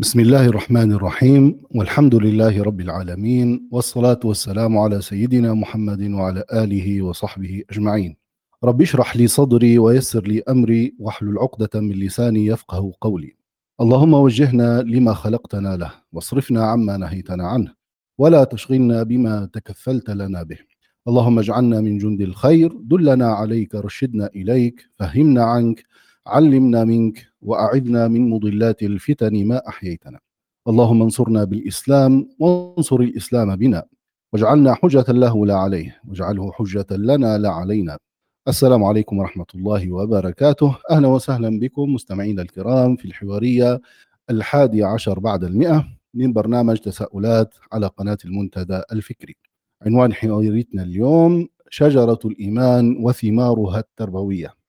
بسم الله الرحمن الرحيم والحمد لله رب العالمين والصلاة والسلام على سيدنا محمد وعلى آله وصحبه أجمعين رب اشرح لي صدري ويسر لي أمري واحلل عقدة من لساني يفقه قولي اللهم وجهنا لما خلقتنا له واصرفنا عما نهيتنا عنه ولا تشغلنا بما تكفلت لنا به اللهم اجعلنا من جند الخير دلنا عليك رشدنا إليك فهمنا عنك علمنا منك وأعذنا من مضلات الفتن ما أحييتنا. اللهم انصرنا بالإسلام وانصر الإسلام بنا. واجعلنا حجة له لا عليه واجعله حجة لنا لا علينا. السلام عليكم ورحمة الله وبركاته. أهلا وسهلا بكم مستمعينا الكرام في الحوارية الحادي عشر بعد المئة من برنامج تساؤلات على قناة المنتدى الفكري. عنوان حواريتنا اليوم شجرة الإيمان وثمارها التربوية.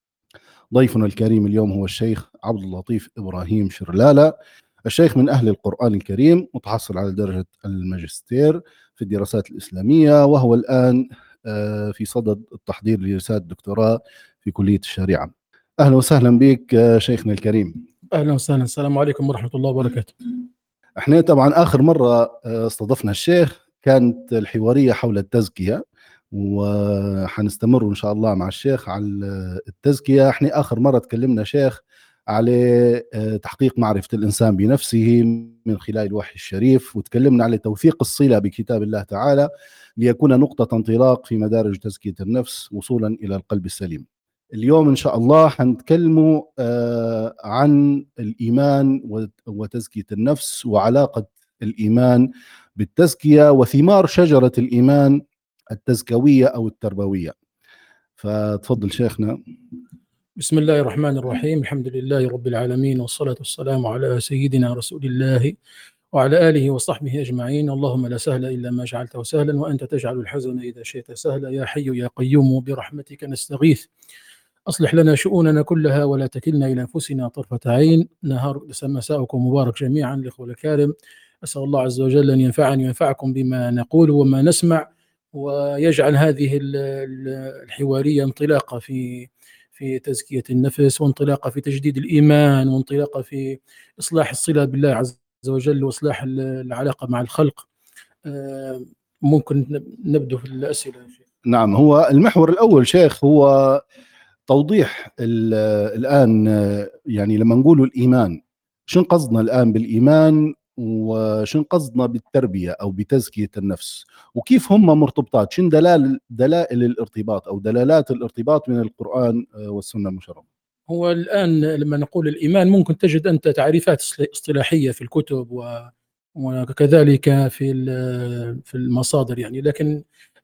ضيفنا الكريم اليوم هو الشيخ عبد اللطيف إبراهيم شرلالة الشيخ من أهل القرآن الكريم متحصل على درجة الماجستير في الدراسات الإسلامية وهو الآن آه، في صدد التحضير لرسالة دكتوراه في كلية الشريعة. أهلا وسهلا بك آه، شيخنا الكريم. أهلا وسهلا. السلام عليكم ورحمة الله وبركاته. إحنا طبعا آخر مرة آه، استضفنا الشيخ كانت الحوارية حول التزكية. وحنستمر إن شاء الله مع الشيخ على التزكية. إحنا آخر مرة تكلمنا شيخ على آه، تحقيق معرفة الإنسان بنفسه من خلال الوحي الشريف وتكلمنا على توثيق الصلة بكتاب الله تعالى ليكون نقطة انطلاق في مدارج تزكية النفس وصولا إلى القلب السليم. اليوم إن شاء الله حنتكلموا آه، عن الإيمان وت- وتزكية النفس وعلاقة الإيمان بالتزكية وثمار شجرة الإيمان التزكوية أو التربوية. فتفضل شيخنا. بسم الله الرحمن الرحيم. الحمد لله رب العالمين والصلاة والسلام على سيدنا رسول الله وعلى آله وصحبه أجمعين. اللهم لا سهل إلا ما جعلته سهلا وأنت تجعل الحزن إذا شئت سهلا. يا حي يا قيوم برحمتك نستغيث. أصلح لنا شؤوننا كلها ولا تكلنا إلى أنفسنا طرفة عين. نهار مساءكم مبارك جميعا الإخوة الكرام أسأل الله عز وجل أن ينفعني وينفعكم بما نقول وما نسمع. ويجعل هذه ال- ال- الحوارية انطلاقة في في تزكية النفس وانطلاقة في تجديد الإيمان وانطلاقة في إصلاح الصلة بالله عز وجل وإصلاح ال- العلاقة مع الخلق آه، ممكن نب- نبدأ في شيخ. نعم هو المحور الأول شيخ هو توضيح ال- الآن آه، يعني لما نقول الإيمان شن قصدنا الآن بالإيمان وشن قصدنا بالتربية أو بتزكية النفس؟ وكيف هم مرتبطات؟ شن دلال دلائل الارتباط أو دلالات الارتباط من القرآن آه، والسنة المشرفة؟ هو الآن لما نقول الإيمان ممكن تجد أنت تعريفات اصط- إصطلاحية في الكتب و وكذلك في في المصادر يعني. لكن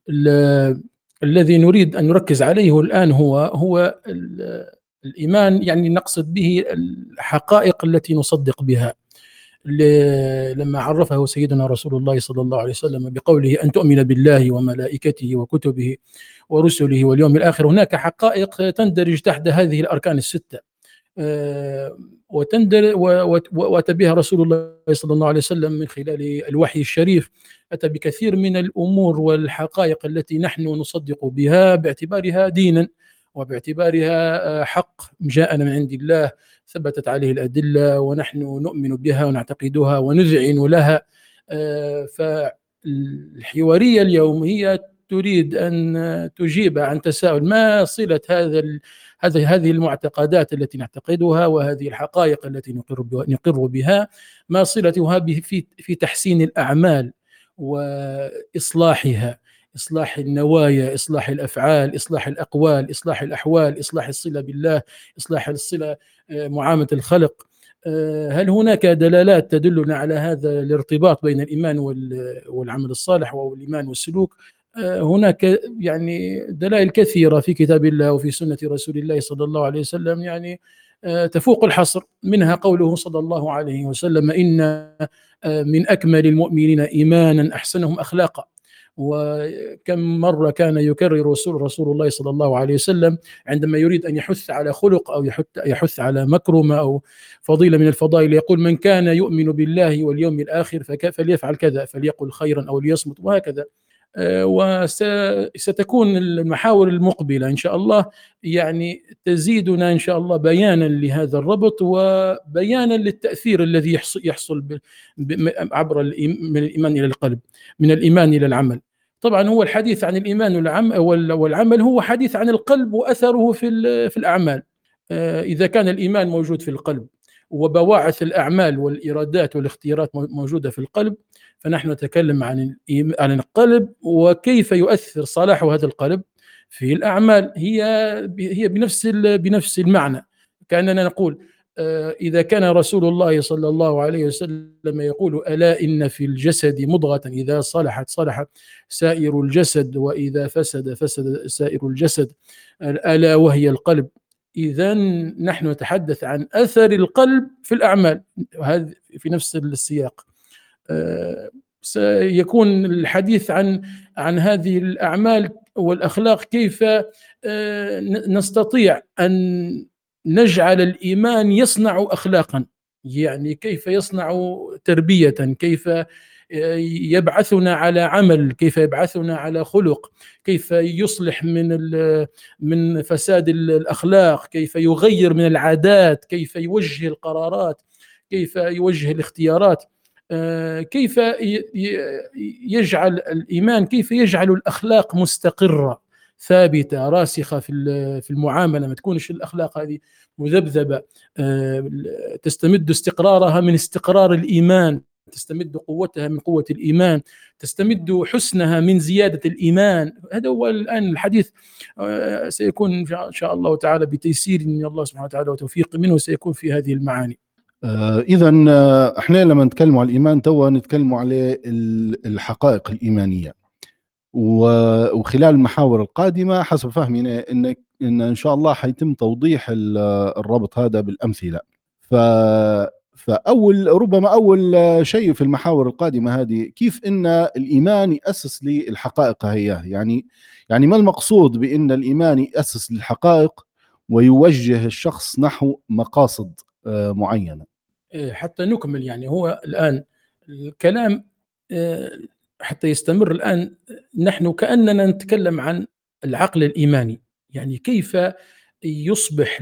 ال- الذي نريد أن نركز عليه الآن هو هو ال- الإيمان يعني نقصد به الحقائق التي نصدق بها. لما عرفه سيدنا رسول الله صلى الله عليه وسلم بقوله أن تؤمن بالله وملائكته وكتبه ورسله واليوم الآخر هناك حقائق تندرج تحت هذه الأركان الستة. آه، وتندر و- و- وأتى بها رسول الله صلى الله عليه وسلم من خلال الوحي الشريف. أتى بكثير من الأمور والحقائق التي نحن نصدق بها باعتبارها دينا. وباعتبارها آه، حق جاءنا من عند الله ثبتت عليه الأدلة ونحن نؤمن بها ونعتقدها ونذعن لها. آه، فالحوارية اليوم هي تريد أن تجيب عن تساؤل ما صلة هذا هذه هذه المعتقدات التي نعتقدها وهذه الحقائق التي نقر نقر بها ما صلتها في في تحسين الأعمال وإصلاحها. إصلاح النوايا إصلاح الأفعال إصلاح الأقوال إصلاح الأحوال إصلاح الصلة بالله إصلاح الصلة آه، معاملة الخلق. آه، هل هناك دلالات تدلنا على هذا الارتباط بين الإيمان وال- والعمل الصالح أو الإيمان والسلوك؟ آه، هناك يعني دلائل كثيرة في كتاب الله وفي سنة رسول الله صلى الله عليه وسلم يعني تفوق الحصر. منها قوله صلى الله عليه وسلم آه، من أكمل المؤمنين إيمانا أحسنهم أخلاقا. وكم مرة كان يكرر رسول رسول الله صلى الله عليه وسلم عندما يريد أن يحث على خلق أو يحث, يحث على مكرمة أو فضيلة من الفضائل يقول من كان يؤمن بالله واليوم الآخر فليفعل كذا فليقل خيرا أو ليصمت وهكذا. وستكون المحاور المقبلة إن شاء الله. يعني تزيدنا إن شاء الله بيانا لهذا الربط وبيانا للتأثير الذي يحصل عبر من الإيمان إلى القلب من الإيمان إلى العمل. طبعا هو الحديث عن الإيمان والعمل هو حديث عن القلب وأثره في في الأعمال. آه، إذا كان الإيمان موجود في القلب وبواعث الأعمال والإرادات والاختيارات موجودة في القلب فنحن نتكلم عن عن القلب وكيف يؤثر صلاح هذا القلب في الأعمال. هي هي بنفس بنفس المعنى. كأننا نقول آه، إذا كان رسول الله صلى الله عليه وسلم يقول ألا إن في الجسد مضغة؟ إذا صلحت صلح سائر الجسد وإذا فسد فسد سائر الجسد. الا وهي القلب. اذا نحن نتحدث عن أثر القلب في الأعمال. وهذا في نفس السياق. سيكون الحديث عن عن هذه الأعمال والأخلاق كيف آه، نستطيع أن نجعل الإيمان يصنع اخلاقا. يعني كيف يصنع تربية؟ كيف يبعثنا على عمل؟ كيف يبعثنا على خلق؟ كيف يصلح من من فساد الأخلاق؟ كيف يغير من العادات؟ كيف يوجه القرارات؟ كيف يوجه الاختيارات؟ آه، كيف يجعل الإيمان؟ كيف يجعل الأخلاق مستقرة؟ ثابتة راسخة في في المعاملة ما تكونش الأخلاق هذه مذبذبة. آه، تستمد استقرارها من استقرار الإيمان تستمد قوتها من قوة الإيمان تستمد حسنها من زيادة الإيمان. هذا هو الآن الحديث. آه، سيكون إن شاء الله تعالى بتيسير. من الله سبحانه وتعالى وتوفيق منه سيكون في هذه المعاني. آه اذا آه، إحنا لما نتكلم على الإيمان توا نتكلم على الحقائق الإيمانية. وخلال المحاور القادمة حسب فهمنا ان ان إن شاء الله حيتم توضيح الربط هذا بالأمثلة. ف فأول ربما أول شيء في المحاور القادمة هذه كيف إن الإيمان يأسس للحقائق هي؟ يعني يعني ما المقصود بإن الإيمان يأسس للحقائق ويوجه الشخص نحو مقاصد آه، معينة؟ إيه، حتى نكمل يعني. هو الآن الكلام آه، حتى يستمر الآن نحن كأننا نتكلم عن العقل الإيماني. يعني كيف يصبح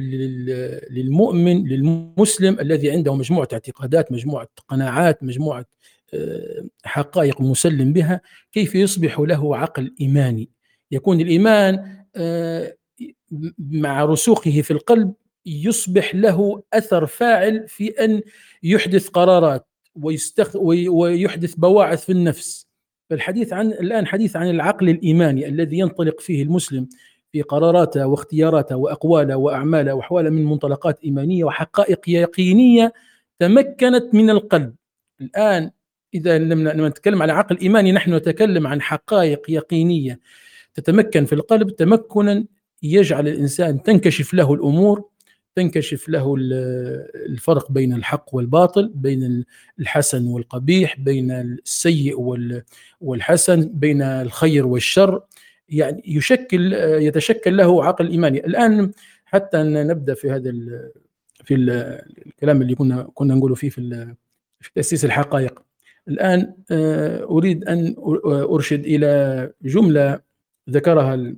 للمؤمن للمسلم الذي عنده مجموعة اعتقادات مجموعة قناعات مجموعة آه، حقائق مسلم بها كيف يصبح له عقل إيماني؟ يكون الإيمان مع رسوخه في القلب يصبح له أثر فاعل في أن يحدث قرارات ويستخ... ويحدث بواعث في النفس. فالحديث عن الآن حديث عن العقل الإيماني الذي ينطلق فيه المسلم في قراراته واختياراته وأقواله وأعماله وأحواله من منطلقات إيمانية وحقائق يقينية تمكنت من القلب. الآن إذا لما نتكلم على عقل إيماني نحن نتكلم عن حقائق يقينية تتمكن في القلب تمكنا يجعل الإنسان تنكشف له الأمور تنكشف له الفرق بين الحق والباطل بين الحسن والقبيح بين السيء والحسن بين الخير والشر. يعني يشكل يتشكل له عقل إيماني. الآن حتى نبدأ في هذا في الكلام اللي كنا كنا نقوله فيه في في تأسيس الحقائق. الآن آه، أريد أن أرشد إلى جملة ذكرها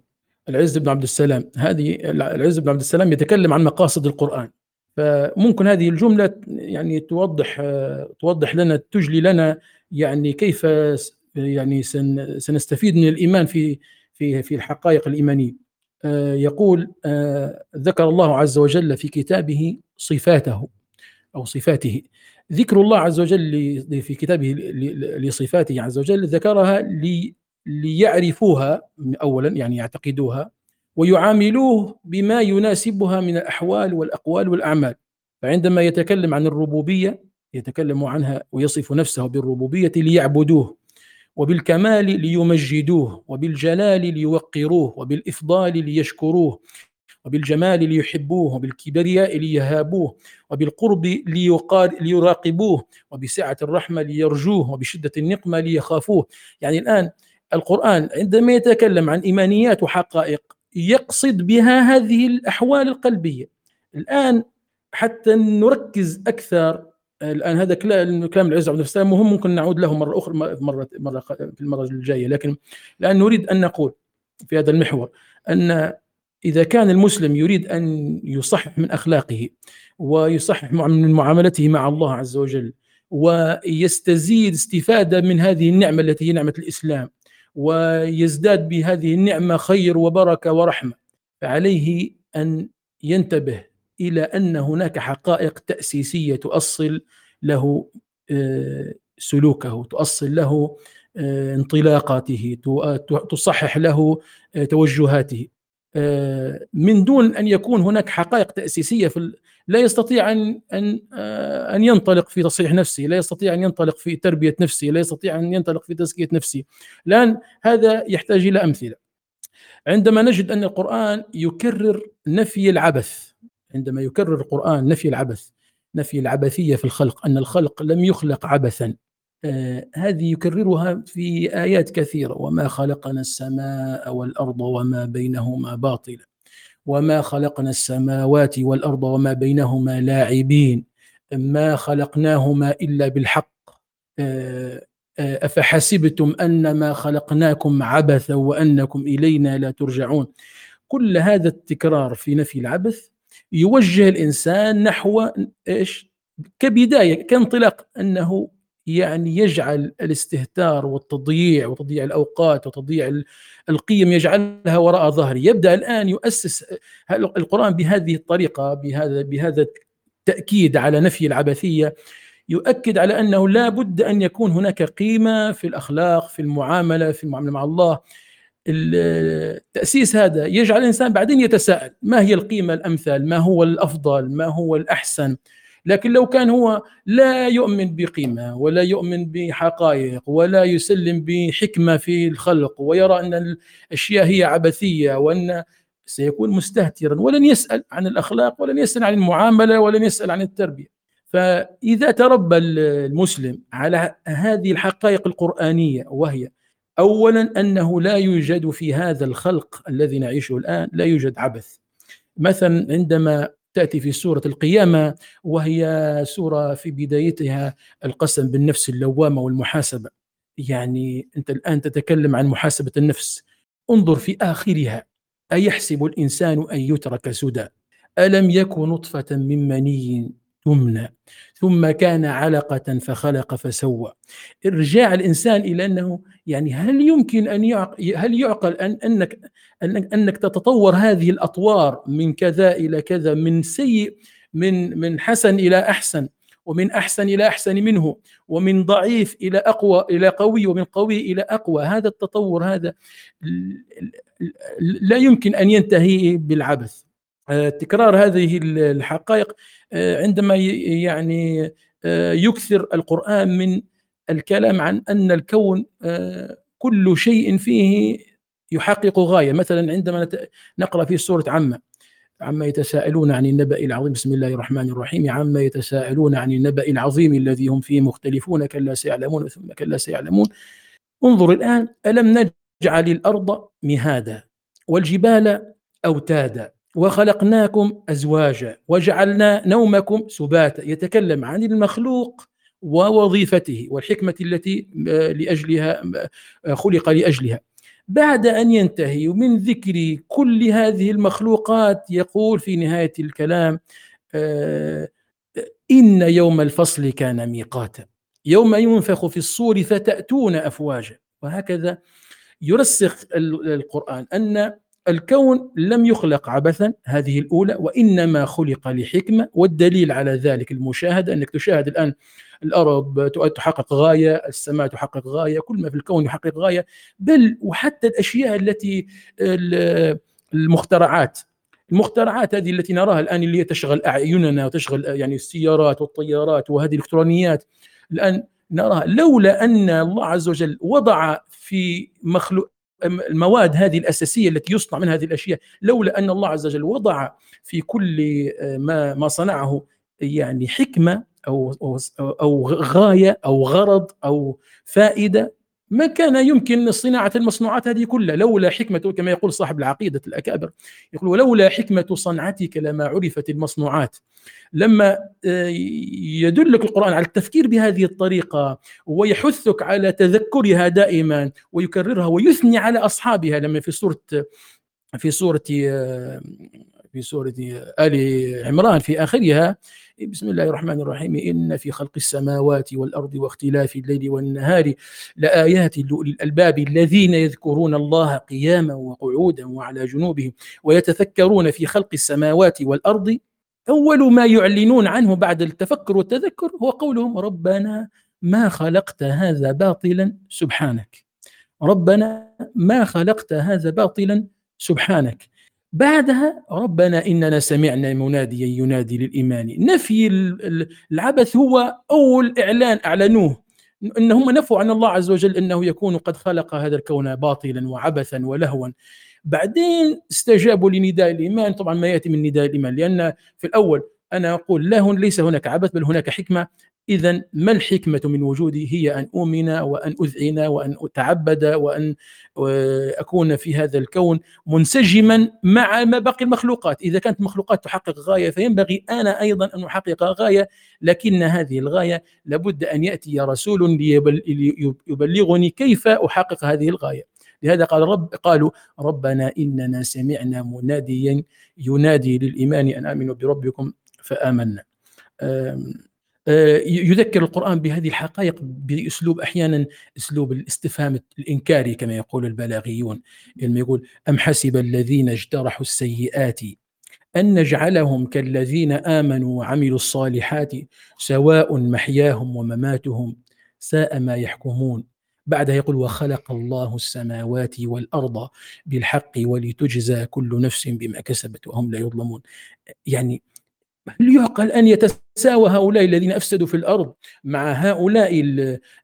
العز بن عبد السلام. هذه العز بن عبد السلام يتكلم عن مقاصد القرآن. فممكن هذه الجملة يعني توضح توضح لنا تجلي لنا يعني كيف يعني سنستفيد من الإيمان في في في الحقائق الإيمانية. يقول ذكر الله عز وجل في كتابه صفاته أو صفاته. ذكر الله عز وجل في كتابه لصفاته عز وجل ذكرها ليعرفوها اولا يعني يعتقدوها ويعاملوه بما يناسبها من الأحوال والأقوال والأعمال. فعندما يتكلم عن الربوبية يتكلم عنها ويصف نفسه بالربوبية ليعبدوه وبالكمال ليمجدوه وبالجلال ليوقروه وبالإفضال ليشكروه وبالجمال ليحبوه وبالكبرياء ليهابوه وبالقرب ليراقبوه وبسعة الرحمة ليرجوه وبشدة النقمة ليخافوه. يعني الآن القرآن عندما يتكلم عن إيمانيات وحقائق يقصد بها هذه الأحوال القلبية. الآن حتى نركز أكثر الآن هذا كلام العز عبد السلام مهم ممكن نعود له مرة أخرى مره مرة في المرة الجاية. لكن الآن نريد أن نقول في هذا المحور أن إذا كان المسلم يريد أن يصحح من أخلاقه ويصحح من معاملته مع الله عز وجل ويستزيد استفادة من هذه النعمة التي هي نعمة الإسلام ويزداد بهذه النعمة خير وبركة ورحمة. فعليه أن ينتبه إلى أن هناك حقائق تأسيسية تؤصل له آه، سلوكه تؤصل له آه، انطلاقاته تصحح له آه، توجهاته. من دون أن يكون هناك حقائق تأسيسية في لا يستطيع أن أن أن ينطلق في تصحيح نفسه، لا يستطيع أن ينطلق في تربية نفسه، لا يستطيع أن ينطلق في تزكية نفسه. الآن هذا يحتاج إلى أمثلة. عندما نجد أن القرآن يكرر نفي العبث عندما يكرر القرآن نفي العبث نفي العبثية في الخلق أن الخلق لم يخلق عبثا آه هذه يكررها في آيات كثيرة وما خلقنا السماء والأرض وما بينهما باطلا وما خلقنا السماوات والارض وما بينهما لاعبين. ما خلقناهما الا بالحق. آه افحسبتم انما خلقناكم عبثا وانكم الينا لا ترجعون. كل هذا التكرار في نفي العبث يوجه الانسان نحو إيش؟ كبداية كانطلاق أنه يعني يجعل الاستهتار والتضييع وتضييع الأوقات وتضييع القيم يجعلها وراء ظهره، يبدأ الآن يؤسس القرآن بهذه الطريقة بهذا بهذا التأكيد على نفي العبثية. يؤكد على أنه لا بد أن يكون هناك قيمة في الأخلاق في المعاملة في المعاملة مع الله. التاسيس هذا يجعل الإنسان بعدين يتساءل. ما هي القيمة الأمثل؟ ما هو الأفضل؟ ما هو الأحسن؟ لكن لو كان هو لا يؤمن بقيمة ولا يؤمن بحقائق ولا يسلم بحكمة في الخلق ويرى أن الأشياء هي عبثية وأن سيكون مستهترا ولن يسأل عن الأخلاق ولن يسأل عن المعاملة ولن يسأل عن التربية. فإذا تربى المسلم على هذه الحقائق القرآنية وهي اولا أنه لا يوجد في هذا الخلق الذي نعيشه الآن لا يوجد عبث. مثلا عندما تأتي في سورة القيامة وهي سورة في بدايتها القسم بالنفس اللوامة والمحاسبة. يعني أنت الآن تتكلم عن محاسبة النفس. انظر في آخرها. أيحسب الإنسان أن يترك سدى؟ ألم يكن نطفة من مني تمنى؟ ثم كان علقة فخلق فسوى. إرجاع الإنسان إلى أنه يعني هل يمكن أن يعقل هل يعقل أن أنك أنك, أنك تتطور هذه الأطوار من كذا إلى كذا من سيء من من حسن إلى أحسن ومن أحسن إلى أحسن منه ومن ضعيف إلى أقوى إلى قوي ومن قوي إلى أقوى؟ هذا التطور هذا لا يمكن أن ينتهي بالعبث. آه، تكرار هذه الحقائق آه، عندما يعني آه، يكثر القرآن من الكلام عن أن الكون كل شيء فيه يحقق غاية. مثلا عندما نقرأ في سورة عامة عما يتساءلون عن النبأ العظيم بسم الله الرحمن الرحيم. عما يتساءلون عن النبأ العظيم الذي هم فيه مختلفون كلا سيعلمون ثم كلا سيعلمون. انظر الآن ألم نجعل الأرض مهادا والجبال أوتادا وخلقناكم ازواجا وجعلنا نومكم سباتا. يتكلم عن المخلوق ووظيفته والحكمة التي آه، لأجلها آه، خلق لأجلها. بعد أن ينتهي من ذكر كل هذه المخلوقات يقول في نهاية الكلام آه، إن يوم الفصل كان ميقاتا. يوم ينفخ في الصور فتأتون أفواجا. وهكذا يرسخ القرآن. أن الكون لم يخلق عبثا هذه الأولى وإنما خلق لحكمة والدليل على ذلك المشاهدة أنك تشاهد الآن الأرض تحقق غاية السماء تحقق غاية كل ما في الكون يحقق غاية. بل وحتى الأشياء التي المخترعات المخترعات هذه التي نراها الآن اللي تشغل أعيننا وتشغل يعني السيارات والطيارات وهذه الإلكترونيات الآن نراها. لولا أن الله عز وجل وضع في مخلوق المواد هذه الأساسية التي يصنع منها هذه الأشياء لولا أن الله عز وجل وضع في كل آه، ما ما صنعه يعني حكمة أو أو غاية أو غرض أو فائدة ما كان يمكن صناعة المصنوعات هذه كلها لولا حكمة كما يقول صاحب العقيدة الأكابر يقول ولولا حكمة صنعتك لما عرفت المصنوعات. لما آه، يدلك القرآن على التفكير بهذه الطريقة ويحثك على تذكرها دائما ويكررها ويثني على أصحابها. لما في سورة في سورة آه، في سورة آل عمران في آخرها بسم الله الرحمن الرحيم. إن في خلق السماوات والأرض واختلاف الليل والنهار لآيات لأولي الألباب الذين يذكرون الله قياما وقعودا وعلى جنوبهم ويتفكرون في خلق السماوات والأرض. أول ما يعلنون عنه بعد التفكر والتذكر هو قولهم ربنا ما خلقت هذا باطلا سبحانك. ربنا ما خلقت هذا باطلا سبحانك. بعدها ربنا إننا سمعنا مناديا ينادي للإيمان. نفي العبث هو أول إعلان أعلنوه. ان هم نفوا عن الله عز وجل إنه يكون قد خلق هذا الكون باطلا وعبثا ولهوا. بعدين استجابوا لنداء الإيمان. طبعا ما يأتي من نداء الإيمان لأن في الأول أنا أقول لا ليس هناك عبث بل هناك حكمة. إذا ما الحكمة من وجودي هي أن أؤمن وأن أذعن وأن أتعبد وأن أكون في هذا الكون منسجما مع ما باقي المخلوقات. إذا كانت المخلوقات تحقق غاية فينبغي أنا أيضا أن أحقق غاية لكن هذه الغاية لابد أن يأتي رسول ليبلغني كيف أحقق هذه الغاية. لهذا قال رب قالوا ربنا إننا سمعنا مناديا ينادي للإيمان أن آمنوا بربكم فآمنا. آه، يذكر القرآن بهذه الحقائق بأسلوب أحيانا أسلوب الاستفهام الإنكاري كما يقول البلاغيون. لما يقول أم حسب الذين اجترحوا السيئات أن نجعلهم كالذين آمنوا وعملوا الصالحات سواء محياهم ومماتهم ساء ما يحكمون. بعدها يقول وخلق الله السماوات والأرض بالحق ولتجزى كل نفس بما كسبت وهم لا يظلمون. يعني هل يعقل أن يتساوى هؤلاء الذين أفسدوا في الأرض مع هؤلاء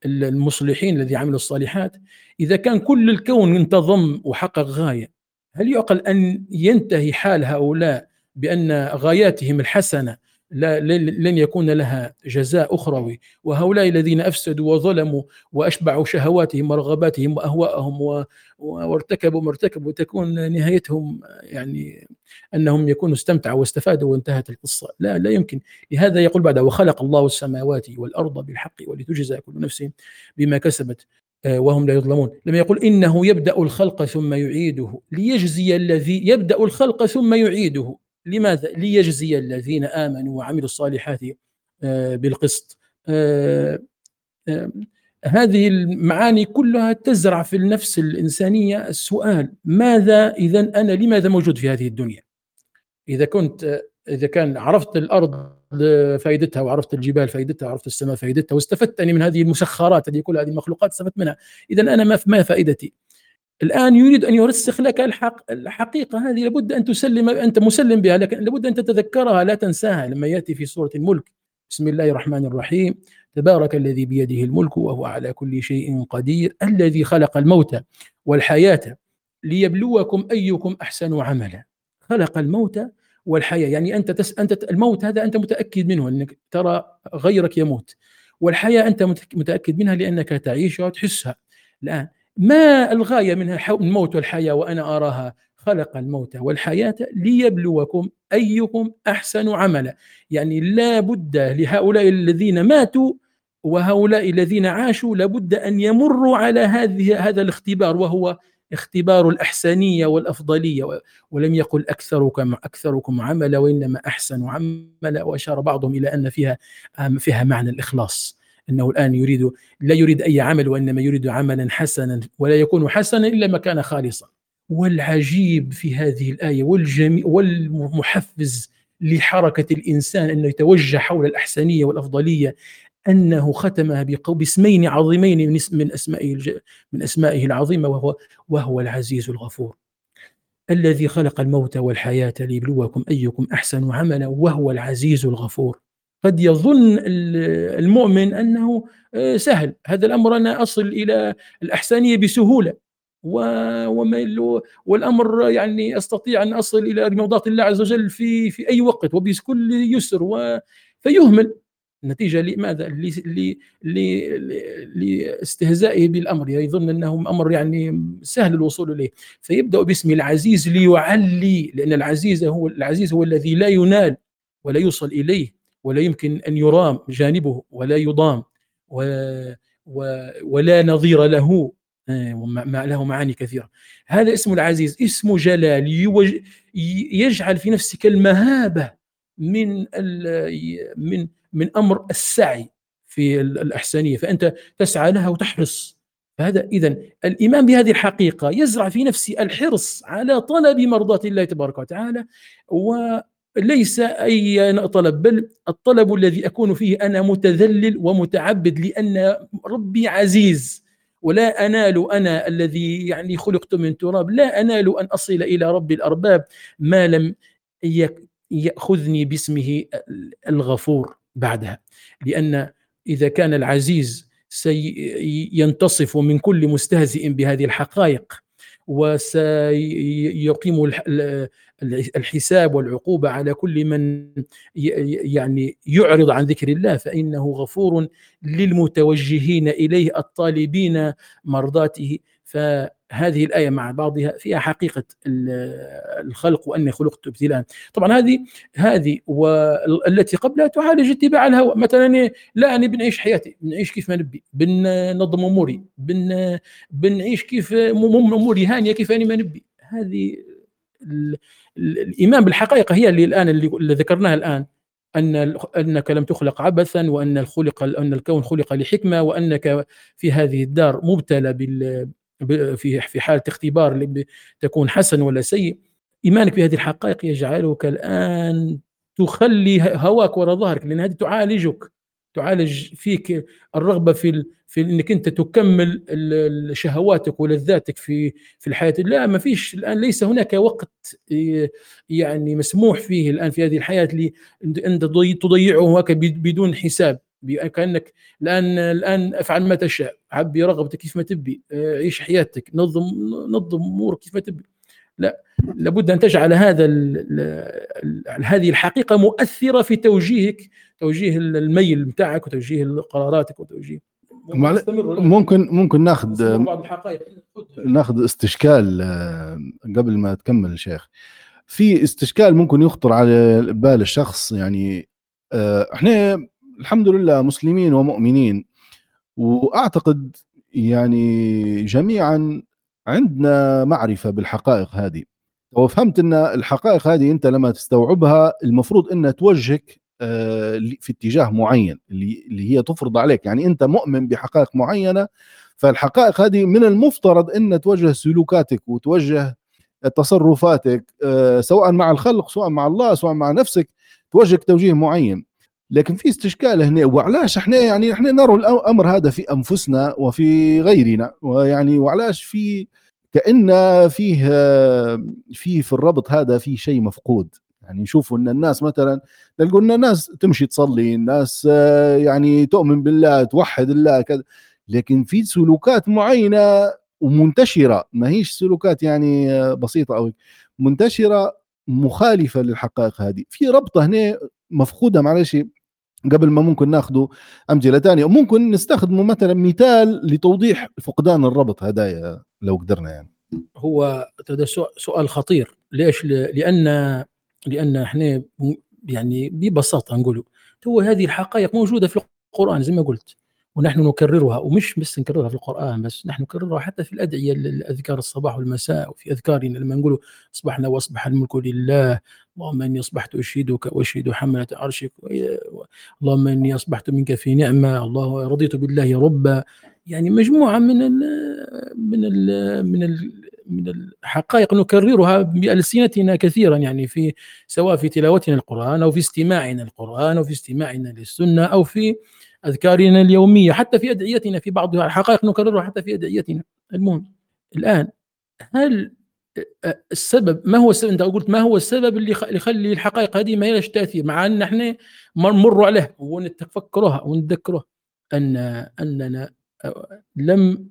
المصلحين الذين عملوا الصالحات. إذا كان كل الكون انتظم وحقق غاية هل يعقل أن ينتهي حال هؤلاء بأن غاياتهم الحسنة لا لن يكون لها جزاء أخروي. وهؤلاء الذين أفسدوا وظلموا وأشبعوا شهواتهم ورغباتهم وأهواءهم وارتكبوا ما ارتكبوا تكون نهايتهم يعني أنهم يكونوا استمتعوا واستفادوا وانتهت القصة. لا لا يمكن. لهذا يقول بعد وخلق الله السماوات والأرض بالحق ولتجزى كل نفس بما كسبت آه، وهم لا يظلمون. لما يقول إنه يبدأ الخلق ثم يعيده. ليجزي الذي يبدأ الخلق ثم يعيده. لماذا؟ ليجزي الذين آمنوا وعملوا الصالحات آه، بالقسط آه، آه، هذه المعاني كلها تزرع في النفس الإنسانية السؤال ماذا إذا أنا لماذا موجود في هذه الدنيا؟ إذا كنت إذا كان عرفت الأرض فائدتها وعرفت الجبال فائدتها وعرفت السماء فائدتها واستفدت من هذه المسخرات هذه كل هذه المخلوقات استفدت منها إذا أنا ما ما فائدتي؟ الآن يريد أن يرسخ لك الحق الحقيقة هذه لابد أن تسلم أنت مسلم بها لكن لابد أن تتذكرها لا تنساها لما يأتي في سورة الملك. بسم الله الرحمن الرحيم. تبارك الذي بيده الملك وهو على كل شيء قدير الذي خلق الموت والحياة ليبلوكم أيكم أحسن عملا. خلق الموت والحياة يعني أنت تس أنت الموت هذا أنت متأكد منه أنك ترى غيرك يموت. والحياة أنت متأكد منها لأنك تعيشها وتحسها. الآن ما الغاية من الموت والحياة وأنا أراها؟ خلق الموت والحياة ليبلوكم أيكم أحسن عملا. يعني لا بد لهؤلاء الذين ماتوا وهؤلاء الذين عاشوا لابد أن يمروا على هذه هذا الاختبار وهو اختبار الأحسنية والأفضلية. ولم يقل أكثركم أكثركم عملا وإنما أحسن عملا. وأشار بعضهم إلى أن فيها فيها معنى الإخلاص. إنه الآن يريد لا يريد أي عمل وإنما يريد عملا حسنا ولا يكون حسنا إلا ما كان خالصا. والعجيب في هذه الآية والجميل والمحفز لحركة الإنسان إنه يتوجه حول الأحسنية والأفضلية أنه ختمها باسمين عظيمين من اسمائه من أسمائه العظيمة وهو وهو العزيز الغفور. الذي خلق الموت والحياة ليبلوكم أيكم أحسن عملا وهو العزيز الغفور. قد يظن المؤمن أنه آه، سهل. هذا الأمر أنا أصل إلى الأحسانية بسهولة. والأمر يعني أستطيع أن أصل إلى مرضات الله عز وجل في في أي وقت وبكل يسر و فيهمل. نتيجة لماذا؟ لاستهزائه بالأمر. يظن أنه أمر يعني سهل الوصول إليه. فيبدأ باسم العزيز ليعلي لأن العزيز هو العزيز هو الذي لا ينال ولا يوصل إليه. ولا يمكن أن يرام جانبه ولا يضام و ولا نظير له. آه، له معاني كثيرة. هذا اسم العزيز اسم جلال يجعل في نفسك المهابة من من من أمر السعي في الأحسانية. فأنت تسعى لها وتحرص. فهذا إذا الإيمان بهذه الحقيقة يزرع في نفسي الحرص على طلب مرضاة الله تبارك وتعالى وليس أي طلب بل الطلب الذي أكون فيه أنا متذلل ومتعبد لأن ربي عزيز. ولا أنال أنا الذي يعني خلقت من تراب لا أنال أن أصل إلى رب الأرباب ما لم يأخذني باسمه الغفور بعدها. لأن إذا كان العزيز سينتصف من كل مستهزئ بهذه الحقائق وسيقيم الحساب والعقوبة على كل من يعني يعرض عن ذكر الله فإنه غفور للمتوجهين إليه الطالبين مرضاته. فهذه الآية مع بعضها فيها حقيقة الخلق وأني خلقت ابتلاء. طبعا هذه هذه والتي قبلها تعالج اتباع الهوى. مثلا لا أنا بنعيش حياتي بنعيش كيف ما نبي بننظم أموري بن بنعيش كيف أموري هانية كيف أنا ما نبي. هذه الإيمان بالحقائق هي اللي الآن اللي ذكرناها الآن. أن أنك لم تخلق عبثا وأن الخلق أن الكون خلق لحكمة وأنك في هذه الدار مبتلى بال في في حالة اختبار تكون حسن ولا سيء. إيمانك بهذه الحقائق يجعلك الآن تخلي هواك وراء ظهرك لأن هذه تعالجك تعالج فيك الرغبة في في إنك أنت تكمل شهواتك ولذاتك في في الحياة. لا ما فيش الآن ليس هناك وقت يعني مسموح فيه الآن في هذه الحياة ان تضيعه هكذا بدون حساب. كأنك الآن الآن أفعل ما تشاء. عبي رغبتك كيف ما تبي عيش حياتك. نظم نظم أمورك كيف ما تبي. لا لابد أن تجعل هذا هذه الحقيقة مؤثرة في توجيهك توجيه الميل بتاعك وتوجيه قراراتك وتوجيه ممكن ممكن ناخذ بعض الحقائق. ناخذ استشكال آه، قبل ما تكمل شيخ. في استشكال ممكن يخطر على بال الشخص يعني آه، إحنا الحمد لله مسلمين ومؤمنين. وأعتقد يعني جميعا عندنا معرفة بالحقائق هذه. وفهمت إن الحقائق هذه أنت لما تستوعبها المفروض إنها توجهك في اتجاه معين اللي هي تفرض عليك. يعني أنت مؤمن بحقائق معينة فالحقائق هذه من المفترض أن توجه سلوكاتك وتوجه تصرفاتك آه، سواء مع الخلق سواء مع الله سواء مع نفسك توجهك توجيه معين. لكن في استشكال هنا وعلاش إحنا يعني إحنا نرى الأمر هذا في أنفسنا وفي غيرنا؟ ويعني وعلاش في كأن فيه فيه في الربط هذا في شيء مفقود؟ يعني نشوفوا إن الناس مثلا نلقوا إن الناس تمشي تصلي الناس يعني تؤمن بالله توحد الله كذا. لكن في سلوكات معينة ومنتشرة ما هيش سلوكات يعني بسيطة أو منتشرة مخالفة للحقائق هذه. في ربطة هنا مفقودة معلش قبل ما ممكن ناخذ أمثلة ثانية وممكن نستخدمه مثلا مثال لتوضيح فقدان الربط هدايا لو قدرنا يعني. هو سؤال خطير. ليش؟ لأن لأن إحنا يعني ببساطة نقول هو هذه الحقائق موجودة في القرآن زي ما قلت ونحن نكررها ومش بس نكررها في القرآن بس نحن نكررها حتى في الأدعية الأذكار الصباح والمساء وفي أذكارنا لما نقول أصبحنا وأصبح الملك لله اللهم إني أصبحت أشهدك وأشهد حملة عرشك اللهم إني أصبحت منك في نعمة الله رضيت بالله ربا يعني مجموعة من ال من ال من ال من الحقائق نكررها بألسنتنا كثيرا يعني في سواء في تلاوتنا القرآن أو في استماعنا القرآن أو في استماعنا للسنة أو في أذكارنا اليومية حتى في أدعيتنا في بعض الحقائق نكررها حتى في أدعيتنا. المهم الآن هل السبب ما هو السبب؟ أنت قلت ما هو السبب اللي يخلي الحقائق هذه ما لهاش تأثير مع أن إحنا نمر عليه ونتفكرها ونتذكرها أن أننا لم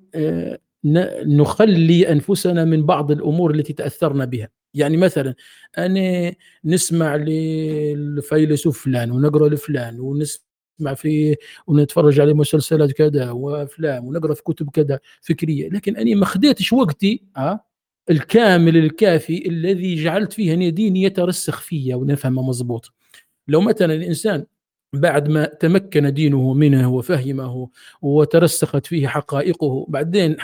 نخلي أنفسنا من بعض الأمور التي تاثرنا بها. يعني مثلا أنا نسمع للفيلسوف فلان ونقرأ لفلان ونسمع في ونتفرج على مسلسلات كذا وأفلام ونقرأ في كتب كذا فكرية. لكن أنا ما خديتش وقتي أه الكامل الكافي الذي جعلت فيه ديني يترسخ فيا ونفهمه مضبوط. لو مثلا الإنسان بعد ما تمكن دينه منه وفهمه وترسخت فيه حقائقه بعدين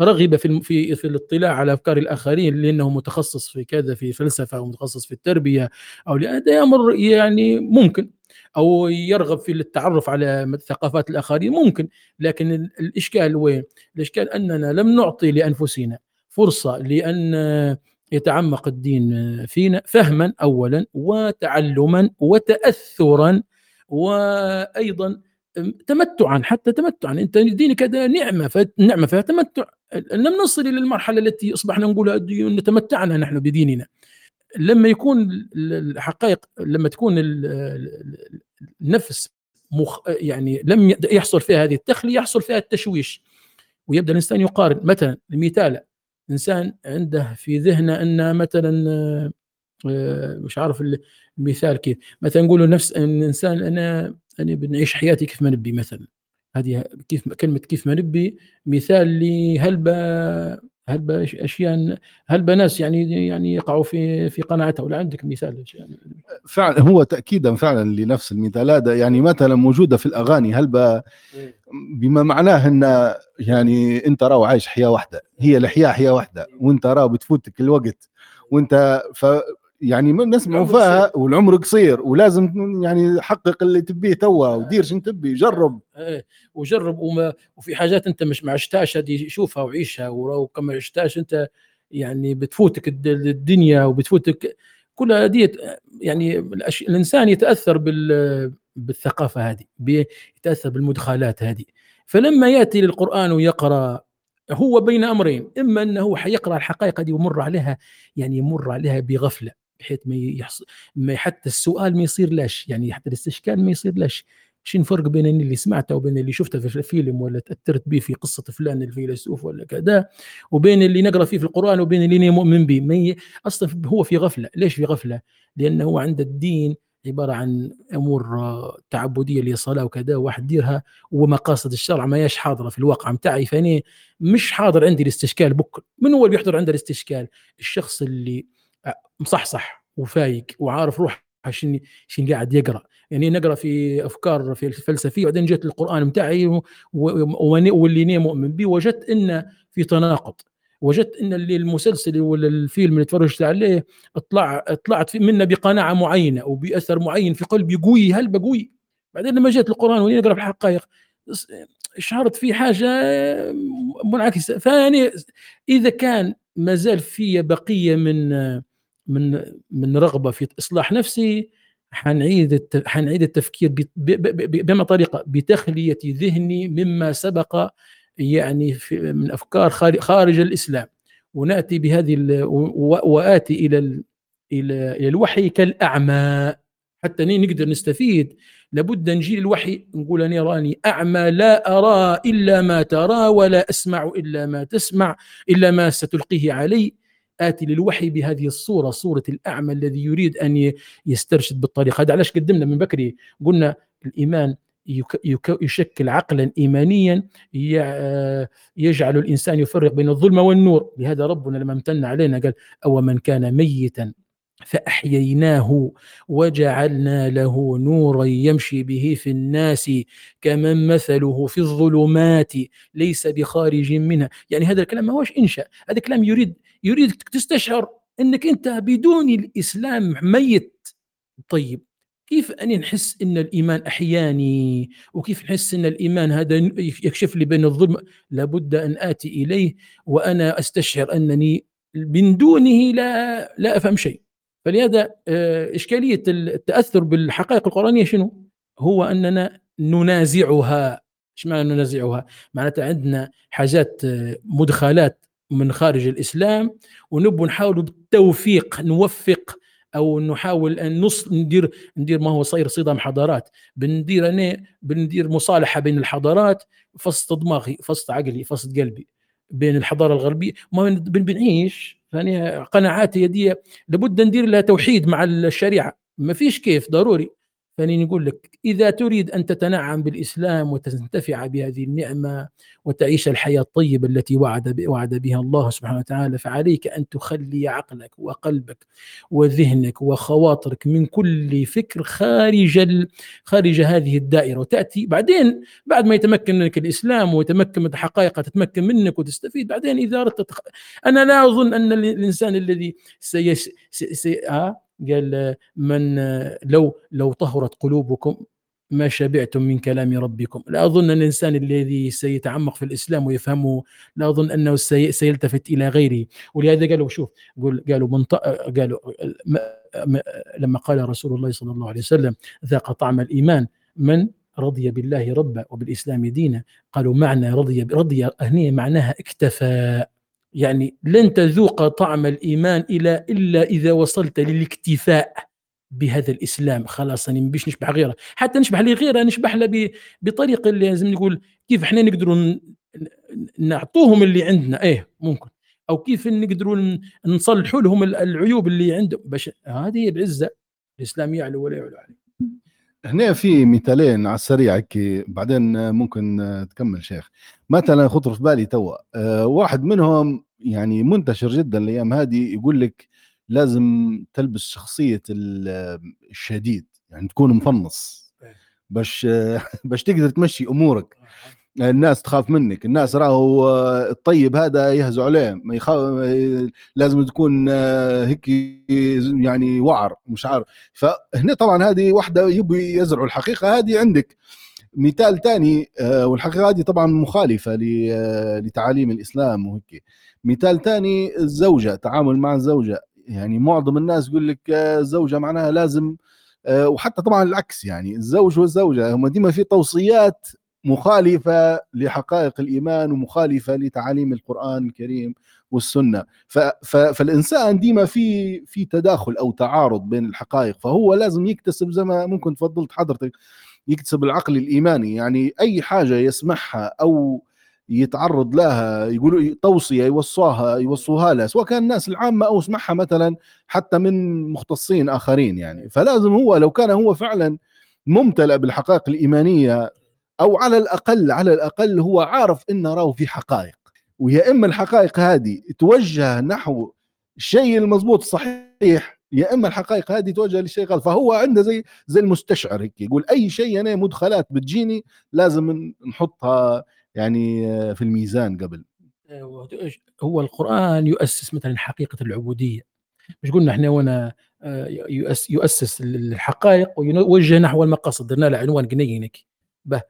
رغب في في في الاطلاع على أفكار الآخرين لأنه متخصص في كذا في فلسفة أو متخصص في التربية أو هذا أمر يعني ممكن أو يرغب في التعرف على ثقافات الآخرين ممكن لكن الإشكال وين؟ الإشكال أننا لم نعطي لأنفسنا فرصة لأن يتعمق الدين فينا فهما اولا وتعلما وتاثرا وأيضا تمتعا حتى تمتعا. أنت دينك هذا نعمة فنعمه فيها تمتع. لم نصل إلى المرحلة التي أصبحنا نقول نتمتعنا نحن بديننا. لما يكون الحقائق لما تكون النفس مخ يعني لم يحصل فيها هذه التخليه يحصل فيها التشويش. ويبدأ الإنسان يقارن. مثلا المثال إنسان عنده في ذهنه أن مثلا مش عارف المثال كيف. مثلا نقول نفس الإنسان أنا أنا بنعيش حياتي كيف ما نبي مثلا. هذه كيف كلمة كيف ما نبي مثال لهلبة هلبة أشياء هلبة ناس يعني يعني يقعوا في في قناعتها. ولا عندك مثال؟ يعني فعلا هو تاكيدا فعلا لنفس المثال هذا. يعني مثلا موجودة في الأغاني إيه. بما معناه إن يعني أنت راو عايش حياة واحدة. هي الحياة حياة واحدة. وأنت راو بتفوتك الوقت. وأنت ف يعني نسمعوا فيها والعمر قصير ولازم يعني حقق اللي تبيه توا آه. ودير شنو تبي جرب. إيه وجرب وما وفي حاجات انت مش ما عشتهاش هذه شوفها وعيشها وكما عشتهاش انت يعني بتفوتك الدنيا وبتفوتك كل هذه يعني الإنسان يتأثر بال بالثقافة هذه يتأثر بالمدخلات هذه. فلما يأتي للقرآن ويقرأ هو بين أمرين إما أنه حيقرأ الحقائق هذه ويمر عليها يعني يمر عليها بغفلة. بحيث ما يحصل ما حتى السؤال ما يصير لاش يعني حتى الاستشكال ما يصير لاش شنو الفرق بين اللي سمعته وبين اللي شفته في الفيلم ولا تأثرت به في قصة فلان الفيلسوف ولا كذا وبين اللي نقرأ فيه في القرآن وبين اللي مؤمن به ما أصلا هو في غفلة. ليش في غفلة؟ لأنه هو عند الدين عبارة عن أمور تعبدية اللي صلاه وكذا واحد ديرها ومقاصد الشرع ما ياش حاضرة في الواقع متاعي. فاني مش حاضر عندي الاستشكال بكره من هو اللي بيحضر عنده الاستشكال؟ الشخص اللي مصحصح وفايق وعارف روح شنو شنو قاعد يقرأ. يعني نقرا في أفكار في الفلسفية وبعدين جت القرآن بتاعي واللي مؤمن به وجدت ان في تناقض. وجدت إن اللي المسلسل ولا الفيلم اللي تفرجت عليه اطلع طلعت منه بقناعة معينة وباثر معين في قلبي. قوي هل بقوي؟ بعدين لما جيت القرآن ونقرا في الحقائق شعرت في حاجة منعكسة. فيعني إذا كان ما زال في بقية من من من رغبة في إصلاح نفسي حنعيد حنعيد التفكير بما طريقة بتخلية ذهني مما سبق يعني في من أفكار خارج الإسلام. ونأتي بهذه وآتي إلى إلى الوحي كالأعمى. حتى نقدر نستفيد. لابد نجي الوحي نقول أنا راني أعمى لا أرى إلا ما ترى ولا أسمع إلا ما تسمع إلا ما ستلقيه علي. آتي للوحي بهذه الصورة صورة الأعمى الذي يريد أن يسترشد بالطريق هذا علاش قدمنا من بكري؟ قلنا الإيمان يشكل عقلا ايمانيا يجعل الإنسان يفرق بين الظلمه والنور. لهذا ربنا لما امتن علينا قال أو من كان ميتا فاحييناه وجعلنا له نورا يمشي به في الناس كمن مثله في الظلمات ليس بخارج منها. يعني هذا الكلام ما هوش إنشاء هذا الكلام يريد يريدك تستشعر إنك أنت بدون الإسلام ميت. طيب كيف اني نحس إن الإيمان أحياني؟ وكيف نحس إن الإيمان هذا يكشف لي بين الظلم؟ لابد أن آتي إليه وأنا أستشعر أنني من دونه لا لا أفهم شيء. فلهذا آه، إشكالية التأثر بالحقائق القرآنية شنو؟ هو أننا ننازعها. إيش معنى ننازعها؟ معناتها عندنا حاجات آه، مدخلات من خارج الإسلام ونبغى نحاول بالتوفيق نوفق أو نحاول أن نص ندير ندير ما هو صاير صدام حضارات. بندير أنا بندير مصالحة بين الحضارات فصت دماغي فصت عقلي فصت قلبي بين الحضارة الغربية. ما بنعيش يعني قناعاتي دي لابد ندير لها توحيد مع الشريعة. ما فيش كيف ضروري. فأني نقول لك إذا تريد أن تتنعم بالإسلام وتنتفع بهذه النعمة وتعيش الحياة الطيبة التي وعد وعد بها الله سبحانه وتعالى فعليك أن تخلي عقلك وقلبك وذهنك وخواطرك من كل فكر خارج خارج هذه الدائرة وتأتي بعدين بعد ما يتمكن منك الإسلام ويتمكن من حقائق تتمكن منك وتستفيد بعدين إذا أردت. أنا لا أظن أن الإنسان الذي سيس... سي... سي... آه قال من لو لو طهرت قلوبكم ما شبعتم من كلام ربكم. لا أظن أن الإنسان الذي سيتعمق في الإسلام ويفهمه لا أظن أنه سيلتفت إلى غيره. ولهذا قالوا شوف قالوا منط... قالوا لما قال رسول الله صلى الله عليه وسلم ذاق طعم الإيمان من رضي بالله ربا وبالإسلام دينا. قالوا معنى رضي رضي هني معناها اكتفى. يعني لن تذوق طعم الإيمان الا إلا إذا وصلت للاكتفاء بهذا الإسلام. خلاص أنا باش نشبح غيره. حتى نشبح لي غيره نشبح له بطريقه اللي لازم نقول كيف إحنا نقدروا نعطوهم اللي عندنا. إيه ممكن. أو كيف نقدروا نصلحوا لهم العيوب اللي عندهم. باش هذه هي العزة الاسلام يعلو ولا يعلو عليه هنا في مثالين على السريع بعدين ممكن تكمل شيخ. مثلا خطر في بالي توا أه واحد منهم يعني منتشر جدا الأيام هذه يقول لك لازم تلبس شخصية الشديد يعني تكون مفنص. إيه. باش باش تقدر تمشي أمورك. الناس تخاف منك الناس راهو الطيب هذا يهزوا عليه ما يخاف لازم تكون هيك يعني وعر مش عارف. فهنا طبعا هذه واحدة يبي يزرعوا الحقيقة هذه عندك. مثال ثاني والحقيقة هذه طبعا مخالفة لتعاليم الإسلام وهيك. مثال ثاني الزوجة تعامل مع الزوجة. يعني معظم الناس يقول لك الزوجة معناها لازم وحتى طبعا العكس يعني الزوج والزوجة هم ديما في توصيات مخالفة لحقائق الإيمان ومخالفة لتعاليم القرآن الكريم والسنة. فالإنسان ديما في في تداخل أو تعارض بين الحقائق. فهو لازم يكتسب زي ما ممكن تفضلت حضرتك. يكتسب العقل الإيماني. يعني أي حاجة يسمعها أو يتعرض لها يقولوا توصية يوصوها يوصوها له سواء كان الناس العامة أو سمعها مثلا حتى من مختصين آخرين يعني. فلازم هو لو كان هو فعلا ممتلئ بالحقائق الإيمانية أو على الأقل على الأقل هو عارف انه راهو في حقائق. ويا إما الحقائق هذه توجه نحو الشيء المضبوط الصحيح يا إما الحقائق هذه توجه للشيء غلط فهو عنده زي زي المستشعر هيك يقول أي شيء أنا مدخلات بتجيني لازم نحطها يعني في الميزان قبل. هو القرآن يؤسس مثلا حقيقه العبودية. مش قلنا إحنا وأنا يؤسس الحقائق ويوجه نحو المقاصد. درنا له عنوان قنينك به.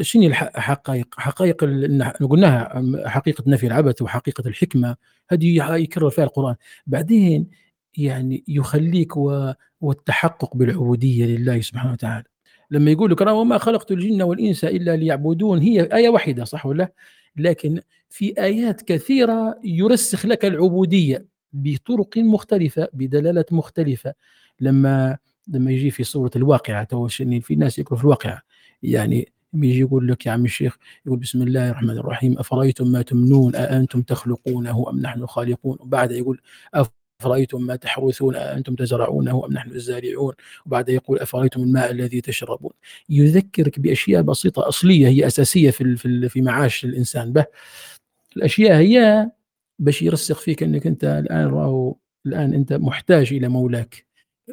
شنو الحقائق؟ حقائق؟ قلناها حقيقة نفي العبث وحقيقة الحكمة. هذه يكرر فيها القرآن. بعدين يعني يخليك والتحقق بالعبودية لله سبحانه وتعالى. لما يقول لك وما خلقت الجن والإنس إلا ليعبدون هي آية واحدة صح ولا؟ لكن في آيات كثيرة يرسخ لك العبودية بطرق مختلفة بدلالات مختلفة. لما لما يجي في سورة الواقعة تو في ناس يقروا في الواقعة. يعني يجي يقول لك يا عم الشيخ يقول بسم الله الرحمن الرحيم أفرأيتم ما تمنون أأنتم تخلقونه أم نحن الخالقون؟ وبعد يقول أفرأيتم ما تحرثون أنتم تزرعونه أم نحن الزارعون؟ وبعد يقول أفرأيتم الماء الذي تشربون؟ يذكرك بأشياء بسيطة أصلية هي أساسية في في معاش الإنسان. به الأشياء هي باش يرسخ فيك أنك أنت الآن راهو الآن أنت محتاج إلى مولاك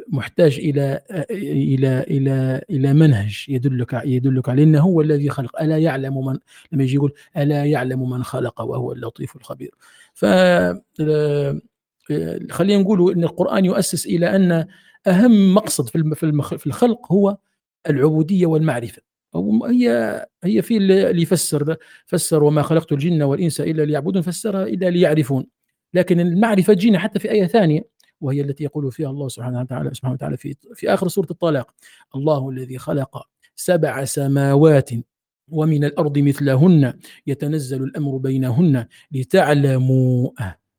محتاج إلى إلى إلى إلى منهج يدلك يدلك عليه. إنه هو الذي خلق. ألا يعلم من لما يجي يقول ألا يعلم من خلق وهو اللطيف الخبير. ف خلينا نقول إن القرآن يؤسس إلى أن أهم مقصد في في الخلق هو العبودية والمعرفة. هي هي في اللي يفسر فسر وما خلقت الجن والإنس إلا ليعبدون فسرها إلا ليعرفون. لكن المعرفة تجينا حتى في آية ثانية وهي التي يقول فيها الله سبحانه وتعالى سبحانه وتعالى في في آخر سورة الطلاق الله الذي خلق سبع سماوات ومن الأرض مثلهن يتنزل الأمر بينهن لتعلموا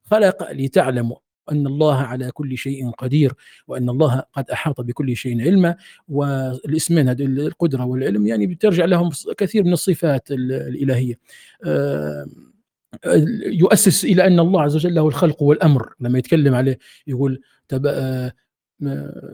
خلق لتعلموا. أن الله على كل شيء قدير وأن الله قد أحاط بكل شيء علما والاسمين هذه القدرة والعلم يعني بترجع لهم كثير من الصفات الإلهية. يؤسس إلى أن الله عز وجل له الخلق والأمر لما يتكلم عليه يقول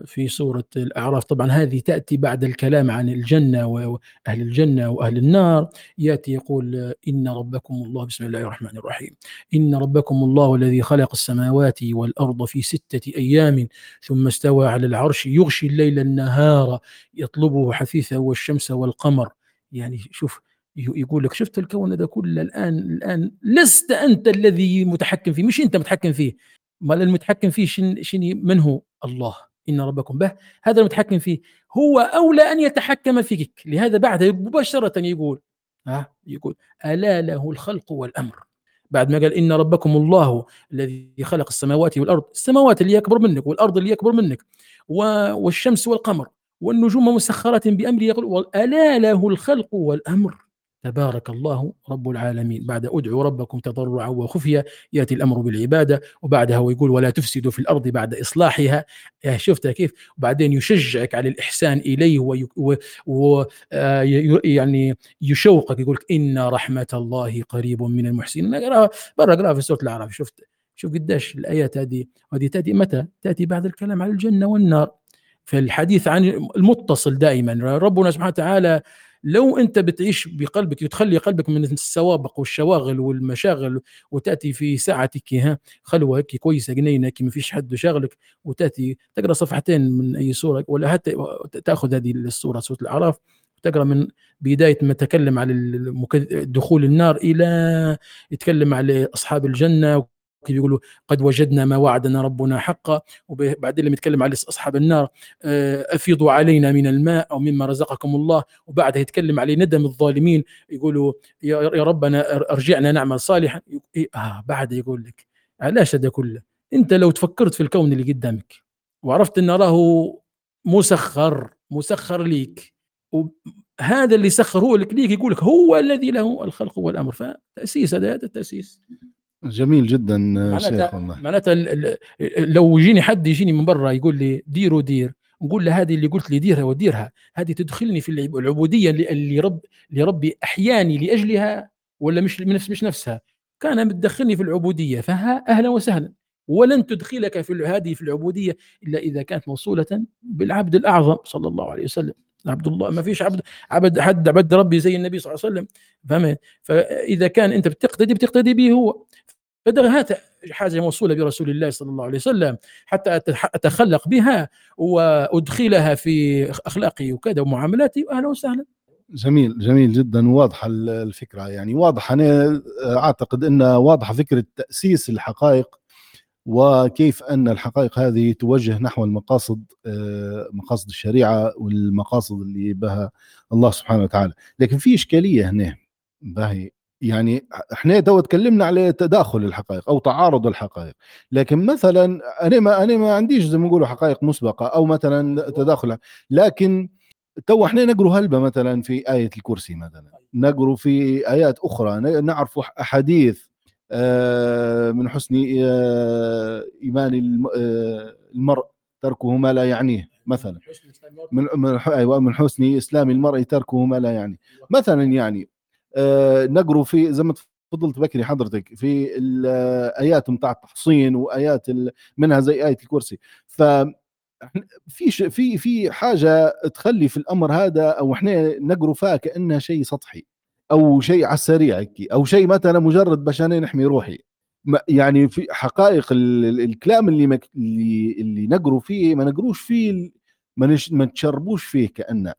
في سورة الأعراف. طبعا هذه تأتي بعد الكلام عن الجنة وأهل الجنة وأهل النار. يأتي يقول إن ربكم الله بسم الله الرحمن الرحيم. إن ربكم الله الذي خلق السماوات والأرض في ستة أيام ثم استوى على العرش يغشي الليل النهار يطلبه حثيثا والشمس والقمر. يعني شوف يقول لك شفت الكون هذا كله الآن الآن لست أنت الذي متحكم فيه. مش أنت متحكم فيه. ما المتحكم فيه شن, شن من هو؟ الله إن ربكم به. هذا المتحكم فيه. هو أولى أن يتحكم فيك. لهذا بعد مباشرة يقول ها؟ يقول ألا له الخلق والأمر. بعد ما قال إن ربكم الله الذي خلق السماوات والأرض. السماوات اللي أكبر منك والأرض اللي أكبر منك. والشمس والقمر. والنجوم مسخرة بأمره يقول ألا له الخلق والأمر. تبارك الله رب العالمين. بعد ادعوا ربكم تضرعا وخفيا يأتي الأمر بالعبادة وبعدها هو يقول ولا تفسدوا في الأرض بعد إصلاحها. شفتها كيف؟ وبعدين يشجعك على الإحسان إليه وي و آه، يعني يشوقك يقول إن رحمة الله قريب من المحسنين. أقرأها برا أقرأها في سورة الأعراف شفت؟ شوف قديش الآيات هذه هذه تأتي متى؟ تأتي بعد الكلام عن الجنة والنار. في الحديث عن المتصل دائما ربنا سبحانه وتعالى لو أنت بتعيش بقلبك تخلي قلبك من السوابق والشواغل والمشاغل وتأتي في ساعتك ها؟ خلوة هيك كويسة جنينة ما فيش حد شاغلك وتأتي تقرأ صفحتين من أي سورة ولا حتى تأخذ هذه السورة سورة الأعراف تقرا من بداية ما تكلم على دخول النار إلى يتكلم على أصحاب الجنة يقولوا قد وجدنا ما وعدنا ربنا حقا. وبعدين لما يتكلم على أصحاب النار آه، أفيضوا علينا من الماء أو مما رزقكم الله. وبعدها يتكلم على ندم الظالمين يقولوا يا ربنا أرجعنا نعمل صالحا. إيه، آه بعد يقول لك علاش هذا كله. أنت لو تفكرت في الكون اللي قدامك وعرفت إن راه مسخر مسخر ليك هذا اللي سخره لك ليك يقول لك هو الذي له الخلق والأمر. فتأسيس هذا هذا التأسيس. جميل جدا شيخ والله. معناتها لو يجيني حد يجيني من برا يقول لي دير ودير نقول له هذه اللي قلت لي ديرها وديرها هذه تدخلني في العبودية اللي رب لربي أحياني لأجلها ولا مش نفس مش نفسها؟ كان متدخلني في العبودية فها أهلا وسهلا. ولن تدخلك في هذه في العبودية إلا إذا كانت موصولة بالعبد الأعظم صلى الله عليه وسلم. عبد الله ما فيش عبد عبد حد عبد ربي زي النبي صلى الله عليه وسلم. فهمت؟ فإذا كان أنت بتقتدي بتقتدي به هو. هات حاجة موصولة برسول الله صلى الله عليه وسلم حتى أتخلق بها وأدخلها في اخلاقي وكذا ومعاملاتي أهلا وسهلا. جميل جميل جدا واضحة الفكرة. يعني واضح أنا أعتقد أن واضحه فكرة تأسيس الحقائق وكيف أن الحقائق هذه توجه نحو المقاصد آه، مقاصد الشريعة والمقاصد اللي بها الله سبحانه وتعالى. لكن في إشكالية هنا باهي. يعني إحنا تو تكلمنا على تداخل الحقائق أو تعارض الحقائق. لكن مثلا أنا ما أنا ما عنديش زي ما نقولوا حقائق مسبقة أو مثلا تداخل. لكن تو إحنا نقروا هلبة مثلا في آية الكرسي مثلا. نقروا في آيات أخرى. نعرف أحاديث آه، من حسن آه، إيمان آه، المرء تركه ما لا يعنيه مثلا. من من أيوه من حسن إسلام المرء تركه ما لا يعني. مثلا يعني نقروا في زي ما تفضلت بكري حضرتك في الايات بتاع التحصين وآيات منها زي آية الكرسي. ف في في في حاجة تخلي في الأمر هذا أو إحنا نقروا فيها كأنها شيء سطحي أو شيء على السريع أو شيء مثلا مجرد باش أنا نحمي روحي. يعني في حقائق الكلام اللي مك... اللي اللي نقروا فيه ما نقروش فيه ما, نش... ما نتشربوش فيه كأنه.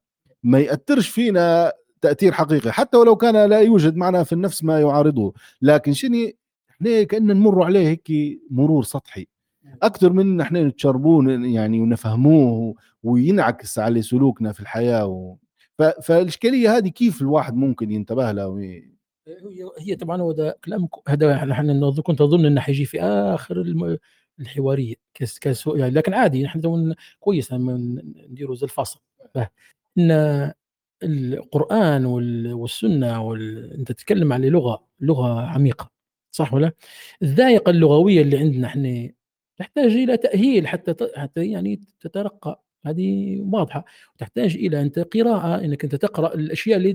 ما يأثرش فينا تأثير حقيقي حتى ولو كان لا يوجد معنا في النفس ما يعارضه. لكن شنو إحنا كأن نمر عليه هيك مرور سطحي. أكثر من إحنا نتشربوه يعني ونفهموه وينعكس على سلوكنا في الحياة و... ف... فالإشكالية هذه كيف الواحد ممكن ينتبه لها وي... هي طبعا هو ده كلام هذا نحن كنت أظن إنه حيجي في آخر الم... الحواريه كس كس يعني لكن عادي نحن كويس نديروا زي الفاصل إن القرآن والسنة وال... أنت تتكلم على لغة لغة عميقة صح ولا؟ الذائقة اللغوية اللي عندنا إحنا تحتاج إلى تأهيل حتى ت... حتى يعني تترقى. هذه واضحة. تحتاج إلى أنت قراءة أنك أنت تقرأ الأشياء اللي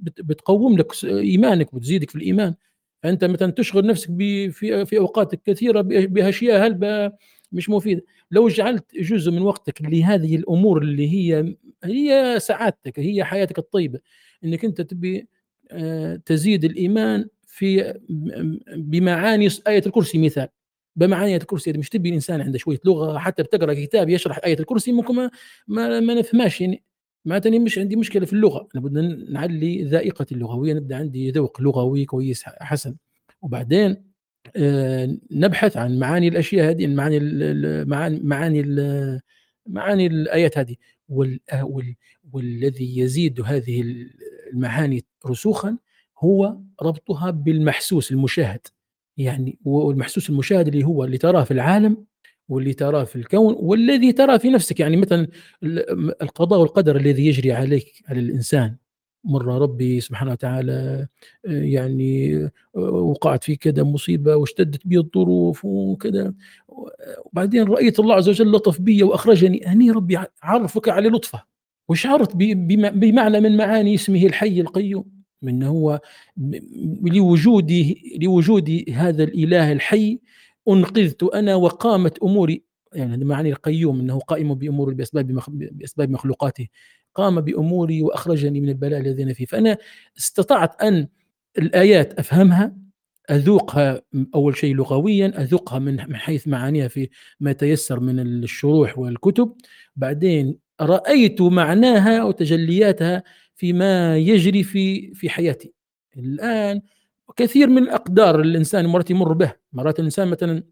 بت... بتقوم لك إيمانك وتزيدك في الإيمان. فأنت مثلا تشغل نفسك ب... في في أوقات كثيرة بأشياء هلبة مش مفيدة. لو جعلت جزء من وقتك لهذه الأمور اللي هي هي سعادتك هي حياتك الطيبة إنك أنت تبي آه، تزيد الإيمان في بمعاني آية الكرسي مثال. بمعاني آية الكرسي مش تبي الانسان عنده شوية لغة حتى بتقرأ كتاب يشرح آية الكرسي ممكن ما ما, نفهماش يعني. معناتها مش عندي مشكلة في اللغة. لابد نعلي ذائقتي اللغويه نبدأ عندي ذوق لغوي كويس حسن. وبعدين نبحث عن معاني الأشياء هذه معاني معاني معاني الآيات هذه. والذي يزيد هذه المعاني رسوخا هو ربطها بالمحسوس المشاهد. يعني والمحسوس المشاهد اللي هو اللي تراه في العالم واللي تراه في الكون والذي ترى في نفسك. يعني مثلا القضاء والقدر الذي يجري عليك على الإنسان. مر ربي سبحانه وتعالى يعني وقعت في كذا مصيبة واشتدت بي الظروف وكذا وبعدين رأيت الله عز وجل لطف بي وأخرجني. هني ربي عرفك على لطفه وشعرت بمعنى من معاني اسمه الحي القيوم من هو لوجوده لوجود هذا الإله الحي أنقذت أنا وقامت أموري. يعني معنى القيوم إنه قائم بأمور بأسباب بأسباب مخلوقاته. قام بأموري وأخرجني من البلاء الذي أنا فيه. فأنا استطعت أن الآيات أفهمها أذوقها أول شيء لغويا أذوقها من حيث معانيها في ما تيسر من الشروح والكتب. بعدين رأيت معناها وتجلياتها فيما يجري في في حياتي. الآن كثير من الأقدار الإنسان مرات يمر به مرات الإنسان مثلا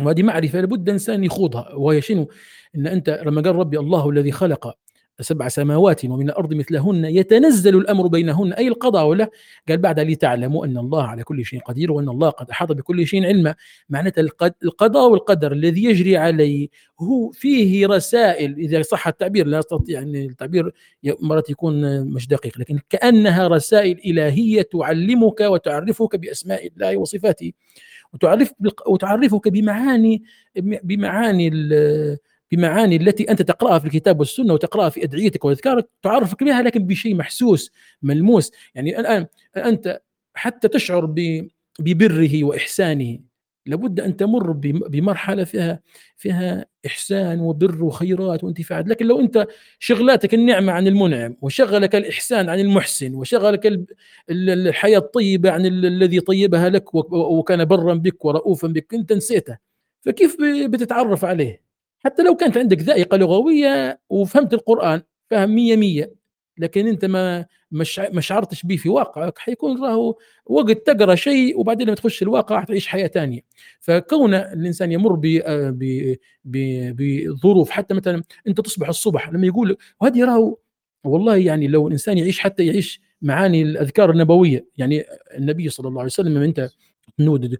وهذه معرفة لابد الانسان يخوضها. وهي شنو؟ إن أنت لما قال ربي الله الذي خلق سبع سماوات ومن الأرض مثلهن يتنزل الأمر بينهن أي القضاء ولا؟ قال بعد لتعلموا أن الله على كل شيء قدير وأن الله قد أحاط بكل شيء علما. معناته القضاء والقدر الذي يجري عليه هو فيه رسائل. إذا صح التعبير لا استطيع أن التعبير مرات يكون مش دقيق لكن كأنها رسائل إلهية تعلمك وتعرفك بأسماء الله وصفاته وتعرف وتعرفك بمعاني بمعاني بمعاني التي أنت تقرأها في الكتاب والسنة وتقرأها في أدعيتك وأذكارك تعرفك بها لكن بشيء محسوس ملموس. يعني الآن أنت حتى تشعر ببره وإحسانه. لابد أن تمر بمرحلة فيها فيها إحسان وبر وخيرات وانتفاعات. لكن لو أنت شغلاتك النعمة عن المنعم وشغلك الإحسان عن المحسن وشغلك الحياة الطيبة عن الذي طيبها لك وكان برا بك ورؤوفا بك انت نسيته فكيف بتتعرف عليه؟ حتى لو كانت عندك ذائقة لغوية وفهمت القرآن فهم مية مية. لكن أنت ما ما شعرتش به في واقعك حيكون راهو وقت تقرأ شيء وبعدين لما تخش الواقع تعيش حياة ثانية فكون الإنسان يمر بظروف حتى مثلا أنت تصبح الصبح لما يقول وهذه راهو والله يعني لو الإنسان يعيش حتى يعيش معاني الأذكار النبوية يعني النبي صلى الله عليه وسلم لما أنت تنود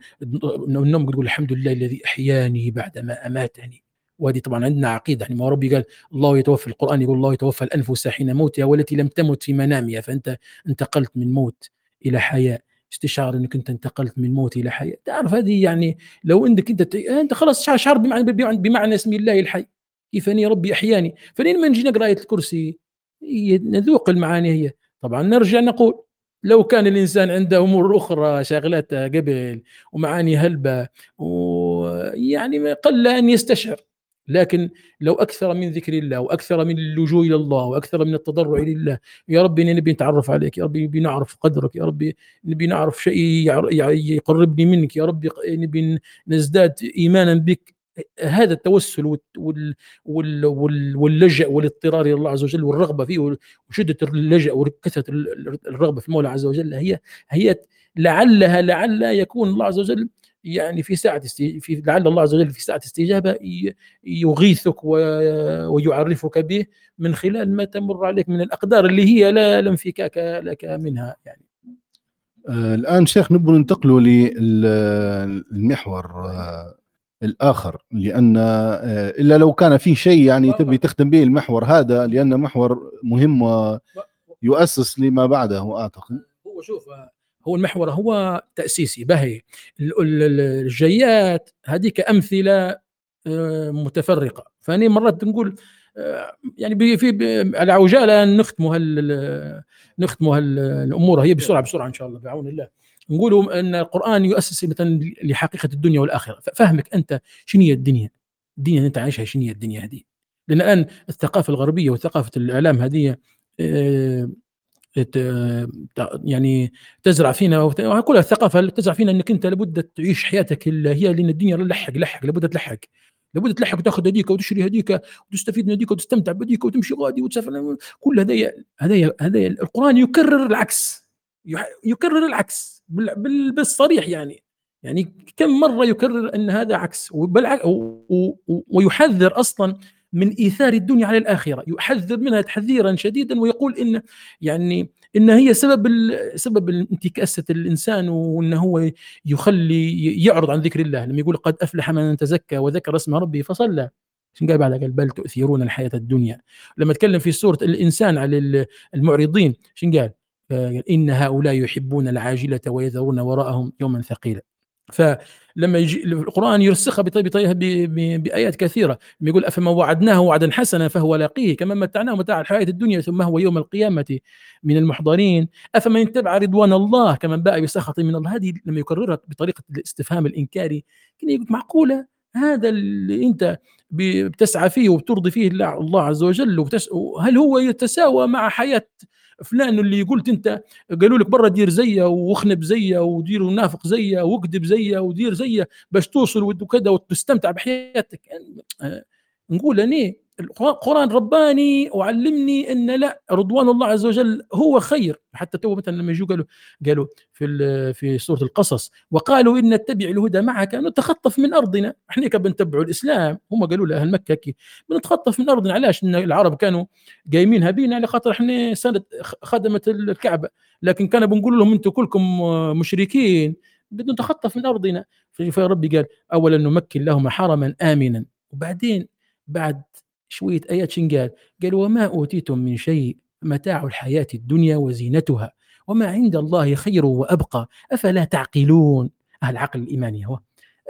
النوم تقول الحمد لله الذي أحياني بعدما أماتني. وهذه طبعا عندنا عقيدة. يعني ما ربي قال الله يتوفى القرآن يقول الله يتوفى الانفس حين موتها والتي لم تمت في منامها فأنت انتقلت من موت إلى حياة. استشعار أنك أنت انتقلت من موت إلى حياة. تعرف هذه يعني لو أنك أنت أنت خلاص شعر بمعنى بمعنى اسم الله الحي. كيف أني ربي أحياني؟ فلين ما نجي نقرأ آية الكرسي نذوق المعاني هي. طبعا نرجع نقول لو كان الإنسان عنده أمور أخرى شاغلته قبل ومعاني هلبة ويعني قل أن يستشعر. لكن لو أكثر من ذكر الله وأكثر من اللجوء إلى الله وأكثر من التضرع لله يا ربي نبي نتعرف عليك يا ربي نبي نعرف قدرك يا ربي نبي نعرف شيء يقربني منك يا ربي نبي نزداد إيمانا بك. هذا التوسل وال وال وال واللجأ والاضطرار إلى الله عز وجل والرغبة فيه وشدة اللجأ وكثرة الرغبة في المولى عز وجل هي هي لعلها لعل يكون الله عز وجل يعني في ساعة في لعل الله عز وجل في ساعة استجابة يغيثك ويعرفك به من خلال ما تمر عليك من الأقدار اللي هي لا انفكاك لك منها يعني. آه الآن شيخ نبغى ننتقلوا للمحور آه الآخر لأن آه إلا لو كان في شيء يعني تبي تختم به المحور هذا لأن محور مهم ويؤسس لما بعده أعتقد. هو شوف هو المحور هو تأسيسي بهي الجيات هذيك أمثلة آه، متفرقة. فأني مرات نقول آه، يعني في على عجالة نختموا هال نختموا الأمور هي بسرعة بسرعة إن شاء الله بعون الله. نقولوا أن القرآن يؤسس مثلا لحقيقة الدنيا والآخرة. فهمك أنت شنو هي الدنيا؟ الدنيا اللي أنت عايشها شنو هي الدنيا هذه؟ لأن الان الثقافة الغربية وثقافة الإعلام هذه آه، يعني تزرع فينا كلها الثقافة تزرع فينا إنك أنت لابد تعيش حياتك اللي هي لأن الدنيا لحق لحق لابد تلحق. لابد تلحق وتاخذ هذيك وتشري هذيك وتستفيد من هذيك وتستمتع بهذيك وتمشي غادي وتسافر. كل هذا هذا هذا القرآن يكرر العكس. يكرر العكس. بالصريح يعني. يعني كم مرة يكرر أن هذا عكس؟ ويحذر أصلا من إيثار الدنيا على الآخرة يحذر منها تحذيرا شديدا ويقول إن يعني إن هي سبب سبب انتكاسة الإنسان وانه هو يخلي يعرض عن ذكر الله. لما يقول قد أفلح من تزكى وذكر اسم ربه فصلى. شنو قال بعدها؟ قال بل تؤثرون الحياة الدنيا. لما تكلم في سورة الإنسان على المعرضين شنو قال؟ إن هؤلاء يحبون العاجلة ويذرون وراءهم يوما ثقيلا. فلما يجي القرآن يرسخها بطريقه بآيات كثيرة يقول أفمن وعدناه وعدا حسنا فهو لاقيه كما متعناه متاع الحياة الدنيا ثم هو يوم القيامة من المحضرين. أفمن اتبع رضوان الله كمن باء بسخط من الله. هذه لما يكررها بطريقة الاستفهام الإنكاري يقول معقولة؟ هذا اللي أنت بتسعى فيه وبترضي فيه الله عز وجل هل هو يتساوى مع حياة فلان اللي قلت انت قالوا لك برا دير زيه واخنب زيه ودير ونافق زيه واكذب زيه ودير زيه باش توصل وكذا وتستمتع بحياتك. يعني نقول أني القران رباني وعلمني أن لا رضوان الله عز وجل هو خير. حتى تو مثلا لما يجوا قالوا قالوا في في سورة القصص وقالوا إن نتبع الهدى معك نتخطف من أرضنا. إحنا بنتبعوا الإسلام. هم قالوا لاهل مكة كي بنتخطف من أرضنا. علاش؟ إن العرب كانوا قايمين بينا على خاطر إحنا سنة خدمت الكعبة. لكن كان بنقول لهم أنتم كلكم مشركين. بدنا نتخطف من أرضنا. فربي قال اولا نمكن لهم حرما امنا. وبعدين بعد شوية آيات شن قال؟ وما أوتيتم من شيء متاع الحياة الدنيا وزينتها وما عند الله خير وأبقى أفلا تعقلون العقل الايماني هو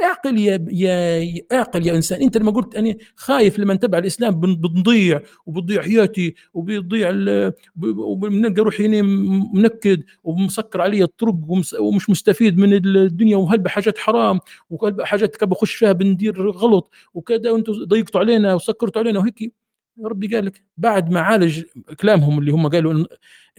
اعقل يا يا اعقل يا انسان. انت لما قلت أنا خايف لما نتبع الاسلام بنضيع وبتضيع حياتي وبيضيع وبنلقى روحي منكد ومسكر علي الطرق ومش مستفيد من الدنيا وهل حاجات حرام وهل حاجات بخش فيها بندير غلط وكذا وأنتم ضيقتوا علينا وسكرتوا علينا وهيك. ربي قال لك بعد ما عالج كلامهم اللي هم قالوا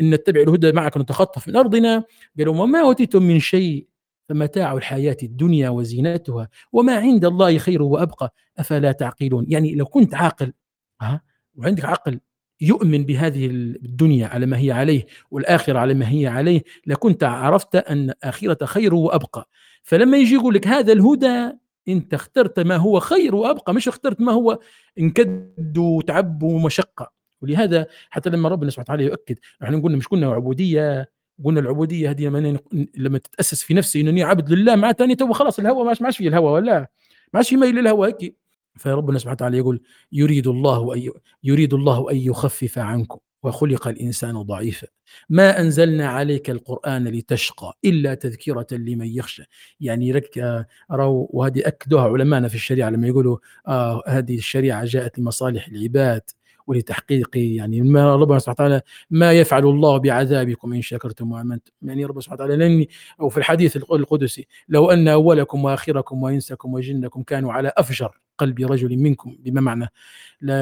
ان نتبع الهدى معك نتخطف من أرضنا قالوا وما أوتيتم من شيء. فمتاع الحياة الدنيا وزينتها وما عند الله خير وأبقى أفلا تعقلون؟ يعني لو كنت عاقل ها؟ وعندك عقل يؤمن بهذه الدنيا على ما هي عليه والآخرة على ما هي عليه لكنت عرفت أن آخرة خير وأبقى. فلما يجي يقول لك هذا الهدى أنت اخترت ما هو خير وأبقى مش اخترت ما هو انكد وتعب ومشقة. ولهذا حتى لما ربنا سبحانه وتعالى يؤكد إحنا قلنا مش كنا عبودية قلنا العبودية هذه لما لما تتأسس في نفسي انني عبد لله معناتها اني تو خلاص الهوى ما عادش في الهوى ولا؟ ما عادش يميل للهوى هيك. فربنا سبحانه وتعالى يقول يريد الله أن يريد الله أن يخفف عنكم وخلق الإنسان ضعيفا. ما أنزلنا عليك القرآن لتشقى إلا تذكرة لمن يخشى. يعني رك وهذه اكدوها علماءنا في الشريعة لما يقولوا آه هذه الشريعة جاءت لمصالح العباد. ولتحقيق يعني ما ربنا سبحانه وتعالى ما يفعل الله بعذابكم إن شكرتم وآمنتم يعني ربنا سبحانه وتعالى لأني أو في الحديث القدسي لو أن أولكم وآخركم وإنسكم وجنكم كانوا على أفجر قلب رجل منكم بما معنى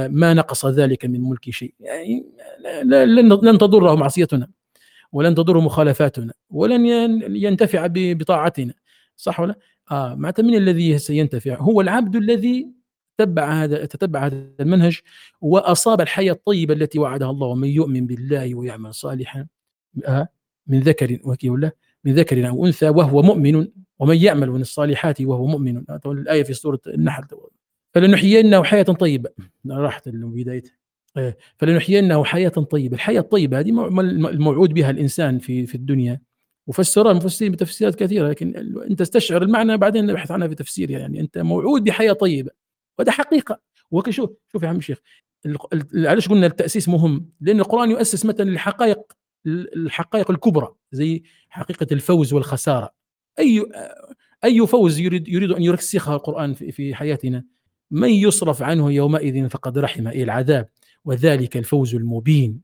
ما نقص ذلك من ملك شيء يعني لن تضره معصيتنا ولن تضر مخالفاتنا ولن ينتفع بطاعتنا صح ولا؟ آه معناتها من الذي سينتفع؟ هو العبد الذي تتبع هذا تتبع هذا المنهج وأصاب الحياة الطيبة التي وعدها الله ومن يؤمن بالله ويعمل صالحا. آه، من ذكر ولا من ذكر أو أنثى وهو مؤمن ومن يعمل من الصالحات وهو مؤمن. الآية في سورة النحل. فلنحيينه حياة طيبة. راحت بدايتها إيه، فلنحيينه حياة طيبة. الحياة الطيبة هذه الموعود بها الإنسان في في الدنيا. وفسرها المفسرين بتفسيرات كثيرة لكن أنت استشعر المعنى بعدين نبحث عنها في تفسيرها يعني. أنت موعود بحياة طيبة. وهذا حقيقة. وشوف شوف يا عم الشيخ علاش قلنا التأسيس مهم؟ لأن القرآن يؤسس مثلا الحقائق الحقائق الكبرى زي حقيقة الفوز والخسارة. اي أي فوز يريد يريد أن يرسخها القرآن في حياتنا من يصرف عنه يومئذ فقد رحم اي العذاب. وذلك الفوز المبين.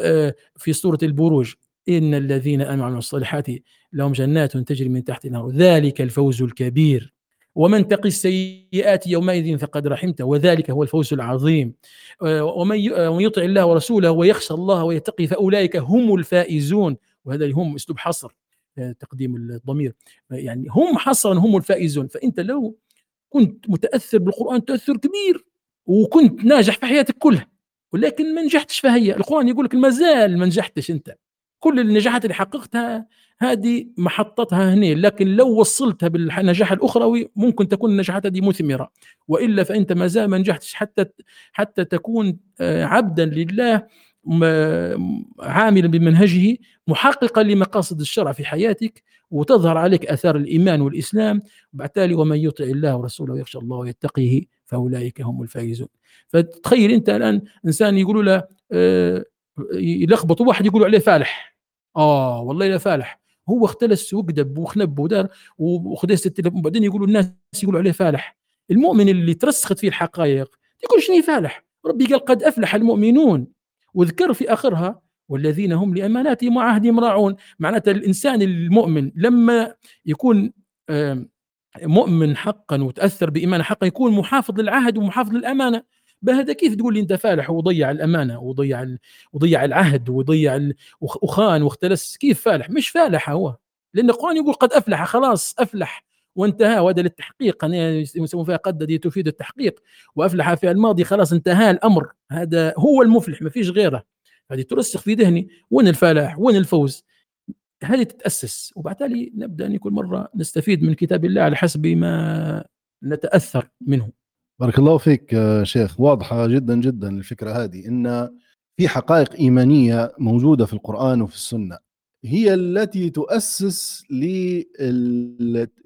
آه، في سورة البروج إن الذين امنوا الصالحات لهم جنات تجري من تحت النار ذلك الفوز الكبير. ومن تقي السيئات يومئذ فقد رحمته وذلك هو الفوز العظيم. ومن يطع الله ورسوله ويخشى الله ويتقي فأولئك هم الفائزون. وهذا هم أسلوب حصر تقديم الضمير. يعني هم حصرا هم الفائزون. فأنت لو كنت متأثر بالقرآن تاثر كبير وكنت ناجح في حياتك كلها ولكن ما نجحتش فهي القرآن يقول لك ما زال ما نجحتش أنت. كل النجاحات اللي حققتها هذه محطتها هنا لكن لو وصلتها بالنجاح الأخروي ممكن تكون النجاحات هذه مثمرة. وإلا فأنت ما زال ما نجحتش حتى حتى تكون آه، عبدا لله عاملا بمنهجه محققا لمقاصد الشرع في حياتك وتظهر عليك آثار الإيمان والإسلام. وبالتالي ومن يطع الله ورسوله ويخشى الله ويتقيه فأولئك هم الفائزون. فتخيل أنت الآن إنسان يقولوا له آه، يلخبطوا واحد يقولوا عليه فالح. آه والله لا فالح. هو اختلس وكذب وخنب ودار وخدس التليفون وبعدين يقولوا الناس يقولوا عليه فالح. المؤمن اللي ترسخت فيه الحقائق يقول شنو فالح؟ ربي قال قد أفلح المؤمنون. وذكر في آخرها والذين هم لأماناتهم وعهدهم راعون. معناتها الإنسان المؤمن لما يكون مؤمن حقا وتأثر بايمان حقا يكون محافظ للعهد ومحافظ للأمانة. بهذا كيف تقول لي أنت فالح وضيع الأمانة وضيع وضيع العهد وضيع وخان واختلس؟ كيف فالح؟ مش فالح هو. لأن القرآن يقول قد أفلح خلاص أفلح وانتهى وهذا للتحقيق. يسمون فيها قد تفيد التحقيق. وأفلح في الماضي خلاص انتهى الأمر. هذا هو المفلح ما فيش غيره. هذه ترسخ في ذهني. وين الفلاح وين الفوز؟ هذه تتأسس. وبالتالي نبدأ كل مرة نستفيد من كتاب الله على حسب ما نتأثر منه. بارك الله فيك شيخ. واضحة جدا جدا الفكرة هذه إن في حقائق إيمانية موجودة في القرآن وفي السنة هي التي تؤسس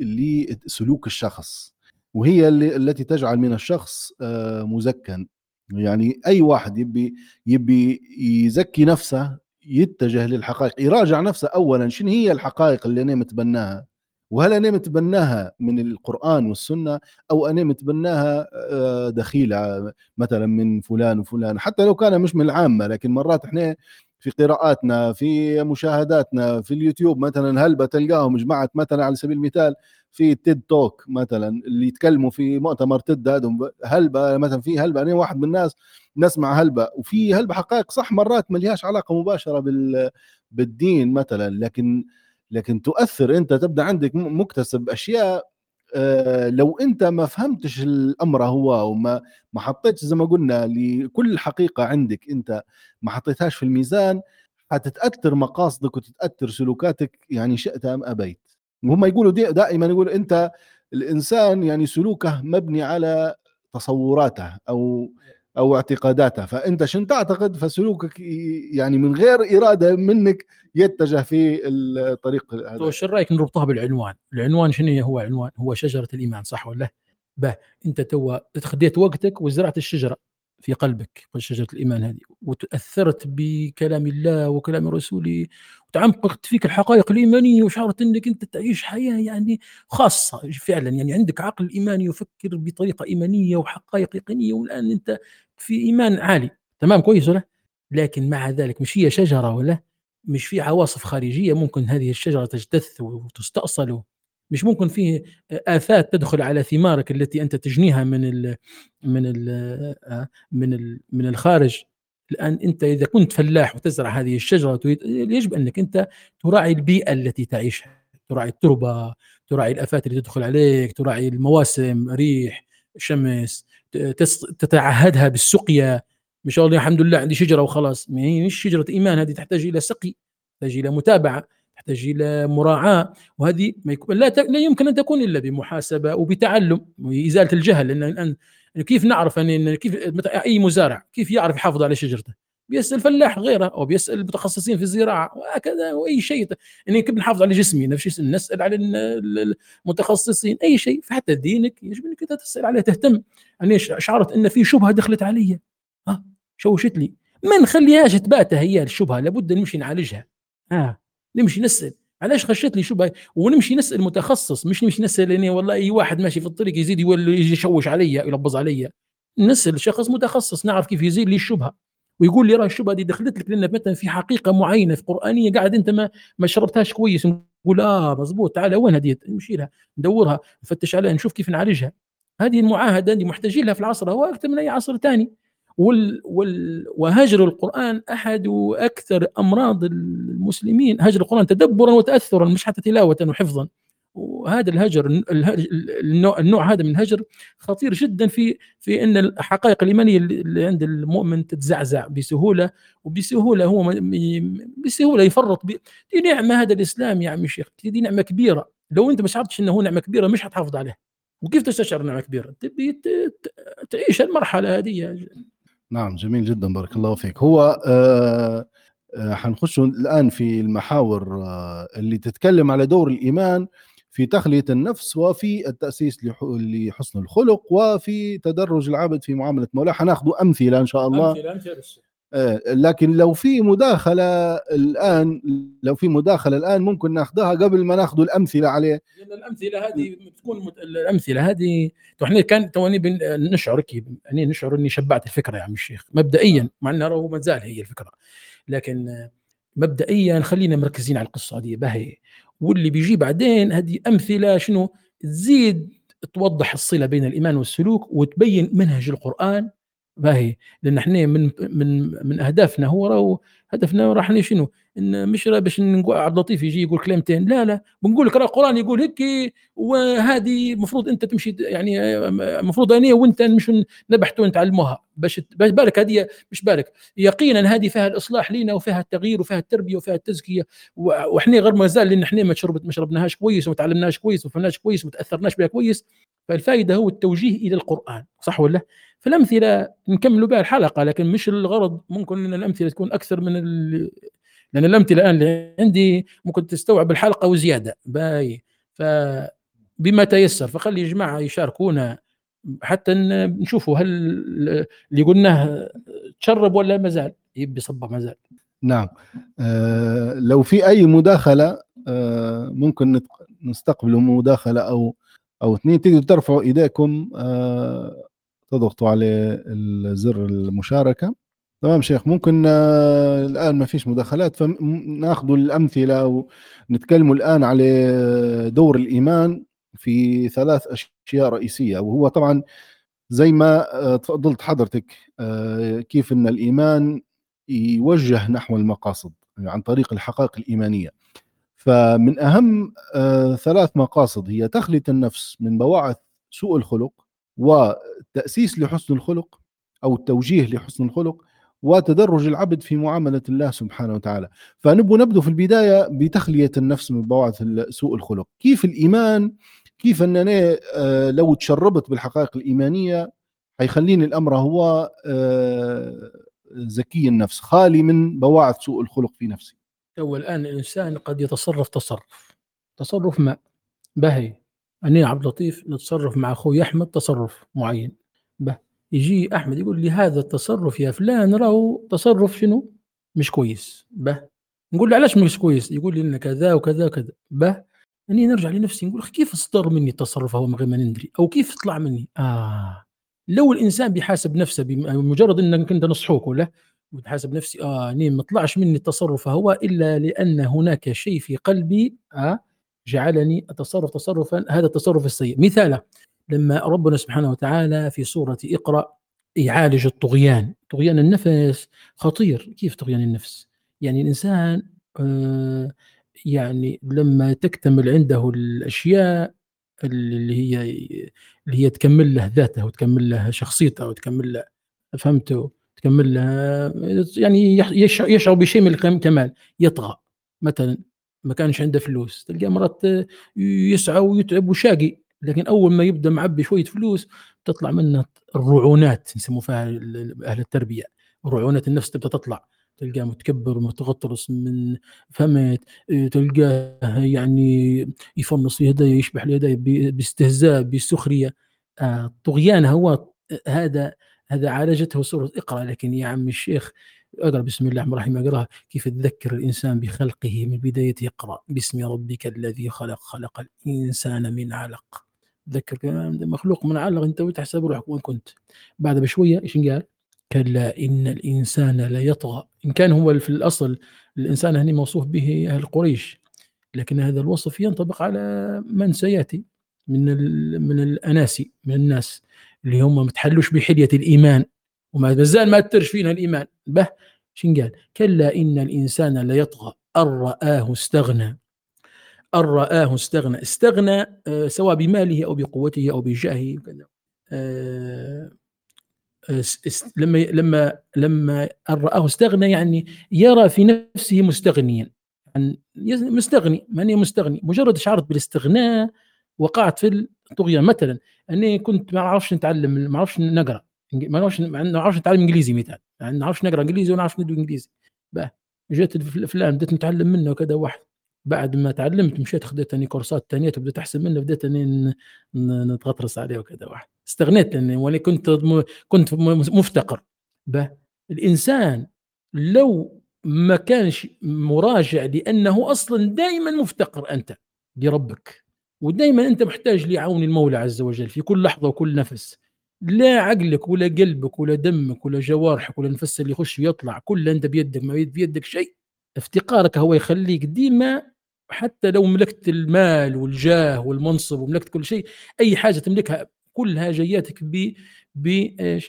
لسلوك الشخص وهي التي تجعل من الشخص آه، مزكا. يعني أي واحد يبي يبي يزكي نفسه يتجه للحقائق يراجع نفسه اولا شنو هي الحقائق اللي أنا متبناها وهل أنا متبناها من القرآن والسنة أو أنا متبناها آه، دخيلة مثلا من فلان وفلان؟ حتى لو كان مش من العامة لكن مرات إحنا في قراءاتنا في مشاهداتنا في اليوتيوب مثلا هل بتلقاهم جمعت مثلا على سبيل المثال في تيد توك مثلا اللي يتكلموا في مؤتمر تيد هذا هلبة مثلا في هلبة أنا واحد من الناس نسمع هلبة وفي هلبة حقائق صح مرات ما لهاش علاقة مباشرة بال بالدين مثلا لكن لكن تؤثر انت تبدأ عندك مكتسب أشياء آه، لو انت ما فهمتش الأمر هو وما ما حطيتش زي ما قلنا لكل حقيقة عندك انت ما حطيتهاش في الميزان حتتأثر مقاصدك وتتأثر سلوكاتك يعني شئت أم أبيت. وهم يقولوا دائما يقولوا انت الإنسان يعني سلوكه مبني على تصوراته أو أو اعتقاداته فأنت شن تعتقد؟ فسلوكك يعني من غير إرادة منك يتجه في الطريق هذا. طيب شو رأيك نربطها بالعنوان؟ العنوان شنو هو عنوان هو شجرة الإيمان صح ولا به أنت تو خديت وقتك وزرعت الشجرة. في قلبك شجرة الإيمان هذه وتاثرت بكلام الله وكلام رسوله وتعمقت فيك الحقائق الإيمانية وشعرت إنك أنت تعيش حياة يعني خاصة فعلا يعني عندك عقل إيماني يفكر بطريقة إيمانية وحقائق يقينية والآن أنت في إيمان عالي. تمام كويس ولا؟ لكن مع ذلك مش هي شجرة ولا؟ مش في عواصف خارجية ممكن هذه الشجرة تجتث وتستأصل مش ممكن فيه آفات تدخل على ثمارك التي أنت تجنيها من ال من ال آه، من ال من الخارج. الآن أنت إذا كنت فلاح وتزرع هذه الشجرة يجب أنك أنت تراعي البيئة التي تعيشها. تراعي التربة تراعي الآفات اللي تدخل عليك تراعي المواسم ريح شمس تتعهدها بالسقيا. مش والله الحمد لله عندي شجرة وخلاص. ما هي مش شجرة إيمان هذه تحتاج إلى سقي تحتاج إلى متابعة. تحتاج إلى مراعاة. وهذه ما يكون لا, لا يمكن أن تكون إلا بمحاسبة وبتعلم وإزالة الجهل. لأن الان كيف نعرف ان كيف أي مزارع كيف يعرف يحافظ على شجرته؟ بيسأل فلاح غيره أو بيسأل المتخصصين في الزراعة وهكذا وأي شيء. يعني كيف نحافظ على جسمي؟ نفس نسأل على المتخصصين. أي شيء. فحتى دينك يجب أنك تسأل عليه تهتم. اني شعرت أن في شبهة دخلت علي. ها شوشت لي ما نخليهاش تبات هي الشبهة؟ لابد نمشي نعالجها ها نمشي نسأل. علاش خشيت لي شبهه ونمشي نسأل متخصص مش نمشي نسأل يعني والله أي واحد ماشي في الطريق يزيد يجي يشوش علي يلبز علي نسأل شخص متخصص نعرف كيف يزيد لي الشبهة. ويقول لي راه الشبهة دي دخلت لك لأن مثلا في حقيقة معينة في قرآنية قاعد أنت ما ما شربتهاش كويس. نقول آه مزبوط تعال وين هذه؟ نمشي لها ندورها نفتش عليها نشوف كيف نعالجها. هذه المعاهدة اللي محتاجين لها في العصر هو أكثر من أي عصر ثاني وال وال وهجر القرآن أحد أكثر أمراض المسلمين. هجر القرآن تدبرا وتاثرا مش حتى تلاوة وحفظا. وهذا الهجر النوع, النوع هذا من الهجر خطير جدا في في إن الحقائق الإيمانية اللي عند المؤمن تتزعزع بسهولة وبسهولة هو بسهولة يفرط دي نعمة هذا الإسلام يا عمي الشيخ دي نعمة كبيرة. لو أنت ما شعرتش إنه نعمة كبيرة مش حتحافظ عليها. وكيف تستشعر نعمة كبيرة؟ تبي تعيش المرحلة هذه نعم جميل جدا بارك الله فيك. هو آه حنخش الآن في المحاور آه اللي تتكلم على دور الإيمان في تخلية النفس وفي التأسيس لحسن الخلق وفي تدرج العبد في معاملة مولاه. حناخذ أمثلة إن شاء الله. أمثلة أمثلة لكن لو في مداخلة الآن لو في مداخلة الآن ممكن ناخذها قبل ما ناخذ الأمثلة عليه. لأن الأمثلة هذه بتكون مت... الأمثلة هذه إحنا كان توني بن... نشعر كيف يعني نشعر إني شبعت الفكرة يا عم الشيخ. مبدئيا مع انها هو ما زال هي الفكرة. لكن مبدئيا خلينا مركزين على القصة هذه باهي. واللي بيجي بعدين هذه أمثلة شنو؟ تزيد توضح الصلة بين الإيمان والسلوك وتبين منهج القرآن باهي لأن إحنا من من من أهدافنا هو راهو هدفنا راح شنو؟ إن مش باش عبد اللطيف يجي يقول كلمتين لا لا. بنقول لك راه القرآن يقول هيك وهذه المفروض أنت تمشي يعني المفروض أنا وأنت مش نبحثوا نتعلموها باش بالك هذه مش بالك. يقينا هذه فيها الإصلاح لينا وفيها التغيير وفيها التربية وفيها التزكية. وإحنا غير ما زال لأن إحنا ما شربت ما شربناهاش كويس وما تعلمناش كويس وما فهمناش كويس وما تاثرناش بها كويس. فالفائده هو التوجيه إلى القرآن. صح ولا فالامثله نكملوا بها الحلقة لكن مش الغرض. ممكن إن الأمثلة تكون أكثر من ال... لأن الأمثلة الآن اللي عندي ممكن تستوعب الحلقة وزيادة. باي فبما تيسر فخلي جماعة يشاركونا حتى نشوفوا هل اللي قلناه تشرب ولا ما زال. يبي صبح ما زال. نعم. آه لو في أي مداخلة آه ممكن نستقبل مداخلة أو أو اثنين. تقدروا ترفعوا إيديكم آه تضغطوا على زر المشاركة. تمام شيخ ممكن آه الآن ما فيش مداخلات فناخذ الأمثلة ونتكلموا الآن على دور الإيمان في ثلاث أشياء رئيسية. وهو طبعا زي ما آه تفضلت حضرتك آه كيف إن الإيمان يوجه نحو المقاصد يعني عن طريق الحقائق الإيمانية. فمن أهم ثلاث مقاصد هي تخليه النفس من بواعث سوء الخلق والتأسيس لحسن الخلق أو التوجيه لحسن الخلق وتدرج العبد في معاملة الله سبحانه وتعالى. فنبغى نبدو في البداية بتخلية النفس من بواعث سوء الخلق. كيف الإيمان؟ كيف أنني لو تشربت بالحقائق الإيمانية حيخليني الأمر هو زكي النفس خالي من بواعث سوء الخلق في نفسي. هو الآن الإنسان قد يتصرف تصرف تصرف ما؟ بهي أنا عبد اللطيف نتصرف مع أخوي أحمد تصرف معين. به. يجي أحمد يقول لي هذا التصرف يا فلان راهو تصرف شنو؟ مش كويس. به. نقول له علاش مش كويس؟ يقول لي لنا كذا وكذا وكذا. به. أني نرجع لنفسي نقول كيف صدر مني التصرف هو من غير ما ندري أو كيف طلع مني؟ آه. لو الإنسان بيحاسب نفسه بمجرد أنك أنت نصحوك ولا؟ بتحاسب نفسي آه نيم ما طلعش مني التصرف هو إلا لأن هناك شيء في قلبي آه جعلني أتصرف تصرفا هذا التصرف السيء. مثالا لما ربنا سبحانه وتعالى في سورة إقرأ يعالج الطغيان. طغيان النفس خطير. كيف طغيان النفس؟ يعني الإنسان آه يعني لما تكتمل عنده الأشياء اللي هي اللي هي تكمل له ذاته وتكمل له شخصيته وتكمل له فهمته تكمل له يعني يشعر بشيء من الكمال يطغى. مثلا ما كانش عنده فلوس تلقى مرات يسعى ويتعب وشاقي لكن أول ما يبدأ معبي شوية فلوس تطلع منه الرعونات نسموها فيها أهل التربية. رعونات النفس تبدأ تطلع. تلقاه متكبر ومتغطرس من فمت تلقاه يعني يفنص هدايا يشبح الهدايا باستهزاء بسخرية. آه طغيان هو هذا هذا عالجته سوره إقرأ لكن يا عم الشيخ اقرا بسم الله الرحمن الرحيم. أقرأها. كيف تذكر الإنسان بخلقه من بداية؟ اقرأ. باسم ربك الذي خلق. خلق الإنسان من علق. ذكر مخلوق من علق. أنت وتحسب روحك وين كنت. بعد بشوية إيش قال؟ كلا إن الإنسان ليطغى إن كان هو في الأصل الإنسان هني موصوف به أهل قريش. لكن هذا الوصف ينطبق على من سيأتي من من الأناسي من الناس اللي هم ما تحلوش بحلية الإيمان. وما زال ما ترش فينا الإيمان. به شن قال؟ كلا إن الإنسان ليطغى. أن رآه استغنى. أن رآه استغنى. استغنى آه، سواء بماله أو بقوته أو بجاهه. آه، لما لما لما رآه استغنى يعني يرى في نفسه مستغنيا. يعني مستغني. ماني مستغني. مجرد شعرت بالاستغناء وقعت في الطغيان. مثلا أني كنت ما أعرفش نتعلم ما أعرفش نقرأ. ما أعرفش ما أعرفش نتعلم إنجليزي مثال يعني ما نعرفش نقرأ إنجليزي وما نعرفش ندوي إنجليزي. بقى جيت الفلان بديت نتعلم منه وكذا واحد. بعد ما تعلمت مشيت خديت اني كورسات ثانية وبديت أحسن منه بديت إني نتغطرس عليه وكذا واحد. استغنيت لاني وأنا كنت كنت مفتقر. به الإنسان لو ما كانش مراجع لأنه أصلا دائما مفتقر أنت لربك ودائما أنت محتاج لعون المولى عز وجل في كل لحظة وكل نفس. لا عقلك ولا قلبك ولا دمك ولا جوارحك ولا النفس اللي يخش ويطلع كل انت بيدك ما بيدك شيء افتقارك هو يخليك ديما حتى لو ملكت المال والجاه والمنصب وملكت كل شيء أي حاجة تملكها كلها جياتك ب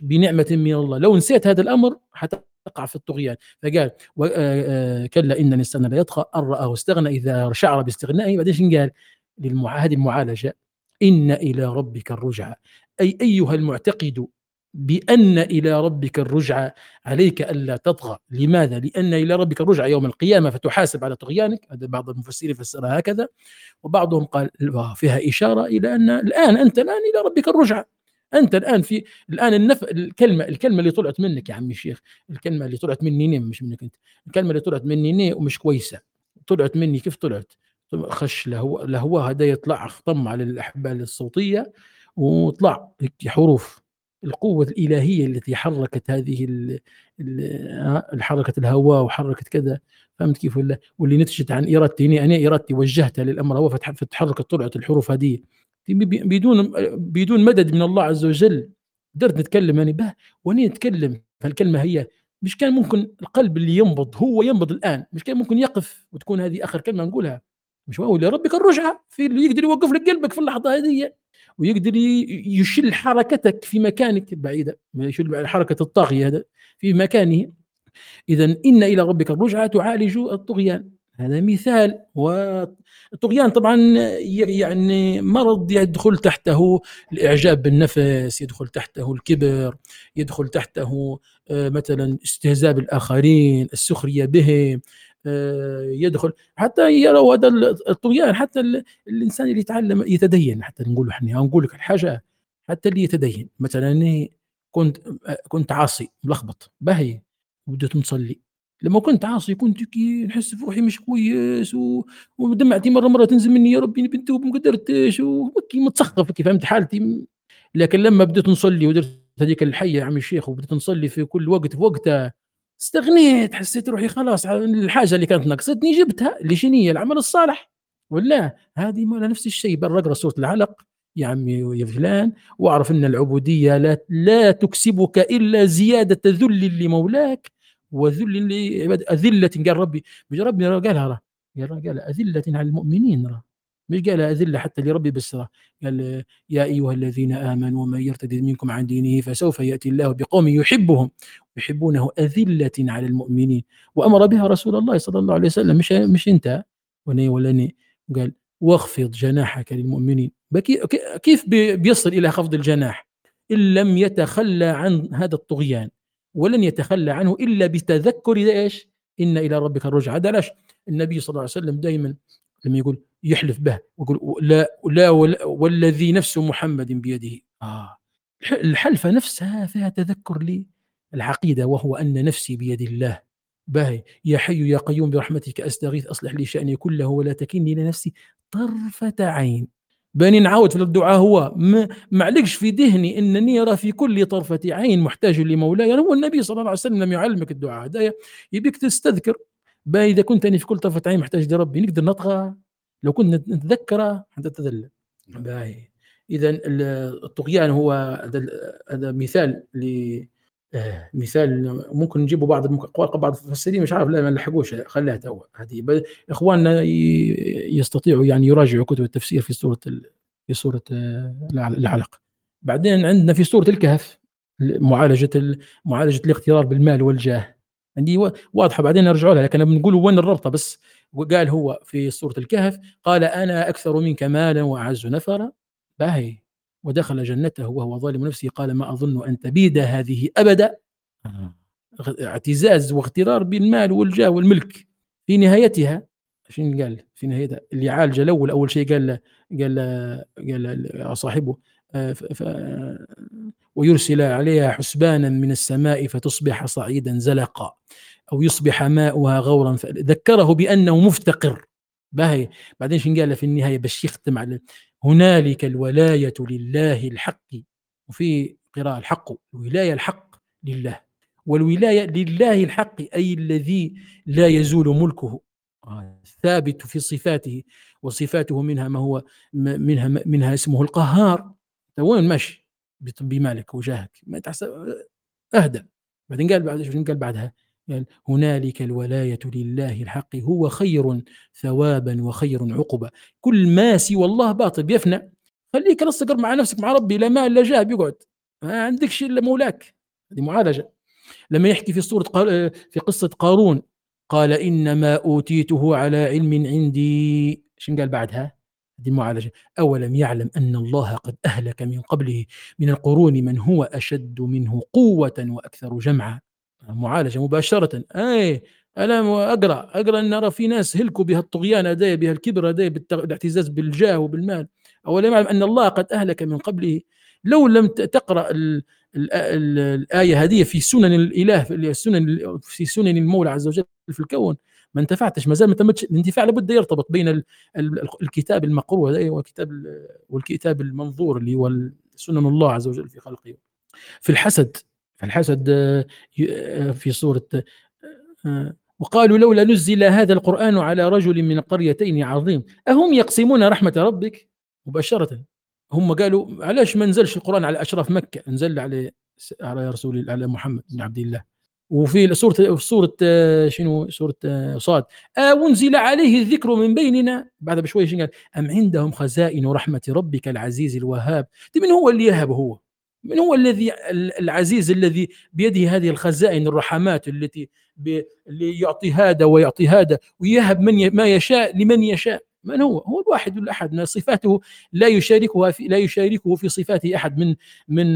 بنعمة من الله. لو نسيت هذا الأمر حتقع في الطغيان. فقال كلا إن الإنسان لا يطغى أن رآه استغنى إذا شعر باستغنائه بعدين قال؟ هذه المعالجة إن إلى ربك الرجعى أي أيها المعتقد بأن إلى ربك الرجعة عليك ألا تطغى. لماذا؟ لأن إلى ربك الرجعة يوم القيامة فتحاسب على طغيانك. هذا بعض المفسرين فسرها هكذا. وبعضهم قال فيها إشارة إلى أن الآن أنت الآن إلى ربك الرجعة. أنت الآن في الآن النف... الكلمة الكلمة اللي طلعت منك يا عمي الشيخ الكلمة اللي طلعت مني مش منك أنت. الكلمة اللي طلعت مني ني ومش كويسة. طلعت مني كيف طلعت؟ خش لهو لهو هذا يطلع خطم على الأحبال الصوتية. وطلع حروف القوة الإلهية التي حركت هذه حركة الهواء وحركت كذا. فهمت كيف ولا؟ واللي نتجت عن إرادتي أنا إرادتي وجهتها للأمر هو فتحركت طلعت الحروف هذه. بدون بدون مدد من الله عز وجل قدرت نتكلم يعني به واني نتكلم. فالكلمة هي مش كان ممكن القلب اللي ينبض هو ينبض الآن. مش كان ممكن يقف وتكون هذه آخر كلمة نقولها. مش هو لربك الرجعة في اللي يقدر يوقف لك قلبك في اللحظة هذه. ويقدر يشل حركتك في مكانك بعيدة يشل حركة الطاغية هذا في مكانه. إذا إن إلى ربك الرجعة تعالج الطغيان. هذا مثال. والطغيان طبعا يعني مرض يدخل تحته الإعجاب بالنفس يدخل تحته الكبر يدخل تحته آه، مثلا استهزاء بالآخرين السخرية بهم يدخل. حتى يروا هذا الطغيان حتى الإنسان اللي يتعلم يتدين حتى نقول إحنا نقول لك الحاجة حتى اللي يتدين. مثلا كنت كنت عاصي ملخبط باهي وبديت نصلي. لما كنت عاصي كنت كي نحس في روحي مش كويس و... ودمعتي مرة مرة تنزل مني يا ربي بنتوب ما قدرتش وكي متسخف كي فهمت حالتي. لكن لما بديت نصلي ودرت هذيك الحية عم الشيخ وبديت نصلي في كل وقت في وقتها استغنيت حسيت روحي خلاص الحاجة اللي كانت ناقصتني جبتها اللي شنو هي العمل الصالح. ولا هذه ما نفس الشيء بل اقرا سوره العلق يا عمي يا فلان واعرف إن العبودية لا لا تكسبك إلا زيادة ذل لمولاك وذل أذلة قال ربي ربي قالها قال أذلة على المؤمنين رأى مش قال أذلة حتى لربي بس قال يا أيها الذين آمنوا ومن يرتد منكم عن دينه فسوف يأتي الله بقوم يحبهم. يحبونه أذلة على المؤمنين. وأمر بها رسول الله صلى الله عليه وسلم. مش مش أنت؟ ولا ولا قال واخفض جناحك للمؤمنين. كيف بيصل إلى خفض الجناح؟ إن لم يتخلى عن هذا الطغيان ولن يتخلى عنه إلا بتذكر إيش؟ إن إلى ربك الرجع هذا علاش؟ النبي صلى الله عليه وسلم دائما لما يقول يحلف به ويقول لا لا والذي نفس محمد بيده. آه. الحلفة نفسها فيها تذكر لي. العقيدة وهو أن نفسي بيد الله. باهي. يا حي يا قيوم برحمتك أستغيث أصلح لي شأني كله ولا تكلني لنفسي طرفة عين. باني نعاود في الدعاء هو ما عليكش في ذهني إنني ارى في كل طرفة عين محتاج لمولاي. يعني هو النبي صلى الله عليه وسلم لم يعلمك الدعاء. هذا يبيك تستذكر. إذا كنت أنا في كل طرفة عين محتاج لربي نقدر نطغى. لو كنت نتذكره حتى تذل باهي. اذا الطغيان هو هذا مثال آه مثال ممكن نجيبوا بعض بعض المفسرين مش عارف لا ما لحقوش خليها تو هذه إخواننا يستطيعوا يعني يراجعوا كتب التفسير في سورة في سورة آه، العلق. بعدين عندنا في سورة الكهف معالجة معالجة الاغترار بالمال والجاه. عندي واضحة بعدين نرجع لها لكن بنقول وين الربطة بس؟ وقال هو في سورة الكهف قال أنا أكثر منك مالا وأعز نفرا. باهي. ودخل جنته وهو ظالم نفسه قال ما أظن أن تبيد هذه أبدا. اعتزاز واغترار بالمال والجاه والملك في نهايتها. شنو قال؟ في نهايتها اللي عالج الأول أول شيء قال قال قال صاحبه آه، ويرسل عليها حسبانا من السماء فتصبح صعيدا زلقا أو يصبح ماؤها غورا ذكره بأنه مفتقر. باهي. بعدين شن قال في النهاية؟ باش يختم على هنالك الولاية لله الحق. وفي قراءة الحق الولاية الحق لله. والولاية لله الحق أي الذي لا يزول ملكه. ثابت في صفاته وصفاته منها ما هو منها منها اسمه القهار. وين ماشي؟ بمالك وجاهك. ما تحسب أهدى. بعدين قال بعد قال بعدها؟ قال هنالك الولاية لله الحق هو خير ثوابا وخير عقبة كل ما سوى الله باطل بيفنى. خليك لصقر مع نفسك مع ربي لا مال لا جاه بيقعد. ما عندكش إلا مولاك. هذه معالجة. لما يحكي في سورة في قصة قارون قال إنما أوتيته على علم عندي. شن قال بعدها؟ هذه المعالجة أولم يعلم أن الله قد أهلك من قبله؟ من القرون من هو أشد منه قوة وأكثر جمعا. معالجة مباشرة. أي أنا أقرأ أقرأ أن نرى في ناس هلكوا بها الطغيان أداي بها الكبر أداي بالاعتزاز بالجاه وبالمال. أولم يعلم أن الله قد أهلك من قبله. لو لم تقرأ ال ال ال الآية هذه في سنن الإله في سنن في سنن المولى عز وجل في الكون ما انتفعتش. ما زال الانتفاع لابد يرتبط بين الكتاب المقروء والكتاب والكتاب المنظور اللي هو سنن الله عز وجل في خلقه. في الحسد في الحسد آه، آه، في سورة آه، وقالوا لولا نزل هذا القرآن على رجل من قريتين عظيم أهم يقسمون رحمة ربك؟ مباشرة. هم قالوا علاش ما نزلش القرآن على أشراف مكة؟ نزل على على رسول على محمد بن عبد الله. وفي سورة سورة شنو؟ سورة صاد. أنزل عليه الذكر من بيننا. بعد بشوي شنو قال؟ أم عندهم خزائن رحمة ربك العزيز الوهاب؟ من هو اللي يهب هو؟ من هو الذي العزيز الذي بيده هذه الخزائن الرحمات التي اللي يعطي هذا ويعطي هذا ويهب من ما يشاء لمن يشاء. من هو؟ هو الواحد الأحد. صفاته لا يشاركها في لا يشاركه في صفاته أحد من من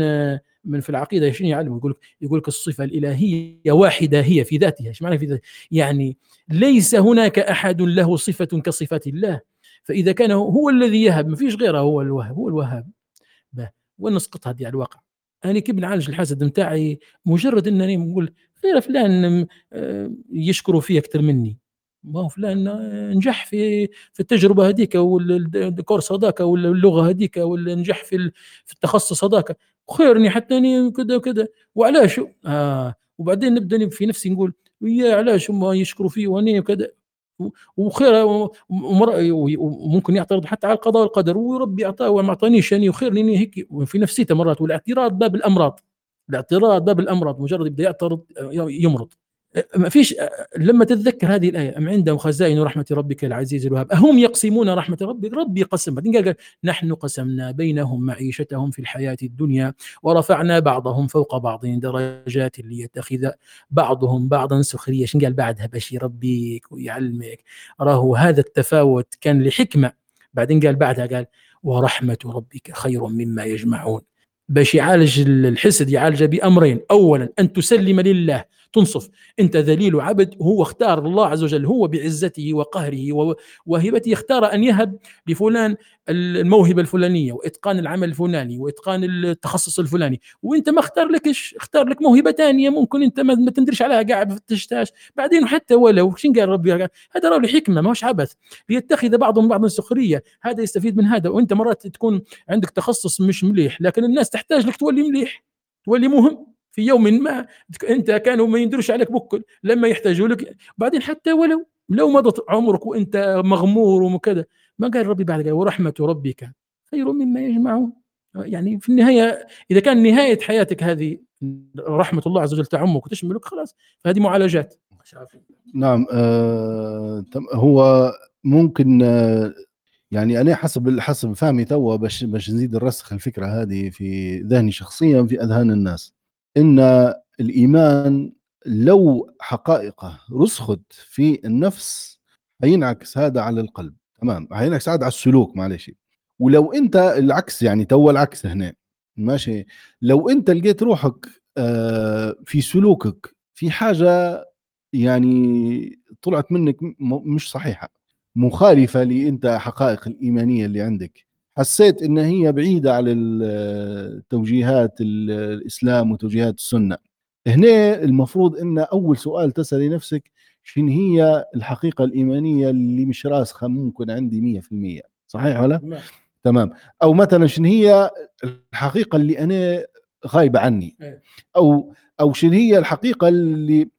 من في العقيدة. شنو يعلم؟ يقول لك يقول لك الصفة الإلهية واحدة هي في ذاتها. إيش معنى في ذاتها؟ يعني ليس هناك أحد له صفة كصفات الله. فإذا كان هو الذي يهب ما فيش غيره هو الوهاب. هو الوهاب. وين نسقط هذه على الواقع. أنا كيف نعالج الحسد نتاعي مجرد إنني نقول غير فلان آه، يشكروا فيه أكثر مني. ما هو فلان نجح في في التجربة هذيك والكورس هذاك ولا اللغة هذيك ولا نجح في في التخصص هذاك. خيرني حتى أني كذا وكذا. وعلاش؟ آه وبعدين نبدأ في نفسي نقول ويا علاش هم يشكروا فيه وأني وكذا وخير وممكن يعترض حتى على القضاء والقدر وربي اعطاه وما اعطانيش يعني وخير لأني هيك في نفسيته مرات والاعتراض باب الأمراض الاعتراض باب الأمراض مجرد يبدأ يعترض يمرض. ما فيش لما تتذكر هذه الآية أم عندهم خزائن رحمة ربك العزيز الوهاب؟ أهم يقسمون رحمة ربك؟ ربي قسم. بعدين قال نحن قسمنا بينهم معيشتهم في الحياة الدنيا ورفعنا بعضهم فوق بعض درجات ليتخذ بعضهم بعضا سخرية. شن قال بعدها؟ باش يربيك ويعلمك. راهو هذا التفاوت كان لحكمة. بعدين قال بعدها قال ورحمة ربك خير مما يجمعون. باش يعالج الحسد يعالجه بأمرين. أولا أن تسلم لله تنصف. أنت ذليل عبد وهو اختار الله عز وجل هو بعزته وقهره وهبته اختار أن يهب لفلان الموهبة الفلانية وإتقان العمل الفلاني وإتقان التخصص الفلاني. وأنت ما اختار لكش اختار لك موهبة ثانية ممكن أنت ما تندرش عليها قاعد ما فتشتهاش بعدين حتى ولو شن قال ربي؟ هذا راه حكمه ما هوش عبث. ليتخذ بعضهم بعضا سخرية هذا يستفيد من هذا. وأنت مرات تكون عندك تخصص مش مليح لكن الناس تحتاج لك تولي مليح تولي مهم. في يوم ما أنت كانوا ما يندرش عليك بكل لما يحتاجوا لك بعدين حتى ولو لو مضت عمرك وأنت مغمور وكذا ما قال ربي بعد قال ورحمة ربك خير مما يجمعون. يعني في النهاية إذا كان نهاية حياتك هذه رحمة الله عز وجل تعمك وتشملك خلاص فهذه معالجات. نعم آه هو ممكن آه يعني أنا حسب حسب فهمي توا باش باش نزيد الرسخ الفكرة هذه في ذهني شخصيا في أذهان الناس. إن الإيمان لو حقائقه رسخت في النفس هينعكس هذا على القلب. تمام؟ هينعكس هذا على السلوك معلش ولو أنت العكس يعني تو العكس هنا. ماشي؟ لو أنت لقيت روحك آه، في سلوكك في حاجة يعني طلعت منك مش صحيحة مخالفة لأنت حقائق الإيمانية اللي عندك. حسيت إن هي بعيدة على توجيهات الإسلام وتوجيهات السنة هنا المفروض إن أول سؤال تسالي نفسك شنو هي الحقيقة الإيمانية اللي مش راسخة ممكن عندي 100% صحيح ولا؟ نعم. تمام أو مثلا شنو هي الحقيقة اللي أنا غايبة عني إيه. أو أو شنو هي الحقيقة اللي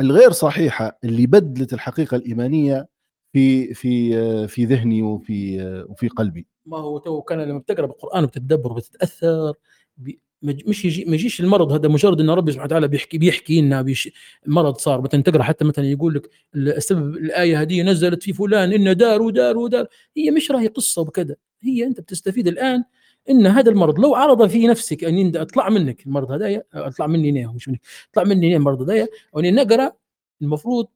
الغير صحيحة اللي بدلت الحقيقة الإيمانية في في في ذهني وفي وفي قلبي. ما هو تو كان لما بتقرأ بالقران وبتتدبر وبتتأثر مش يجي ما يجيش المرض هذا مجرد إن ربي سبحانه وتعالى بيحكي بيحكي لنا بيش المرض صار. مثلا تقرأ حتى مثلا يقول لك السبب الآية هذه نزلت في فلان إن دار ودار ودار. هي مش راهي قصة وكذا هي أنت بتستفيد الآن إن هذا المرض لو عرض في نفسك أن أطلع منك المرض هذايا أطلع مني مش مني أطلع مني المرض هذايا وإني نقرأ المفروض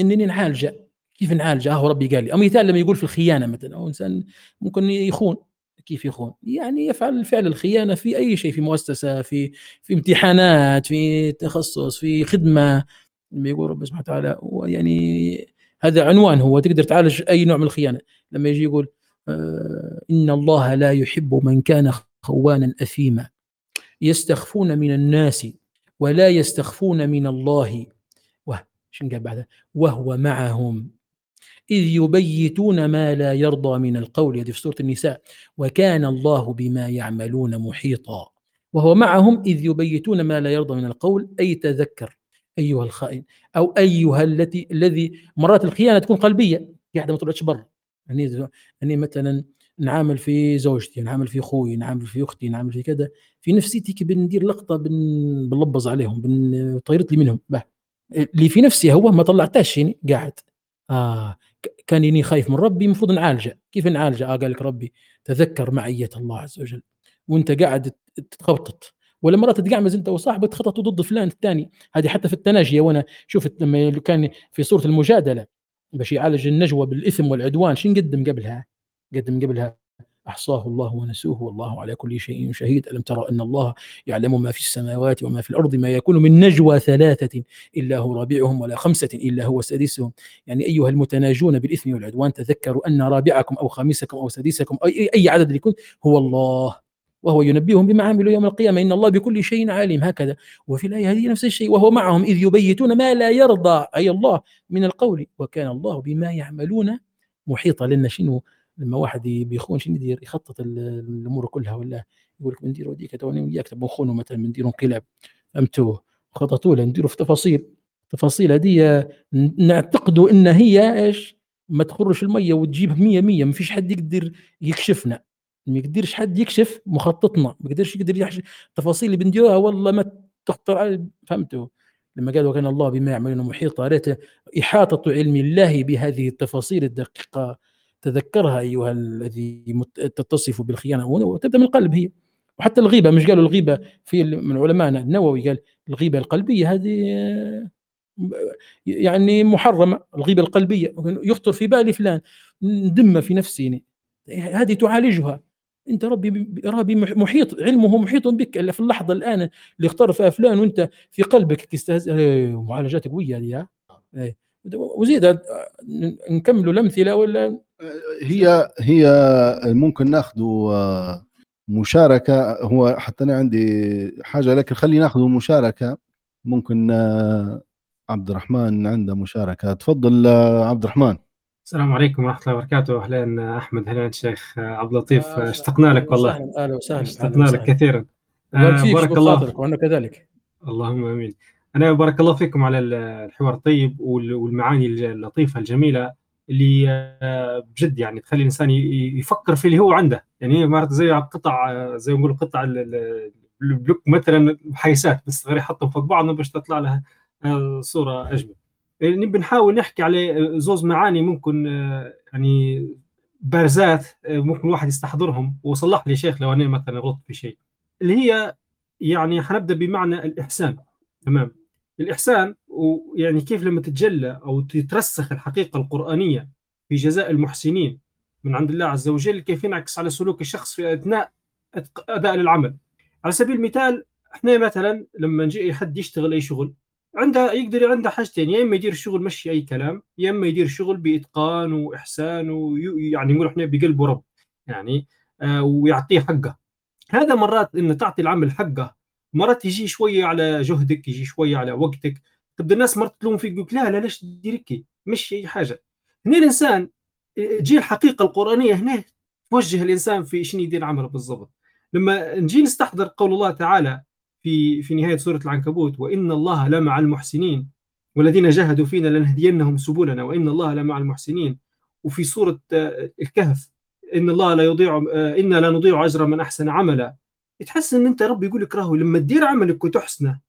إنني نعالجه كيف نعالجه هو ربي قال لي. أو مثال لما يقول في الخيانة مثلا أو إنسان ممكن يخون. كيف يخون؟ يعني يفعل فعل الخيانة في أي شيء في مؤسسة في في امتحانات في تخصص في خدمة. لما يقول رب سبحانه وتعالى يعني هذا عنوان هو تقدر تعالج أي نوع من الخيانة. لما يجي يقول آه إن الله لا يحب من كان خوانا أثيما. يستخفون من الناس ولا يستخفون من الله. شنو قال بعدها؟ وهو معهم. إذ يبيتون ما لا يرضى من القول. هذه في سورة النساء. وكان الله بما يعملون محيطا. وهو معهم إذ يبيتون ما لا يرضى من القول. أي تذكر أيها الخائن. أو أيها التي الذي مرات الخيانة تكون قلبية. قاعدة ما طلعتش برا. يعني يعني مثلا نعامل في زوجتي نعامل في أخوي نعامل في أختي نعامل في كذا. في نفسيتي كي بندير لقطة بن... بنلبز عليهم بن... طيرت لي منهم. به اللي في نفسي هو ما طلعتهاش يعني قاعد. آه. كان اني خايف من ربي المفروض نعالجه. كيف نعالجه؟ آه قال لك ربي تذكر معية الله عز وجل. وأنت قاعد تخبطط ولا مرات تقعمز أنت وصاحبك تخططوا ضد فلان الثاني. هذه حتى في التناجي وأنا شفت لما كان في سوره المجادلة باش يعالج النجوى بالإثم والعدوان شنو قدم قبلها؟ قدم قبلها أحصاه الله ونسوه والله على كل شيء شهيد. ألم ترى أن الله يعلم ما في السماوات وما في الأرض ما يكون من نجوى ثلاثة إلا هو رابعهم ولا خمسة إلا هو سادسهم. يعني أيها المتناجون بالإثم والعدوان تذكروا أن رابعكم أو خامسكم أو سادسكم أي, أي عدد يكون هو الله وهو ينبئهم بما عملوا يوم القيامة. إن الله بكل شيء عليم. هكذا. وفي الآية هذه نفس الشيء وهو معهم إذ يبيتون ما لا يرضى. أي الله من القول. وكان الله بما يعملون محيطا. لنا شنو لما واحد بيخون شنو يدير؟ يخطط الأمور كلها ولا يقول لك بندير وديك توني وياك بنخونه مثلا بنديروا انقلاب. فهمتوه خططوا له نديروا في تفاصيل. التفاصيل هذه نعتقدوا إن هي إيش؟ ما تخرش المية وتجيب 100 100 ما فيش حد يقدر يكشفنا. ما يقدرش حد يكشف مخططنا ما يقدرش يقدر يحش. التفاصيل اللي بنديروها والله ما تخطر فهمتوا لما قال وكان الله بما يعملون محيطا إحاطة علم الله بهذه التفاصيل الدقيقة. تذكرها أيها الذي تتصف بالخيانة. وتبدا من القلب هي. وحتى الغيبة مش قالوا الغيبة في من علمائنا النووي قال الغيبة القلبية هذه يعني محرمة الغيبة القلبية. يخطر في بالي فلان ندم في نفسي. هذه تعالجها. أنت ربي ربي محيط علمه محيط بك. الا في اللحظة الآن اللي اختار فيها فلان وأنت في قلبك تستهزئ إيه، معالجات قويه هذه. وزيد نكملوا الامثله ولا؟ هي هي ممكن ناخذ آه، مشاركة. هو حتى أنا عندي حاجة لكن خلينا ناخذ مشاركة. ممكن آه، عبد الرحمن عنده مشاركة. تفضل آه، عبد الرحمن السلام عليكم ورحمة الله وبركاته. اهلين أحمد. اهلين الشيخ عبد اللطيف. اشتقنا لك والله. أهلا وسهلا اشتقنا لك كثيرا. بارك الله وأنا كذلك. اللهم آمين. أنا بارك الله فيكم على الحوار الطيب والمعاني اللطيفة الجميلة اللي آه، بجد يعني تخلي الإنسان يفكر في اللي هو عنده. يعني مرات زي قطع زي ما نقول قطع البلوك مثلا حيسات بس غير يحطهم فوق بعضهم باش تطلع لها آه، صورة أجمل. يعني بنحاول نحكي على زوز معاني ممكن آه، يعني بارزات آه، ممكن الواحد يستحضرهم. وصلح لي شيخ لو أنا مثلا غلطت في شيء. اللي هي يعني حنبدأ بمعنى الإحسان. تمام؟ الإحسان ويعني كيف لما تتجلى أو تترسخ الحقيقة القرآنية في جزاء المحسنين من عند الله عز وجل كيف ينعكس على سلوك الشخص في أثناء أداء العمل على سبيل المثال إحنا مثلا لما نجي حد يشتغل أي شغل عنده يقدر عنده حاجتين يا إما يدير الشغل مشي أي كلام يا إما يدير شغل بإتقان وإحسان ويعني نقول إحنا بقلب رب يعني آه ويعطيه حقه. هذا مرات ان تعطي العمل حقه مرات يجي شوية على جهدك يجي شوية على وقتك. تبدا الناس مرات تلوم فيك يقول لا لا ليش تدير مش أي حاجة. هنا الإنسان تجي الحقيقة القرآنية هنا توجه الإنسان في شنو يدير عمله بالضبط. لما نجي نستحضر قول الله تعالى في في نهاية سورة العنكبوت وإن الله لمع المحسنين والذين جاهدوا فينا لنهدينهم سبلنا وإن الله لمع المحسنين. وفي سورة الكهف إن الله لا يضيع أنا لا نضيع أجر من أحسن عملا. تحس إن أنت ربي يقول لك راهو لما تدير عملك وتحسنه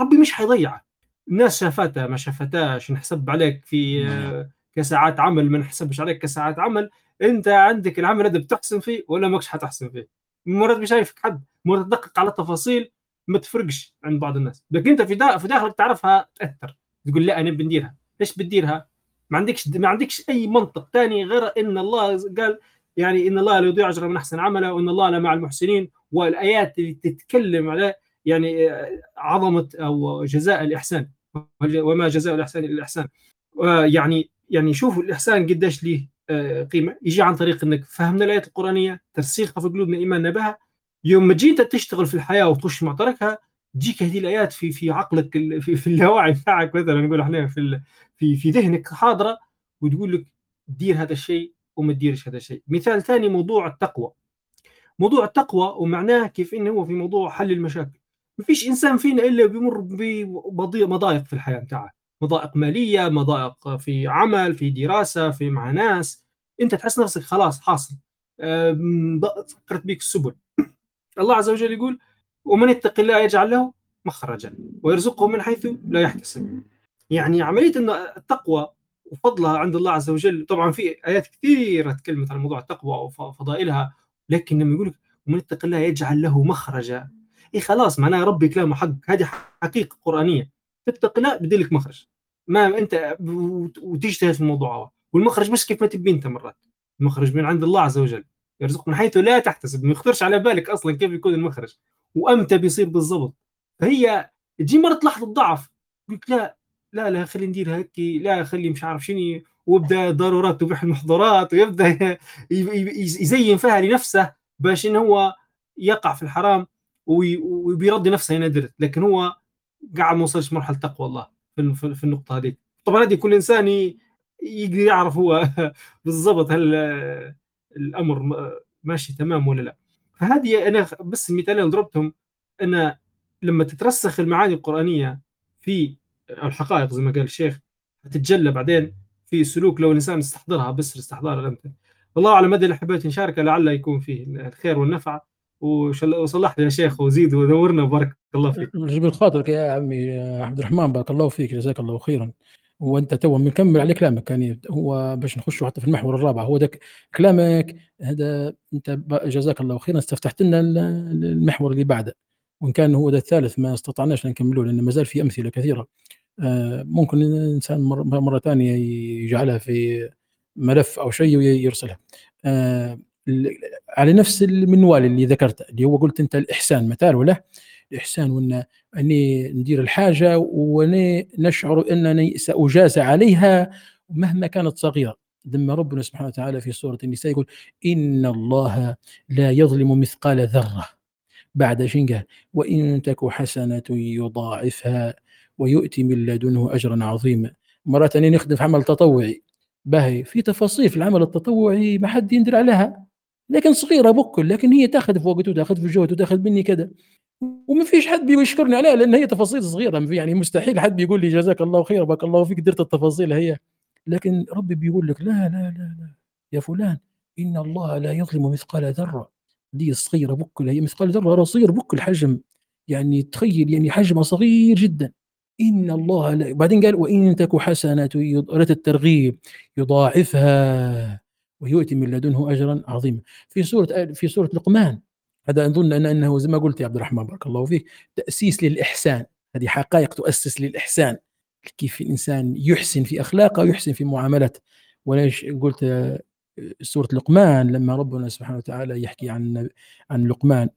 ربي مش حيضيعك. الناس شافتها ما شافتهاش نحسب عليك في نعم. كساعات عمل ما نحسبش عليك كساعات عمل. أنت عندك العمل هذا بتحسن فيه ولا ماكش حتحسن فيه؟ مرات مش شايفك حد مرات تدقق على التفاصيل ما تفرقش عند بعض الناس. لكن أنت في في داخلك تعرفها تأثر. تقول لا أنا بنديرها ليش بتديرها ما عندكش ما عندكش أي منطق ثاني غير إن الله قال يعني إن الله لا يضيع أجر من أحسن عملا وإن الله لمع المحسنين والآيات اللي تتكلم على يعني عظمة أو جزاء الإحسان. وما جزاء الإحسان إلا الإحسان. يعني يعني شوفوا الإحسان قديش ليه آه، قيمة. يجي عن طريق إنك فهمنا الآيات القرآنية ترسيخها في قلوبنا ايماننا بها يوم ما جيت تشتغل في الحياة وتخش معتركها تجيك هذه الآيات في في عقلك في, في اللاوعي بتاعك مثلا. نقول إحنا في في في ذهنك حاضرة وتقول لك دير هذا الشيء وما تديرش هذا الشيء. مثال ثاني موضوع التقوى. موضوع التقوى ومعناه كيف إنه هو في موضوع حل المشاكل. ما فيش إنسان فينا إلا بيمر بمضايق في الحياة بتاعه. مضايق مالية مضايق في عمل في دراسة في مع ناس. أنت تحس نفسك خلاص حاصل. فكرت بك السبل. الله عز وجل يقول ومن يتق الله يجعل له مخرجا ويرزقه من حيث لا يحتسب. يعني عملية إن التقوى وفضلها عند الله عز وجل طبعا في آيات كثيرة تكلمت عن موضوع التقوى وفضائلها لكن لما يقول ومن يتق الله يجعل له مخرجا. اي خلاص معناها ربي كلامه حق. هذه حقيقة قرآنية. تتق الله بدي لك مخرج. ما أنت وتجتهد في الموضوع. والمخرج مش كيف ما تبي أنت مرات. المخرج من عند الله عز وجل. يرزق من حيث لا تحتسب. ما يخطرش على بالك أصلا كيف يكون المخرج. وأمتى بيصير بالضبط. فهي تجي مرة لحظه ضعف قلت لا لا لا خلي ندير هيك لا خلي مش عارف شنو. ويبدأ ضرورات تبيح المحظورات ويبدأ يزين فيها لنفسه باش إنه هو يقع في الحرام وبيرضي نفسه هنا درت. لكن هو قاعد ما وصلش مرحلة تقوى الله في, في النقطة هذه. طبعا هذه كل إنسان يقدر يعرف هو بالضبط هل الأمر ماشي تمام ولا لا. فهذه أنا بس المثالين اللي ضربتهم أن لما تترسخ المعاني القرآنية في الحقائق زي ما قال الشيخ تتجلى بعدين في سلوك لو الإنسان استحضرها بس استحضار الامثله والله أعلم مدى اللي حبيت نشاركه لعل يكون فيه الخير والنفع. وصلح لي يا شيخ وزيد ودورنا بارك الله فيك. جبل خاطرك يا عمي عبد الرحمن بارك الله فيك جزاك الله خيرا. وأنت تو مكمل على كلامك يعني هو باش نخش حتى في المحور الرابع هو ذاك كلامك هذا أنت جزاك الله خيرا استفتحت لنا المحور اللي بعده. وإن كان هو ذا الثالث ما استطعناش نكمله لأن ما زال في أمثلة كثيرة. ممكن الإنسان مرة ثانية يجعلها في ملف أو شيء ويرسلها. آه، على نفس المنوال اللي ذكرته اللي هو قلت أنت الإحسان مثال ولا؟ الإحسان وأن أني ندير الحاجة وأني نشعر أنني سأجازى عليها مهما كانت صغيرة. لما ربنا سبحانه وتعالى في سورة النساء يقول إن الله لا يظلم مثقال ذرة بعد شنقه وإن تك حسنة يضاعفها ويؤتي من لدنه اجرا عظيما. مرات أني نخدم في عمل تطوعي. باهي في تفاصيل في العمل التطوعي ما حد يندر عليها. لكن صغيرة بكل لكن هي تأخذ في وقت وتأخذ في جهد وتأخذ مني كذا. وما فيش حد بيشكرني عليها لأن هي تفاصيل صغيرة. يعني مستحيل حد بيقول لي جزاك الله خير بارك الله فيك درت التفاصيل هي. لكن ربي بيقول لك لا لا لا لا. يا فلان إن الله لا يظلم مثقال ذرة. دي صغيرة بكل هي مثقال ذرة صغير بكل حجم. يعني تخيل يعني حجمها صغير جدا. ان الله لا بعدين قال وان تك حسنه رت الترغيب يضاعفها ويؤتي من لدنه أجرا عظيما. في سورة في سورة لقمان هذا أظن أن أنه زي ما قلت يا عبد الرحمن بارك الله فيك تأسيس للإحسان. هذه حقائق تؤسس للإحسان. كيف الإنسان يحسن في أخلاقه ويحسن في معاملته. وليش قلت سورة لقمان لما ربنا سبحانه وتعالى يحكي عن عن لقمان.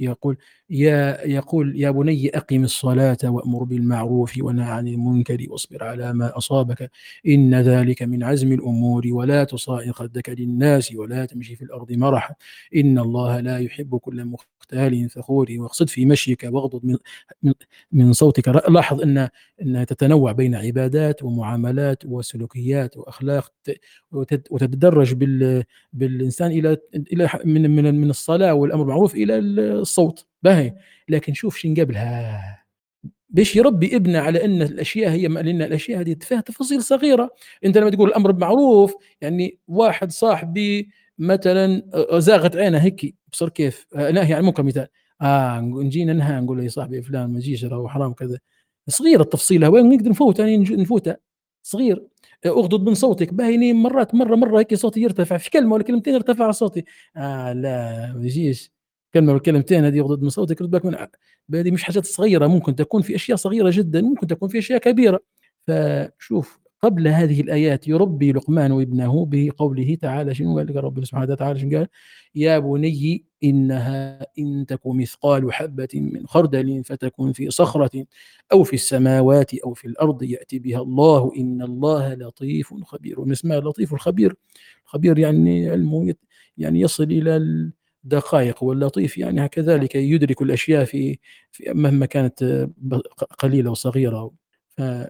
يقول يا يقول يا بني أقم الصلاة وأمر بالمعروف ونهى عن المنكر واصبر على ما أصابك إن ذلك من عزم الأمور ولا تصائر خدك للناس ولا تمشي في الأرض مرحا إن الله لا يحب كل مختال فخور واقصد في مشيك واغضض من, من, من صوتك. لاحظ أن أنها تتنوع بين عبادات ومعاملات وسلوكيات وأخلاق وتتدرج بال بالإنسان إلى إلى من من الصلاة والأمر بالمعروف إلى الصوت. باهي. لكن شوف شين قبلها. باش يربي ابنه على إن الأشياء هي لأن الأشياء هذه فيها تفاصيل صغيرة. أنت لما تقول الأمر بمعروف يعني واحد صاحبي مثلا زاغت عينه هيك بصر كيف؟ نهي عن منكر مثال آه نجينا ننهى نقول له يا صاحبي فلان ما تجيش راهو حرام كذا. صغيره التفصيله وين نقدر نفوت يعني نفوتها صغير. اغضض من صوتك. باهي مرات مرة مرة هيك صوتي يرتفع. في كلمة ولا كلمتين ارتفع صوتي. آه لا ما يجيش كلمة والكلمتين هذه يغضض من صوتك رد بالك من هذه مش حاجات صغيرة ممكن تكون في أشياء صغيرة جدا ممكن تكون في أشياء كبيرة. فشوف قبل هذه الآيات يربي لقمان ابنه بقوله تعالى شنو قال لك ربنا سبحانه وتعالى؟ شنو قال؟ يا بني إنها إن تك مثقال حبة من خردل فتكون في صخرة أو في السماوات أو في الأرض يأتي بها الله إن الله لطيف خبير. ومن اسمها اللطيف الخبير؟ الخبير يعني علمه يعني يصل إلى دقائق واللطيف يعني كذلك يدرك الأشياء في, في مهما كانت قليلة وصغيره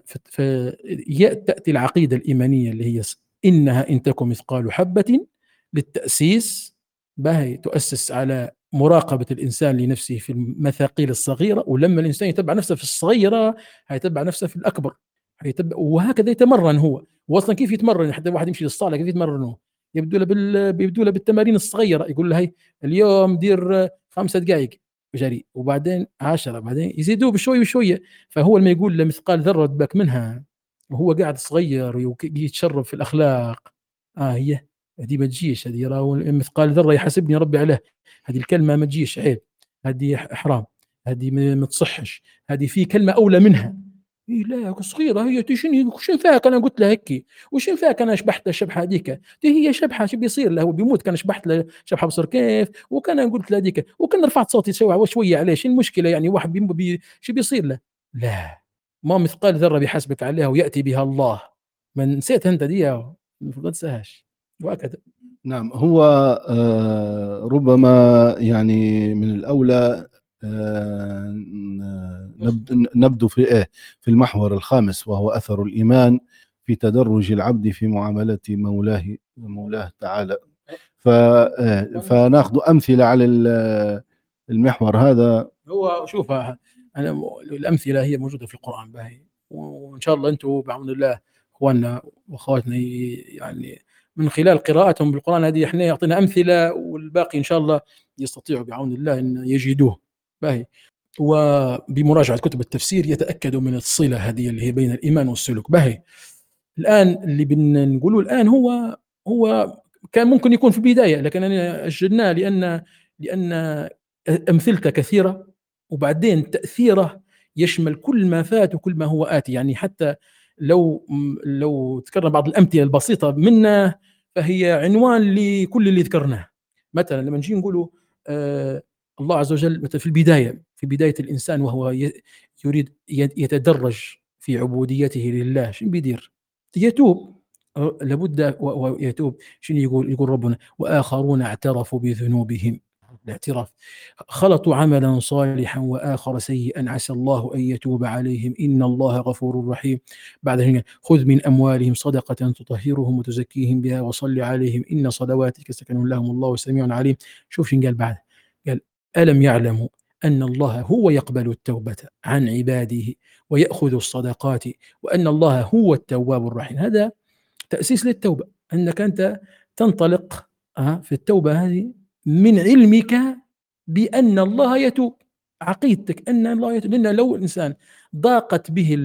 فتاتي العقيدة الإيمانية اللي هي إنها إن تكن مثقال حبة للتأسيس باهي تؤسس على مراقبة الإنسان لنفسه في المثاقيل الصغيرة ولما الإنسان يتبع نفسه في الصغيرة هيتبع نفسه في الأكبر. هيتبع وهكذا يتمرن هو. واصلا كيف يتمرن؟ حتى واحد يمشي للصالة كيف يتمرن هو يبدو له بال... بيبدو له بالتمارين الصغيرة يقول له هي اليوم دير خمسة دقائق جري وبعدين عشرة بعدين يزيدوه بشوي وشوية. فهو لما يقول له مثقال ذرة باك منها وهو قاعد صغير يتشرب في الأخلاق. آه هي هذه ما تجيش هذه مثقال ذرة يحاسبني ربي عليه. هذه الكلمة ما تجيش عيب. هذه حرام. هذه ما تصحش. هذه في كلمة أولى منها. إيه لا صغيرة هي شنو شنو فيك أنا قلت لها هيك وشنو فيك أنا شبحت الشبحه هذيك. هي شبحة شو بيصير له؟ بيموت. كان شبحت له شبحة بصر كيف؟ وكان قلت له هذيك. وكان رفعت صوتي شوية عليه. شو المشكلة؟ يعني واحد بي شو بيصير له؟ لا. ما مثقال ذرة بيحاسبك عليها ويأتي بها الله. ما نسيت أنت دي ما تنساهاش وهكذا. نعم. هو آه ربما يعني من الأولى نبدو في إيه في المحور الخامس وهو أثر الإيمان في تدرج العبد في معاملة مولاه مولاه تعالى. فناخذ أمثلة على المحور هذا. هو شوف أنا الأمثلة هي موجودة في القرآن باهي وإن شاء الله أنتم بعون الله إخواننا وأخواتنا يعني من خلال قراءتهم بالقرآن هذه إحنا يعطينا أمثلة والباقي إن شاء الله يستطيعوا بعون الله إن يجدوه. باهي. وبمراجعة كتب التفسير يتاكدوا من الصلة هذه اللي هي بين الإيمان والسلوك. باهي. الآن اللي بنقوله الآن هو هو كان ممكن يكون في البداية لكن أنا اجلناه لأن لأن أمثلته كثيرة وبعدين تأثيره يشمل كل ما فات وكل ما هو آتي. يعني حتى لو لو ذكرنا بعض الأمثلة البسيطة منه فهي عنوان لكل اللي ذكرناه. مثلا لما نجي نقولوا آه الله عز وجل مثلا في البداية في بداية الإنسان وهو يريد يتدرج في عبوديته لله شنو بيدير؟ يتوب. لابد ويتوب شنو يقول؟ يقول ربنا وآخرون اعترفوا بذنوبهم. الاعتراف. خلطوا عملا صالحا وآخر سيئا عسى الله أن يتوب عليهم. إن الله غفور رحيم. بعد هنا خذ من أموالهم صدقة تطهرهم وتزكيهم بها وصل عليهم. إن صلواتك سكن لهم الله سميع عليم. شوف شنو قال بعد. ألم يعلموا أن الله هو يقبل التوبة عن عباده ويأخذ الصدقات وأن الله هو التواب الرحيم؟ هذا تأسيس للتوبة أنك أنت تنطلق في التوبة هذه من علمك بأن الله يتوب عقيدتك أن الله يتوب لأن لو الانسان ضاقت به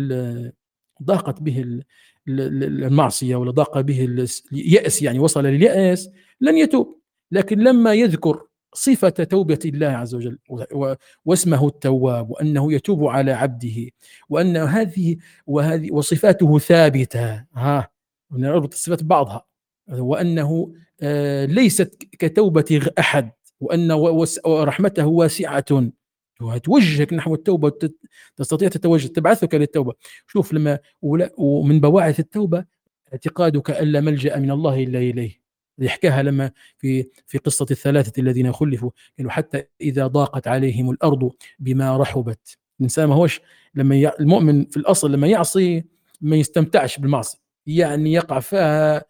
ضاقت به المعصية ولا ضاق به اليأس يعني وصل لليأس لن يتوب لكن لما يذكر صفة توبة الله عز وجل واسمه التواب وأنه يتوب على عبده وأن هذه وهذه وصفاته ثابتة ها نربط الصفات ببعضها وأنه آه، ليست كتوبة أحد وأن ورحمته واسعة. توجهك نحو التوبة تستطيع تتوجه تبعثك للتوبة. شوف لما ومن بواعث التوبة اعتقادك أن لا ملجأ من الله إلا إليه. يحكاها لما في في قصة الثلاثة الذين خلفوا قالوا حتى إذا ضاقت عليهم الأرض بما رحبت. الإنسان ما هوش لما المؤمن في الأصل لما يعصي ما يستمتعش بالمعصية. يعني يقع فيها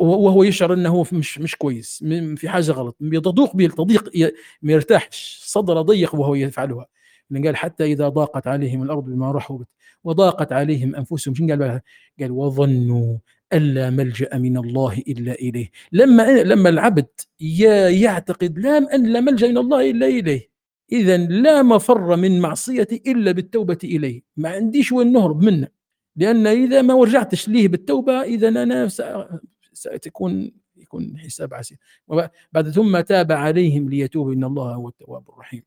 وهو يشعر إنه مش مش كويس في حاجة غلط يضوق به التضييق ما يرتاحش. صدر ضيق وهو يفعلها. قال حتى إذا ضاقت عليهم الأرض بما رحبت وضاقت عليهم أنفسهم شنو قال قال وظنوا ألا ملجأ من الله إلا إليه. لما لما العبد يعتقد لا أن لا ملجأ من الله إلا إليه. اذا لا مفر من معصيتي إلا بالتوبة إليه. ما عنديش وين نهرب منه. لأن إذا ما ورجعتش ليه بالتوبة إذا أنا ستكون يكون حساب عسير. بعد ثم تاب عليهم ليتوبوا إن الله هو التواب الرحيم.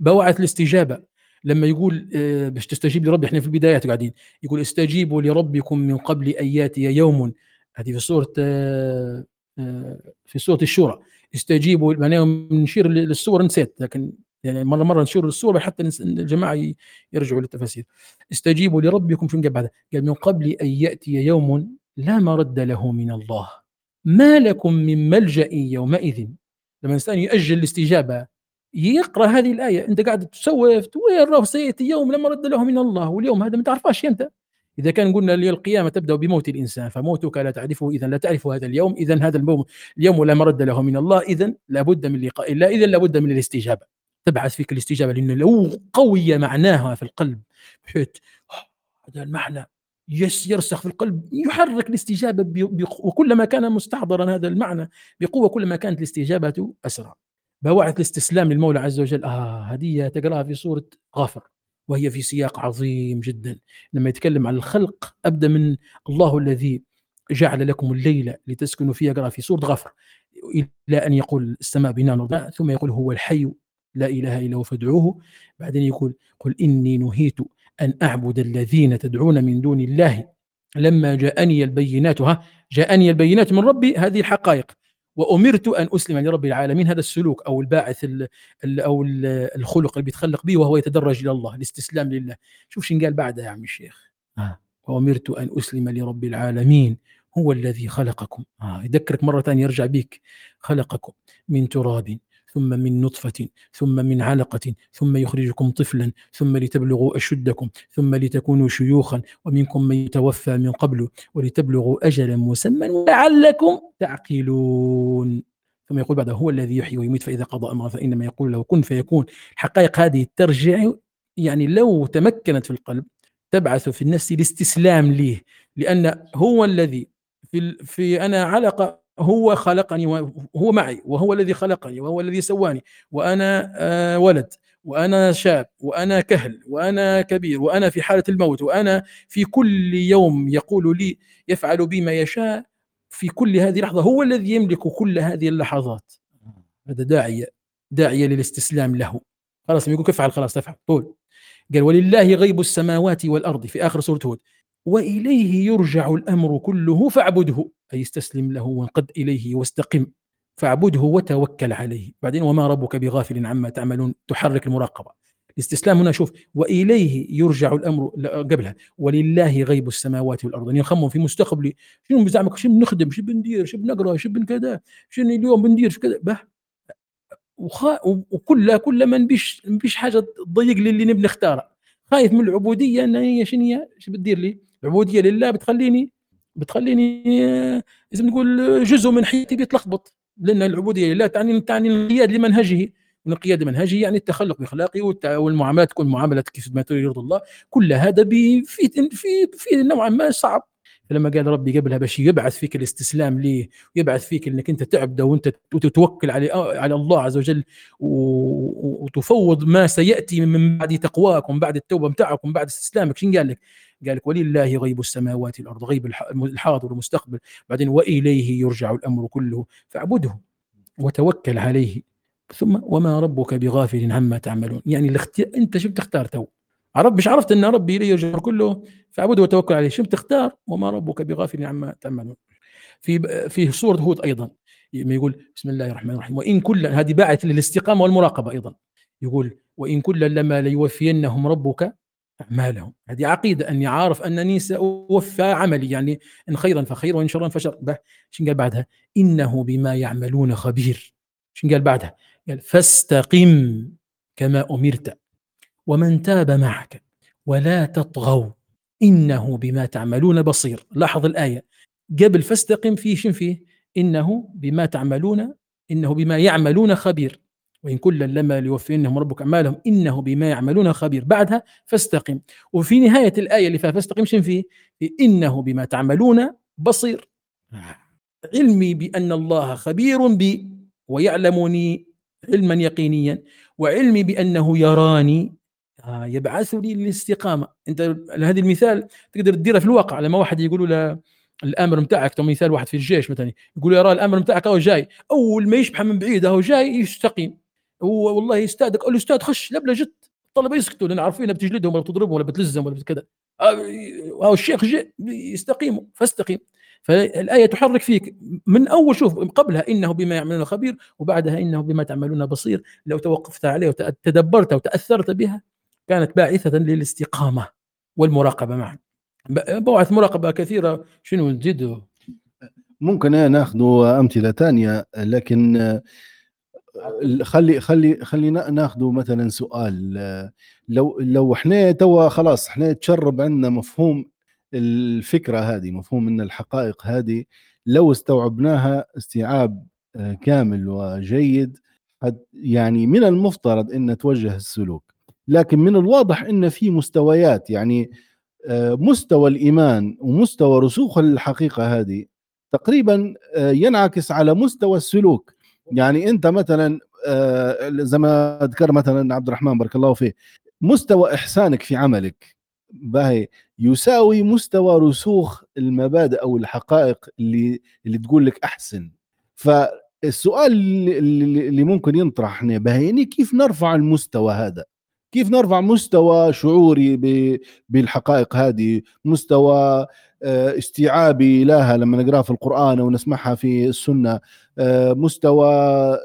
بوعث الاستجابة. لما يقول آه، باش تستجيب لربي إحنا في البدايات قاعدين. يقول استجيبوا لربكم من قبل أن يأتي يوم. هذه في سورة آه، آه، في سورة الشورى. استجيبوا معناها نشير للسور نسيت. لكن يعني مرة مرة نشير للسور حتى الجماعة يرجعوا للتفاسير. استجيبوا لربكم شنو قال بعدها؟ قال من قبل أن يأتي يوم لا مرد له من الله. ما لكم من ملجأ يومئذ؟ لما الإنسان يؤجل الاستجابة يقرأ هذه الآية أنت قاعد تسوف وين سياتي يوم لما رد له من الله واليوم هذا ما تعرفاش أنت. إذا كان قلنا القيامة تبدأ بموت الإنسان فموتك لا تعرفه اذا لا تعرف هذا اليوم اذا هذا الموت اليوم لا مرد له من الله اذا لابد من لقاء الله اذا لابد من الاستجابة. تبعث فيك الاستجابة لأنه لو قوي معناها في القلب بحيث هذا المعنى يرسخ في القلب يحرك الاستجابة وكلما كان مستحضرا هذا المعنى بقوة كلما كانت الاستجابة أسرع. بواعث الاستسلام للمولى عز وجل. آه هدية تقراها في سوره غافر وهي في سياق عظيم جدا. لما يتكلم عن الخلق أبدأ من الله الذي جعل لكم الليل لتسكنوا فيه. قرا في سوره غافر إلى أن يقول السماء بناء ثم يقول هو الحي لا إله إلا هو فادعوه. بعدين يقول قل إني نهيت أن أعبد الذين تدعون من دون الله لما جاءني البينات. ها جاءني البينات من ربي هذه الحقائق. وأمرت أن أسلم لرب العالمين هذا السلوك أو الباعث ال ال أو ال الخلق اللي بيتخلق به وهو يتدرج إلى الله الاستسلام لله شوف شن قال بعدها يا عم الشيخ آه. وأمرت أن أسلم لرب العالمين هو الذي خلقكم آه. يذكرك مرة ثانية يرجع بك خلقكم من تراب ثم من نطفة ثم من علقة ثم يخرجكم طفلا ثم لتبلغوا أشدكم ثم لتكونوا شيوخا ومنكم من يتوفى من قبل ولتبلغوا أجلا مسمى ولعلكم تعقلون. ثم يقول بعد هو الذي يحيي ويميت فإذا قضى أمرا فإنما يقول له كن فيكون. الحقائق هذه ترجع يعني لو تمكنت في القلب تبعث في النفس الاستسلام ليه؟ لأن هو الذي في, في أنا علقة هو خلقني وهو معي وهو الذي خلقني وهو الذي سواني وأنا آه، ولد وأنا شاب وأنا كهل وأنا كبير وأنا في حالة الموت وأنا في كل يوم يقول لي يفعل بي ما يشاء في كل هذه اللحظة هو الذي يملك كل هذه اللحظات. هذا داعية داعية للاستسلام له. خلاص يقول كفعل خلاص تفعل. طول. قال ولله غيب السماوات والأرض. في آخر سورة هود. وإليه يرجع الأمر كله فاعبده أي استسلم له وانقد إليه واستقم فاعبده وتوكل عليه. بعدين وما ربك بغافل عما تعملون تحرك المراقبة. الاستسلام هنا شوف وإليه يرجع الأمر قبلها. ولله غيب السماوات والأرض. يعني يخمم في مستقبلي شنو بزعمك؟ شنو بنخدم؟ شنو بندير؟ شنو بنقرأ؟ شنو بن كذا شنو اليوم بندير؟ كذا؟ به وكل كل ما نبيش نبيش حاجة تضيق لي اللي نبي نختارها. خايف من العبودية ان هي شنو هي؟ شو بتدير لي؟ العبوديه لله بتخليني بتخليني لازم نقول جزء من حياتي بيتلخبط. لأن العبودية لله تعني تعني الانقياد لمنهجه. الانقياد لمنهجه يعني التخلق بإخلاقه والمعاملات تكون معاملة كيف ما يرضي الله. كل هذا في في في نوعا ما صعب. فلما قال ربي قبلها باش يبعث فيك الاستسلام ليه؟ ويبعث فيك إنك أنت تعبده وأنت تتوكل على على الله عز وجل وتفوض ما سيأتي من بعد تقواك ومن بعد التوبة متاعك ومن بعد استسلامك. شنو قال لك؟ قال لك ولله غيب السماوات والأرض غيب الحاضر والمستقبل بعدين وإليه يرجع الأمر كله فاعبده وتوكل عليه. ثم وما ربك بغافل عما تعملون. يعني الاختيار أنت شو بتختار تو؟ عرب مش عرفت إن ربي إليه يرجع كله؟ فاعبده وتوكل عليه. شو بتختار؟ وما ربك بغافل عما تعملون. في في سورة هود أيضا يقول بسم الله الرحمن الرحيم وإن كل هذه باعت للاستقامة والمراقبة أيضا. يقول وإن كلا لما ليوفينهم ربك اعمالهم هذه عقيدة أني عارف أنني سأوفى عملي يعني إن خيرا فخير وإن شرا فشر شنو قال بعدها؟ إنه بما يعملون خبير. شنو قال بعدها؟ قال فاستقم كما أمرت ومن تاب معك ولا تطغوا. إنه بما تعملون بصير. لاحظ الآية. قبل فاستقم فيه شنو فيه؟ إنه بما تعملون إنه بما يعملون خبير. وإن كلا لما ليوفينهم ربك أعمالهم إنه بما يعملون خبير. بعدها فاستقم. وفي نهاية الآية اللي فيها فاستقم شنو فيه؟ إنه بما تعملون بصير. علمي بأن الله خبير بي ويعلمني علما يقينيا وعلمي بأنه يراني. آه يبعثني للاستقامة. أنت هذا المثال تقدر تديره في الواقع. لما واحد يقولوا له الأمر بتاعك مثال واحد في الجيش مثلا يقول يرى الأمر بتاعك هو جاي. أول ما يشبح من بعيد هو جاي يستقيم. هو والله يستاذك الاستاذ خش لبله جت الطلبة يسكتوا لأن عارفين بتجلدهم ولا بتضربهم ولا بتلزهم ولا كذا آه، الشيخ جاء يستقيموا فاستقيم. فالآية تحرك فيك. من أول شوف قبلها إنه بما يعملون خبير وبعدها إنه بما تعملون بصير. لو توقفت عليه وتدبرت وتأثرت بها كانت باعثة للاستقامة والمراقبة معا. بوعث مراقبة كثيرة. شنو نزيد ممكن ناخذ أمثلة ثانية لكن خلي خلي خلينا ناخذ مثلا سؤال لو لو إحنا توا خلاص إحنا تشرب عندنا مفهوم الفكرة هذه مفهوم إن الحقائق هذه لو استوعبناها استيعاب آه، كامل وجيد يعني من المفترض إن توجه السلوك. لكن من الواضح إن في مستويات يعني آه، مستوى الإيمان ومستوى رسوخ الحقيقة هذه تقريبا آه، ينعكس على مستوى السلوك. يعني انت مثلا آه، زي ما ذكر مثلا عبد الرحمن بارك الله فيه مستوى إحسانك في عملك باهي يساوي مستوى رسوخ المبادئ أو الحقائق اللي اللي تقول لك أحسن. فالسؤال اللي, اللي ممكن ينطرح هنا باهي يعني كيف نرفع المستوى هذا؟ كيف نرفع مستوى شعوري بالحقائق هذه؟ مستوى آه، استيعابي لها لما نقراها في القرآن أو نسمعها في السنة؟ آه، مستوى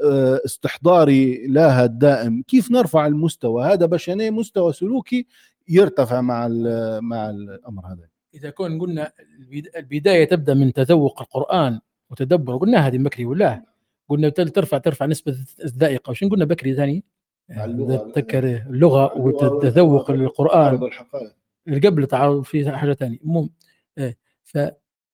آه، استحضاري لها الدائم كيف نرفع المستوى؟ هذا باش يعني مستوى سلوكي يرتفع مع مع الأمر هذا. إذا كون قلنا البداية تبدأ من تذوق القرآن وتدبر قلنا هذه بكري ولا؟ قلنا ترفع ترفع نسبة الذائقة. وش قلنا بكري ثاني؟ تذكر اللغة. وتذوق القران قبل تعرض في حاجة ثانية. المهم إيه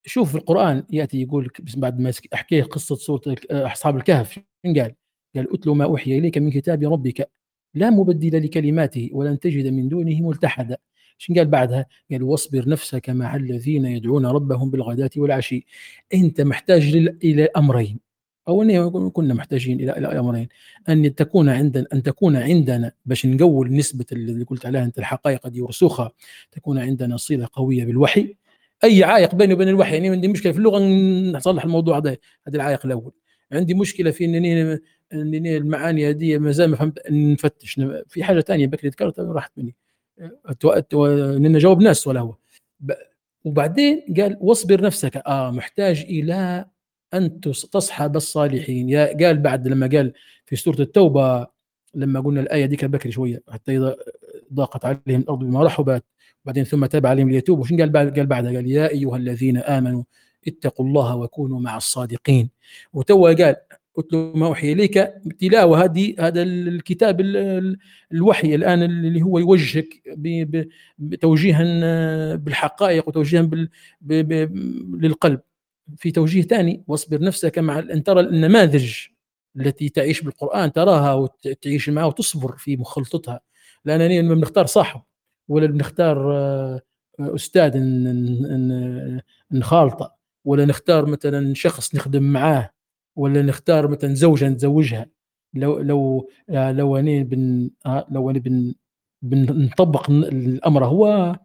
فشوف القرآن يأتي يقول بس بعد ما أحكي قصة سوره أصحاب الكهف. من قال؟ قال اتلو ما أوحي إليك من كتاب ربك. لا مبدل لكلماته ولن تجد من دونه ملتحدا. شن قال بعدها؟ قال واصبر نفسك مع الذين يدعون ربهم بالغداة والعشي. أنت محتاج إلى أمرين. أو كنا محتاجين إلى إلى أمرين. أن تكون عندنا أن تكون عندنا باش نقول نسبه اللي قلت عليها أنت الحقائق دي ورسوخها تكون عندنا صلة قوية بالوحي. أي عائق بيني وبين الوحي يعني عندي مشكلة في اللغة نصلح الموضوع ده هذا العائق الأول. عندي مشكلة في إنني إنني المعاني هذه ما زال ما فهمت نفتش. في حاجة ثانية بكري ذكرتها راحت مني. لأن جاوب ناس ولا هو. وبعدين قال واصبر نفسك. آه محتاج إلى أن تصحب الصالحين يا قال بعد لما قال في سورة التوبة لما قلنا الآية دي بكري شوية حتى إذا ضاقت عليهم الأرض بما رحبت بعدين ثم تاب عليهم ليتوبوا. شنو قال بعد قال بعدها؟ قال يا أيها الذين آمنوا اتقوا الله وكونوا مع الصادقين. وتو قال اتلو ما أوحي إليك تلاوة. هذه هذا الكتاب الوحي الآن اللي هو يوجهك بتوجيها بالحقائق وتوجيها للقلب. في توجيه ثاني واصبر نفسك مع أن ترى النماذج التي تعيش بالقرآن تراها وتعيش معها وتصبر في مخلطتها. لانني لما بنختار صاحب ولا بنختار أستاذ ن- ن- نخالطه ولا نختار مثلا شخص نخدم معاه ولا نختار مثلا زوجة نتزوجها. لو لو آه، لو أني بن آه، لو أني بن بنطبق الأمر هو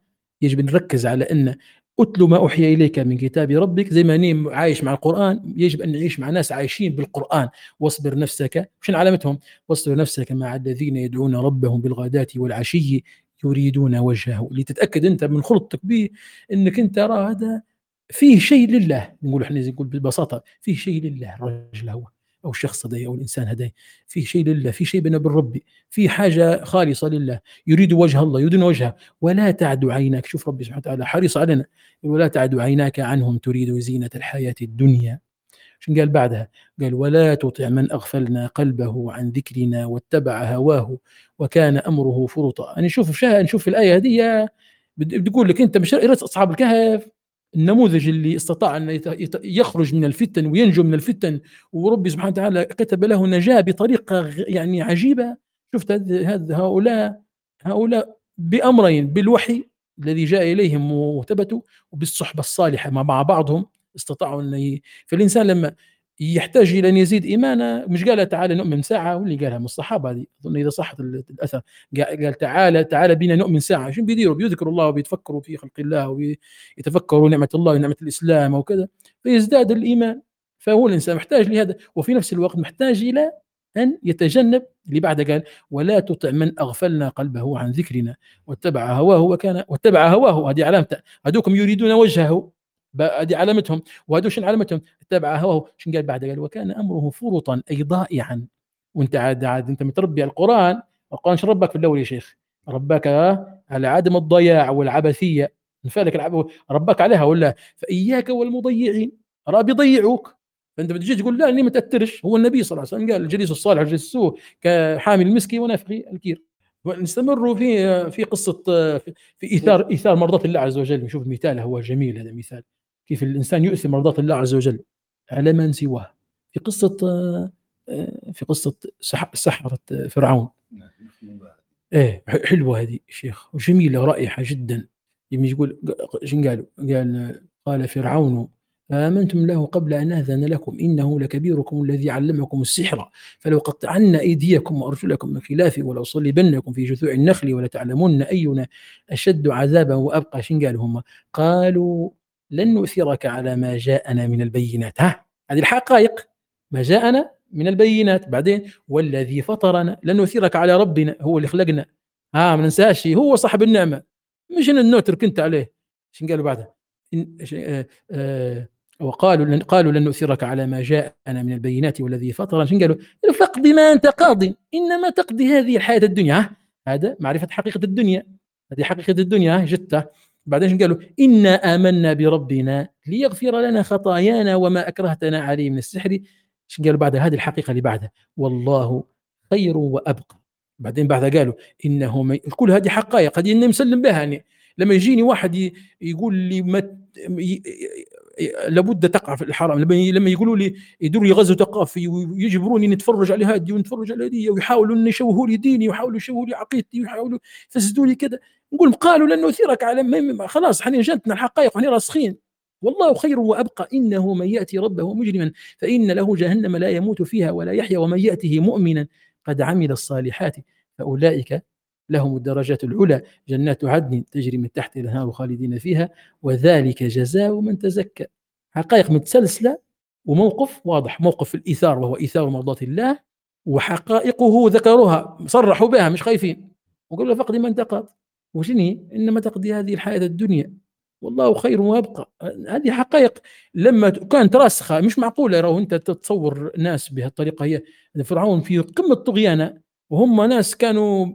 يجب نركز على أن اتل ما أوحي إليك من كتاب ربك. زي ما أني عايش مع القرآن يجب أن نعيش مع ناس عايشين بالقرآن. واصبر نفسك شنو علامتهم؟ واصبر نفسك مع الذين يدعون ربهم بالغداة والعشي. يريدون وجهه لتتأكد أنت من خلطك به إنك أنت راه هذا فيه شيء لله. نقول إحنا نقول ببساطه فيه شيء لله الرجل هو أو الشخص هذا أو الإنسان هذا. فيه شيء لله في شيء بينه ربي في حاجة خالصة لله. يريد وجه الله يريدون وجهه. ولا تعد عيناك شوف ربي سبحانه وتعالى حريص علينا. ولا تعد عيناك عنهم تريد زينة الحياة الدنيا. شنو قال بعدها؟ قال ولا تطع من اغفلنا قلبه عن ذكرنا واتبع هواه وكان امره فرطا أنا نشوف شا نشوف في الآية هذه بت- بتقول لك أنت مش أصحاب الكهف النموذج اللي استطاع يت- يخرج من الفتن وينجو من الفتن وربي سبحانه وتعالى كتب له نجاة بطريقة غ- يعني عجيبة شفت هؤلاء هؤلاء بأمرين بالوحي الذي جاء إليهم وثبتوا وبالصحبة الصالحة مع مع بعضهم استطاعوا إن. فالإنسان لما يحتاج إلى أن يزيد إيمانه مش قال تعالى نؤمن ساعة واللي قالها من الصحابة هذه. أظن إذا صحت ال- الأثر. قال تعالى تعالى بنا نؤمن ساعة. شنو بيديروا؟ بيذكروا الله وبيتفكروا في خلق الله ويتفكروا نعمة الله ونعمة الإسلام وكذا. فيزداد الإيمان. فهو الإنسان محتاج لهذا. وفي نفس الوقت محتاج إلى أن يتجنب اللي بعده قال ولا تطع من أغفلنا قلبه عن ذكرنا. واتبع هواه وكان واتبع هواه. هذه علامته هذوكم يريدون وجهه. هذه علامتهم وهذول شنو علامتهم؟ اتبع هواه شنو قال بعد قال وكان أمره فرطا أي ضائعا. وأنت عاد عاد أنت متربي على القرآن القرآن شو ربك في الأول يا شيخ؟ ربك على عدم الضياع والعبثية. العب ربك عليها ولا؟ فإياك والمضيعين. راه بيضيعوك. فأنت بتجي تقول لا اني ما تأثرش؟ هو النبي صلى الله عليه وسلم قال الجليس الصالح والجليس السوء كحامل المسكي ونافخ الكير. نستمر في في قصة في إيثار إيثار مرضات الله عز وجل. نشوف مثال هو جميل هذا مثال. كيف الإنسان يؤثر مرضات الله عز وجل على من سواه. في قصة في قصة سح- سحرة فرعون. إيه حلوة هذه شيخ وجميلة ورائحه جدا. يمي يقول شنو قالوا؟ قال قال فرعون آمنتم له قبل أن أذن لكم إنه لكبيركم الذي علمكم السحر. فلو قطعن أيديكم وأرجلكم من خلاف ولأصلبنكم في جذوع النخل ولتعلمن أينا أشد عذابا وأبقى. شن قالوا هم؟ قالوا لن نؤثرك على ما جاءنا من البينات. ها هذه الحقائق. ما جاءنا من البينات. بعدين والذي فطرنا لن نؤثرك على ربنا هو اللي خلقنا. ها ما ننساش هو صاحب النعمة. مش إن نترك انت عليه. شن قالوا بعدها؟ آه آه وقالوا لن قالوا لن نؤثرك على ما جاءنا من البينات والذي فطرنا. شن قالوا؟ فاقض ما أنت قاض. إنما تقضي هذه الحياة الدنيا؟ هذا معرفة حقيقة الدنيا. هذه حقيقة الدنيا جتة بعدين قالوا؟ إنا آمنا بربنا ليغفر لنا خطايانا وما أكرهتنا عليه من السحر. قالوا بعد هذه الحقيقة اللي بعدها. والله خير وأبقى. بعدين بعدها قالوا إنه مي... كل هذه حقائق إني مسلم بها يعني. لما يجيني واحد يقول لي ما لابد تقع في الحرام. لما يقولوا لي يديروا لي غزو ثقافي ويجبروني نتفرج على هذه ونتفرج على هذه ويحاولوا ان يشوهوا لي ديني ويحاولوا يشوهوا لي عقيدتي ويحاولوا يفسدوا لي كذا. نقول قالوا لن نثيرك على خلاص حنا جاتنا الحقائق وحنا راسخين. والله خير وأبقى. إنه من يأتي ربه مجرما فإن له جهنم لا يموت فيها ولا يحيا ومن يأته مؤمنا. قد عمل الصالحات فأولئك لهم الدرجات العلى جنات عدن تجري من تحت الأنهار خالدين فيها وذلك جزاء من تزكى. حقائق متسلسلة وموقف واضح موقف الإيثار وهو إيثار مرضات الله وحقائقه ذكروها صرحوا بها مش خايفين. وقالوا فقد من تقض وشني إنما تقضي هذه الحياة الدنيا. والله خير وأبقى. هذه حقائق لما كانت راسخة مش معقولة. لو أنت تتصور ناس بهالطريقة هي. فرعون في قمة طغيانة وهم ناس كانوا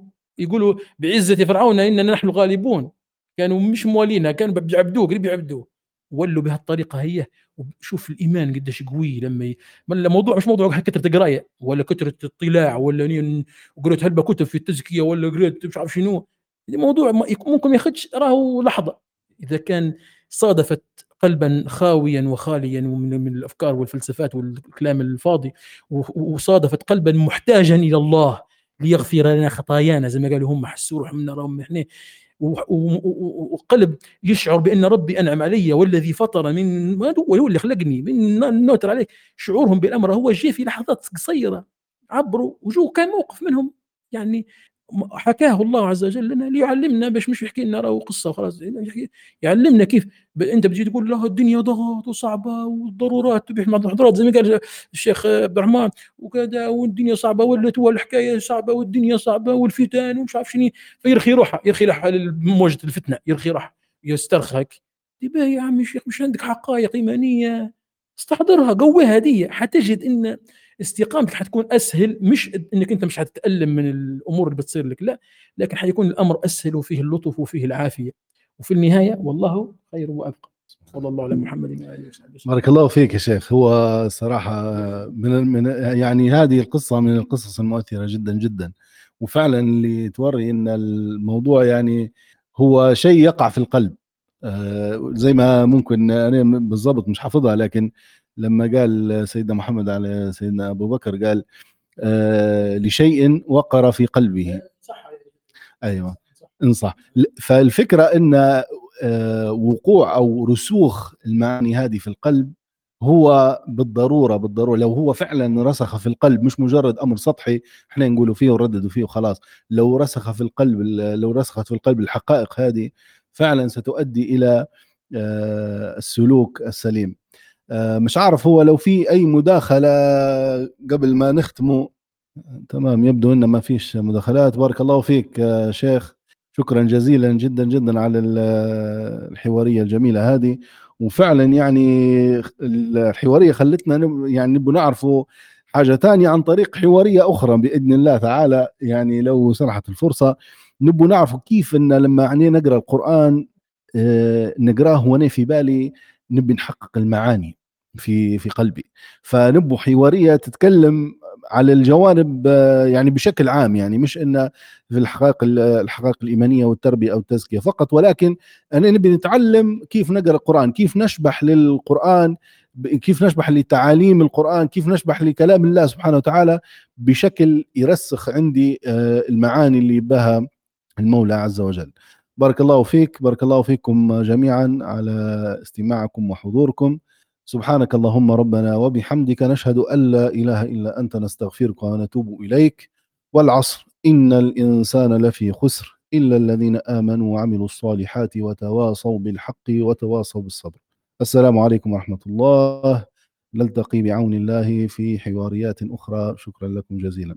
يقولوا بعزة فرعون اننا نحن الغالبون كانوا مش موالينها كانوا بيعبدوه قريب يعبدوه ولوا بهالطريقة هي. وشوف الإيمان قديش قوي لما الموضوع مش موضوع كثره قرايه ولا كثره اطلاع ولا قريت هلبة كتب في التزكية ولا قريت مش عارف شنو. موضوع ما- ممكن ما ياخذش راهو لحظة. إذا كان صادفت قلبا خاويا وخاليا من الأفكار والفلسفات والكلام الفاضي وصادفت قلبا محتاجا إلى الله ليغفر لنا خطايانا زي ما قالوا هم حسوا روحهم راهم إحنا و- وقلب يشعر بأن ربي أنعم علي والذي فطر من هو اللي خلقني من النوتر عليه شعورهم بالأمر هو جاء في لحظات قصيرة. عبروا وجو كان موقف منهم. يعني حكاه الله عز وجل لنا ليعلمنا باش مش يحكي لنا راهو قصة وخلاص يعلمنا كيف أنت بتجي تقول له الدنيا ضغط وصعبة والضرورات تبيح مع الضرورات زي ما قال الشيخ عبد الرحمن وكذا والدنيا صعبة ولت والحكاية صعبة والدنيا صعبة والفتن ومش عارف شنو. فيرخي روحه يرخي روحه لموجة الفتنة يرخي روحه يسترخك. تبا يا عمي الشيخ مش عندك حقائق إيمانية؟ استحضرها قويها دي حتجد إن استقامتك حتكون أسهل مش إنك أنت مش حتتألم من الأمور اللي بتصير لك لا لكن حيكون الأمر أسهل وفيه اللطف وفيه العافية. وفي النهاية والله خير وأبقى. صلى الله على محمد واله وصحبه بارك الله فيك يا شيخ. هو صراحة من من يعني هذه القصة من القصص المؤثرة جدا جدا. وفعلا اللي توري إن الموضوع يعني هو شيء يقع في القلب. آه، زي ما ممكن أنا بالضبط مش حافظها لكن لما قال سيدنا محمد على سيدنا أبو بكر قال آه، لشيء وقر في قلبه. صح. أيوه. انصح فالفكرة إن آه، وقوع أو رسوخ المعاني هذه في القلب هو بالضرورة بالضرورة. لو هو فعلا رسخ في القلب مش مجرد أمر سطحي إحنا نقولوا فيه ونرددوا فيه وخلاص. لو رسخ في القلب لو رسخت في القلب الحقائق هذه فعلا ستؤدي إلى آه، السلوك السليم. مش عارف هو لو في أي مداخلة قبل ما نختمه. تمام يبدو إن ما فيش مداخلات. بارك الله فيك آه، شيخ. شكرا جزيلا جدا جدا على ال- الحوارية الجميلة هذه. وفعلا يعني الحوارية خلتنا يعني نبغى نعرفوا حاجة ثانية عن طريق حوارية أخرى بإذن الله تعالى. يعني لو سنحت الفرصة نبغى نعرفوا كيف إن لما يعني نقرأ القرآن آه، نقراه وأنا في بالي نبي نحقق المعاني. في في قلبي. فنبغى حوارية تتكلم على الجوانب يعني بشكل عام يعني مش إن في الحقائق الحقائق الإيمانية والتربية أو التزكية فقط ولكن أنا نبي نتعلم كيف نقرأ القرآن كيف نشبح للقرآن كيف نشبح لتعاليم القرآن كيف نشبح لكلام الله سبحانه وتعالى بشكل يرسخ عندي آه، المعاني اللي بها المولى عز وجل. بارك الله فيك بارك الله فيكم جميعا على استماعكم وحضوركم. سبحانك اللهم ربنا وبحمدك نشهد أن لا إله إلا أنت نستغفرك ونتوب إليك. والعصر إن الإنسان لفي خسر إلا الذين آمنوا وعملوا الصالحات وتواصوا بالحق وتواصوا بالصبر. السلام عليكم ورحمة الله. نلتقي بعون الله في حواريات أخرى. شكرا لكم جزيلا.